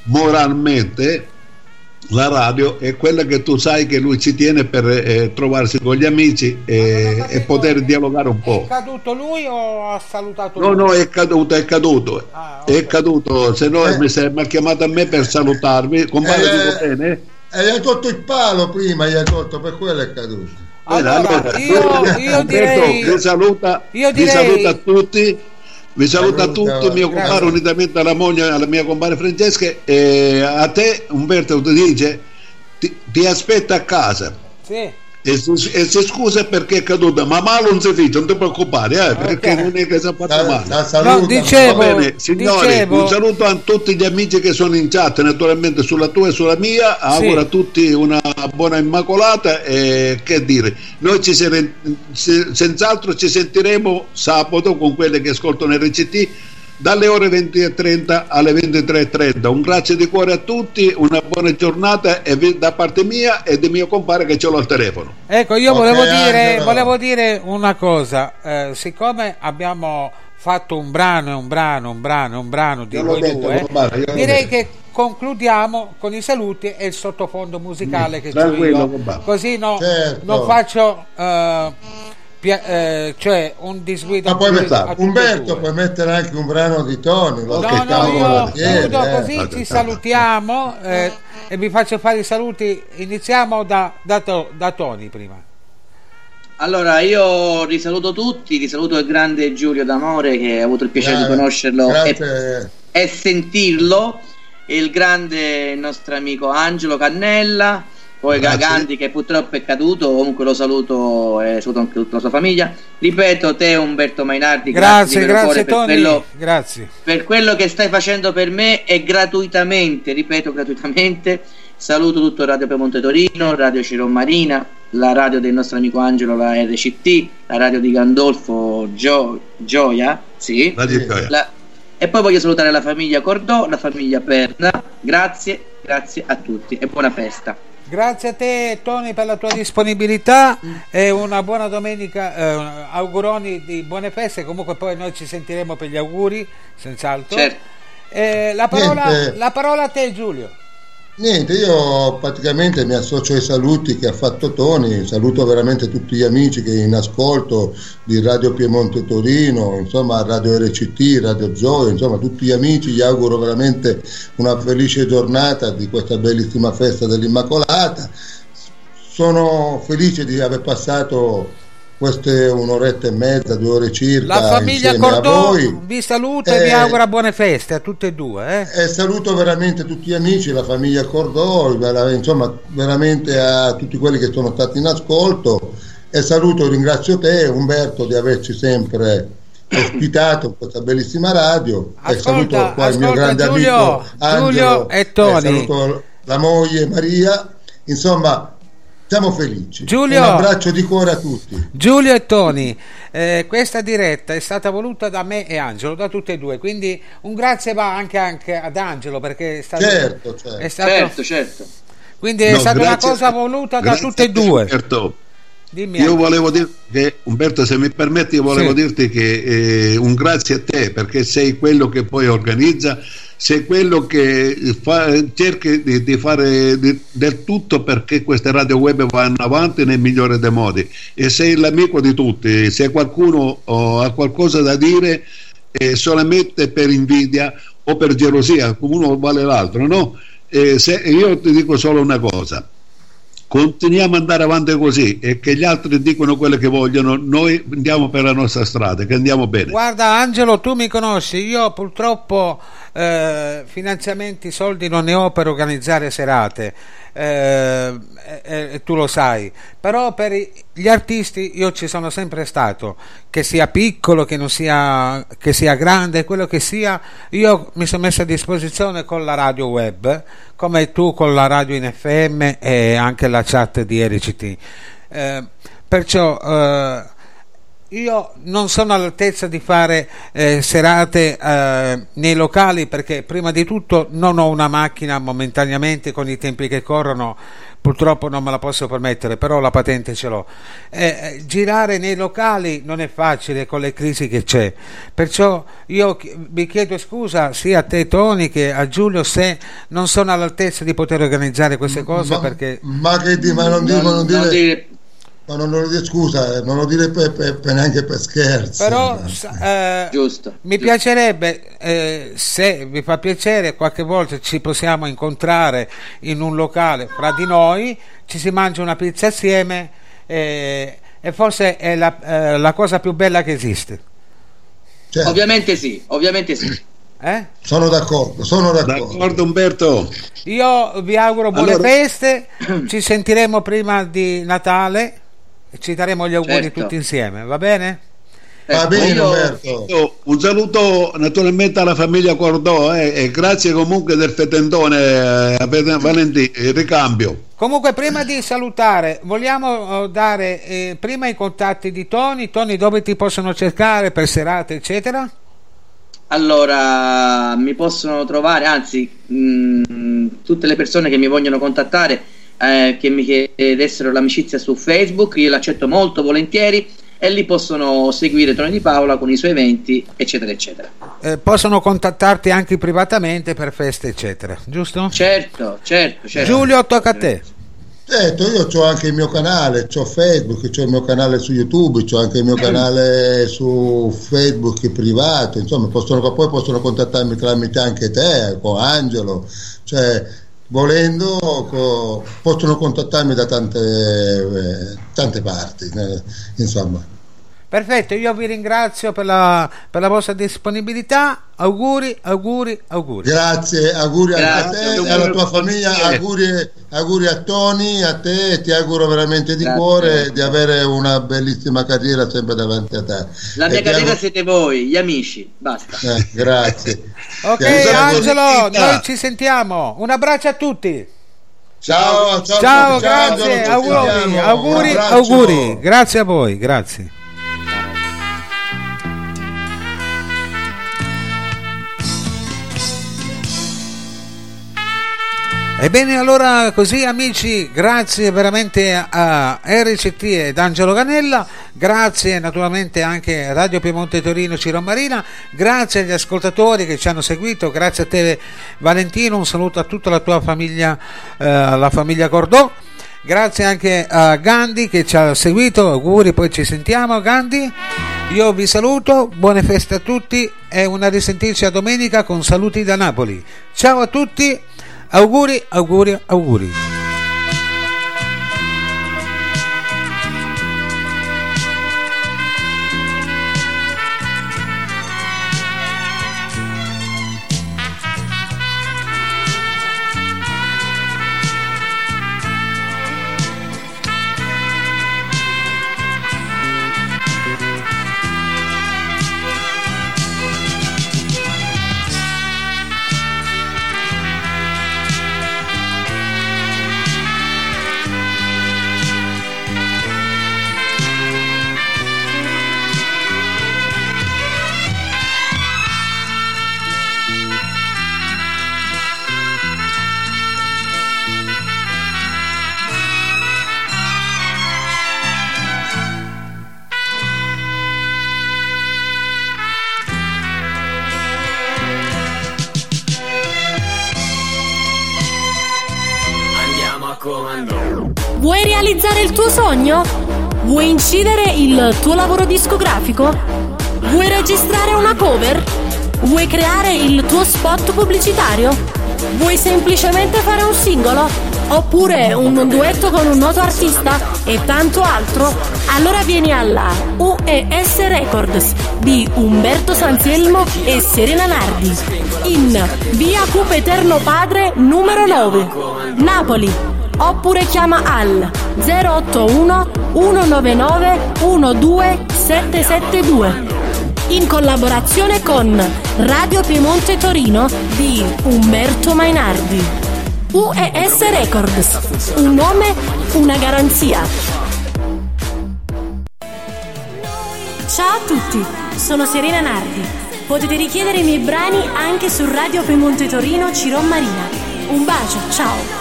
H: moralmente la radio è quella che tu sai che lui ci tiene per eh, trovarsi con gli amici e, e poter dialogare un po'.
G: È caduto lui o ha salutato
H: No,
G: lui?
H: no, è caduto, è caduto.
G: Ah,
H: È caduto, se no
I: Eh.
H: mi, se- mi ha chiamato a me per salutarmi. Compare,
I: Eh,
H: dico bene?
I: E gli hai tolto il palo prima, gli hai tolto, per quello è caduto.
G: Allora,
H: Allora,
G: io, io direi...
H: vi saluta,
G: io
H: vi
G: direi-
H: saluta a tutti. Vi saluta a tutti, mio
I: grazie.
H: compare, unitamente alla moglie, alla mia compare Francesca. E a te, Umberto, ti dice: ti, ti aspetta a casa.
G: Sì.
H: E si, e si scusa perché è caduta, ma male non si dice, non ti preoccupare, eh, perché non è che si è fatto
I: Sa-
H: male.
I: saluta,
G: No, dicevo-
H: Va bene, signori,
G: dicevo-
H: un saluto a tutti gli amici che sono in chat, naturalmente sulla tua e sulla mia. Auguro a tutti una buona Immacolata e che dire, noi ci se- senz'altro ci sentiremo sabato con quelle che ascoltano RCT dalle ore 20.30 alle 23.30. Un grazie di cuore a tutti, una buona giornata e vi- da parte mia e di mio compare che ce l'ho al telefono.
G: Ecco, io
I: Ok,
G: volevo, dire, volevo dire una cosa, eh, siccome abbiamo fatto un brano e un brano, un brano, un brano di voi
H: detto,
G: due,
H: compare,
G: direi che concludiamo con i saluti e il sottofondo musicale che c'ho
H: Tranquillo,
G: io,
H: compare.
G: così no,
I: Certo.
G: non faccio eh, pia- eh, cioè un disguido
I: Ma puoi mettere, Umberto, puoi mettere anche un brano di Tony. lo
G: No, no, io chiudo
I: eh.
G: così, ci salutiamo eh, e vi faccio fare i saluti. Iniziamo da, da, da Tony prima.
J: Allora, io risaluto tutti, risaluto il grande Giulio D'Amore che ho avuto il piacere
I: Grazie,
J: di conoscerlo e, e sentirlo, il grande nostro amico Angelo Cannella, poi
H: Grazie.
J: Gagandi che purtroppo è caduto, comunque lo saluto e saluto anche tutta la sua famiglia. Ripeto, te Umberto Mainardi,
G: Grazie, grazie
J: cuore per quello,
G: Grazie.
J: per quello che stai facendo per me e gratuitamente, ripeto gratuitamente, saluto tutto Radio Piemonte Torino, Radio Ciro Marina, la radio del nostro amico Angelo, la RCT, la radio di Gandolfo Gio- Gioia, sì.
H: Radio Gioia.
J: La- e poi voglio salutare la famiglia Cordò, la famiglia Perna, grazie, grazie a tutti e buona festa.
G: Grazie a te Tony per la tua disponibilità e una buona domenica, eh, auguroni di buone feste, comunque poi noi ci sentiremo per gli auguri, senz'altro.
J: Certo.
G: Eh, la, parola, la parola a te Giulio.
I: Niente, io praticamente mi associo ai saluti che ha fatto Tony, saluto veramente tutti gli amici che in ascolto di Radio Piemonte Torino, insomma Radio RCT, Radio Gioia, insomma tutti gli amici, gli auguro veramente una felice giornata di questa bellissima festa dell'Immacolata. Sono felice di aver passato queste un'oretta e mezza, due ore circa
G: La famiglia Cordò vi saluta e vi
I: Eh,
G: augura buone feste a tutte e due. Eh?
I: e saluto veramente tutti gli amici, la famiglia Cordò, insomma veramente a tutti quelli che sono stati in ascolto e saluto e ringrazio te Umberto di averci sempre ospitato questa bellissima radio e
G: Ascolta,
I: saluto qua il mio
G: ascolta,
I: grande
G: Giulio,
I: amico Angelo
G: Giulio e Tony.
I: saluto la moglie Maria, insomma siamo felici.
G: Giulio.
I: Un abbraccio di cuore a tutti.
G: Giulio e Tony, eh, questa diretta è stata voluta da me e Angelo, da tutte e due, quindi un grazie va anche, anche ad Angelo perché è stato,
I: Certo, certo.
G: è stato-
J: Certo, certo.
G: Quindi è
H: No,
G: stata una
H: grazie-
G: cosa voluta da tutte e due.
H: Umberto.
G: Dimmi.
H: Io volevo dire che, Umberto, se mi permetti, io volevo
G: Sì.
H: dirti che eh, un grazie a te perché sei quello che poi organizza, sei quello che fa, cerchi di, di fare di- del tutto perché queste radio web vanno avanti nel migliore dei modi e sei l'amico di tutti. Se qualcuno oh, ha qualcosa da dire eh, solamente per invidia o per gelosia, uno vale l'altro, no? Eh, se- io ti dico solo una cosa continuiamo ad andare avanti così e che gli altri dicono quello che vogliono, noi andiamo per la nostra strada, che andiamo bene.
G: Guarda Angelo, tu mi conosci, io purtroppo eh, finanziamenti, soldi non ne ho per organizzare serate, eh, e- e tu lo sai, però per gli artisti io ci sono sempre stato, che sia piccolo, che, sia, che sia grande, quello che sia, io mi sono messo a disposizione con la radio web, come tu con la radio in FM e anche la chat di RCT. Eh, perciò... io non sono all'altezza di fare eh, serate eh, nei locali perché prima di tutto non ho una macchina momentaneamente con i tempi che corrono, purtroppo non me la posso permettere, però la patente ce l'ho. Eh, eh, girare nei locali non è facile con le crisi che c'è, perciò io vi chiedo scusa sia a te Tony che a Giulio se non sono all'altezza di poter organizzare queste cose
I: Ma-
G: perché...
I: Ma che di, ma non, non
J: non
I: dire,
J: dire-
I: ma non lo dire, scusa, eh, non lo dire per, per- per- neanche per scherzo.
G: Però eh,
J: Giusto.
G: mi piacerebbe, eh, se vi fa piacere, qualche volta ci possiamo incontrare in un locale fra di noi, ci si mangia una pizza assieme eh, e forse è la, eh, la cosa più bella che esiste.
I: Certo.
J: Ovviamente sì, ovviamente sì.
G: Eh?
I: Sono d'accordo, sono d'accordo.
H: D'accordo Umberto?
G: Io vi auguro buone
H: Allora-
G: feste, ci sentiremo prima di Natale e ci daremo gli auguri
J: Certo.
G: tutti insieme, va bene?
I: Va
J: Ecco,
I: bene
J: io-
H: Un saluto naturalmente alla famiglia Cordò eh, e grazie comunque del fetentone eh, a Valentino, il ricambio.
G: Comunque, prima di salutare, vogliamo eh, dare eh, prima i contatti di Tony. Tony, dove ti possono cercare per serate, eccetera?
J: Allora, mi possono trovare, anzi, mh, tutte le persone che mi vogliono contattare, eh, che mi chiedessero l'amicizia su Facebook, io l'accetto molto volentieri e lì possono seguire Tony Di Paola con i suoi eventi, eccetera, eccetera.
G: Eh, possono contattarti anche privatamente per feste, eccetera, giusto?
J: Certo, certo, certo.
G: Giulio, tocca a te.
I: Certo, io ho anche il mio canale, ho Facebook, ho il mio canale su YouTube, ho anche il mio canale su Facebook privato, insomma, possono, poi possono contattarmi tramite anche te, con Angelo, cioè volendo co- possono contattarmi da tante, eh, tante parti, eh, insomma.
G: Perfetto, io vi ringrazio per la, per la vostra disponibilità. Auguri, auguri, auguri.
I: Grazie, auguri a
J: Grazie,
I: te
J: un
I: e alla tua famiglia, auguri, auguri a Tony, a te, e ti auguro veramente di
J: Grazie.
I: cuore di avere una bellissima carriera sempre davanti a te.
J: La mia
I: E
J: carriera
I: auguro-
J: siete voi, gli amici, basta.
I: Eh, grazie.
G: Ok, Angelo, noi ci sentiamo. Un abbraccio a tutti.
I: Ciao, ciao,
G: Ciao,
I: ciao,
G: grazie, auguri, auguri, auguri. Grazie a voi, grazie. Ebbene allora così amici, grazie veramente a RCT ed Angelo Ganella, grazie naturalmente anche a Radio Piemonte Torino Ciro Marina, grazie agli ascoltatori che ci hanno seguito, grazie a te Valentino, un saluto a tutta la tua famiglia, eh, la famiglia Cordò, grazie anche a Gandhi che ci ha seguito, auguri, poi ci sentiamo Gandhi, io vi saluto, buone feste a tutti e una risentirci a domenica con saluti da Napoli, ciao a tutti! Auguri, auguri, auguri.
D: Sogno? Vuoi incidere il tuo lavoro discografico? Vuoi registrare una cover? Vuoi creare il tuo spot pubblicitario? Vuoi semplicemente fare un singolo? Oppure un duetto con un noto artista e tanto altro? Allora vieni alla UES Records di Umberto Sanzielmo e Serena Nardi in via Cupe Eterno Padre numero 9, Napoli. Oppure chiama al 081 199 12772 in collaborazione con Radio Piemonte Torino di Umberto Mainardi. UES Records, un nome, una garanzia. Ciao a tutti, sono Serena Nardi. Potete richiedere i miei brani anche su Radio Piemonte Torino Ciron Marina. Un bacio, ciao!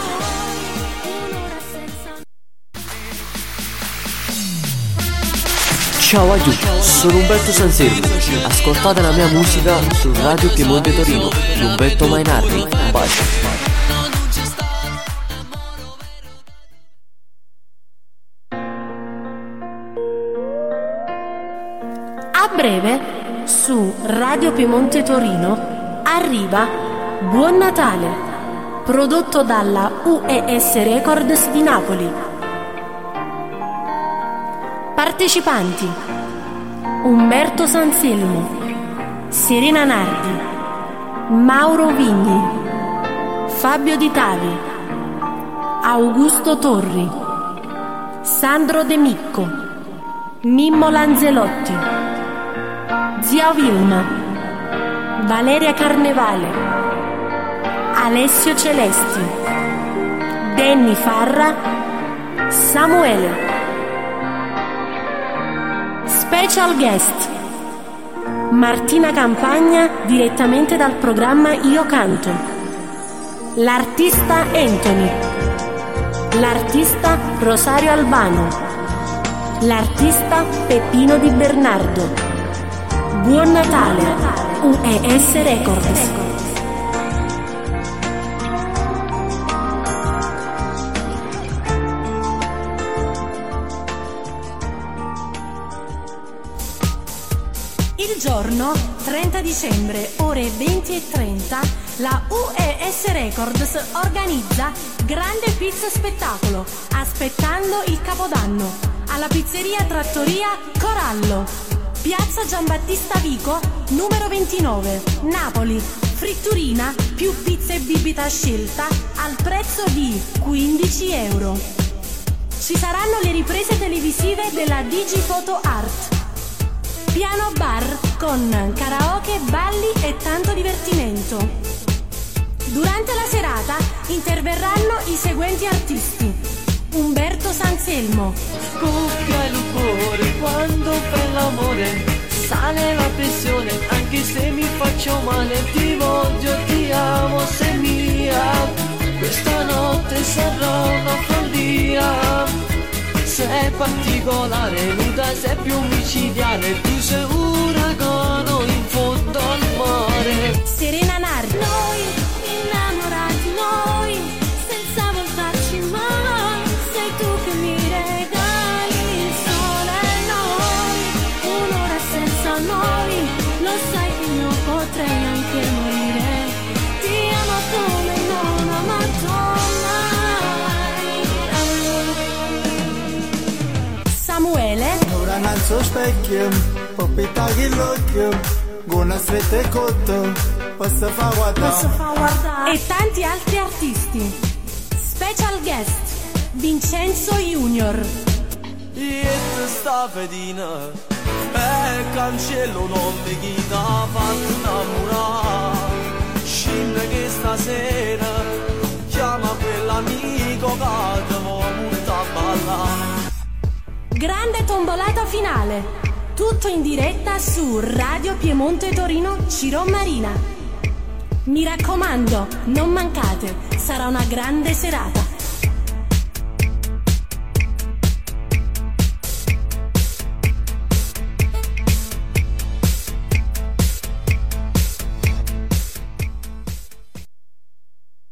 Q: Ciao a tutti, sono Umberto Sanselmo. Ascoltate la mia musica su Radio Piemonte Torino. Umberto Mainardi. Bacio.
D: A breve, su Radio Piemonte Torino, arriva Buon Natale, prodotto dalla UES Records di Napoli. Partecipanti Umberto Sanselmo, Serena Nardi, Mauro Vigni, Fabio Di Tavi, Augusto Torri, Sandro De Micco, Mimmo Lanzelotti, Zia Vilma, Valeria Carnevale, Alessio Celesti, Denny Farra, Samuele. Special guest Martina Campagna direttamente dal programma Io Canto. L'artista Anthony. L'artista Rosario Albano. L'artista Peppino Di Bernardo. Buon Natale. UES Records. Giorno 30 dicembre, ore 20 e 30, la UES Records organizza grande pizza spettacolo aspettando il Capodanno alla pizzeria Trattoria Corallo, Piazza Giambattista Vico, numero 29, Napoli. Fritturina più pizza e bibita scelta al prezzo di 15 euro. Ci saranno le riprese televisive della Digifoto Art. Piano bar con karaoke, balli e tanto divertimento. Durante la serata interverranno i seguenti artisti. Umberto Sanselmo,
E: Scoppia il cuore quando fai l'amore. Sale la pressione anche se mi faccio male. Ti voglio, ti amo, sei mia. Questa notte sarà una follia Sei particolare, nuda sei più micidiale Tu sei un uragano in fondo al mare
D: Serena Nardi.
N: Noi
O: Ora non so specchio, popita che l'occhio, con una stretta e cotto, posso far guardare.
D: e tanti altri artisti. Special guest Vincenzo Junior.
E: E te sta fedina E cancello non mi chita fatto innamorare Scende che stasera Chiama quell'amico che
D: Grande tombolata finale. Tutto in diretta su Radio Piemonte Torino Ciron Marina. Mi raccomando, non mancate, sarà una grande serata.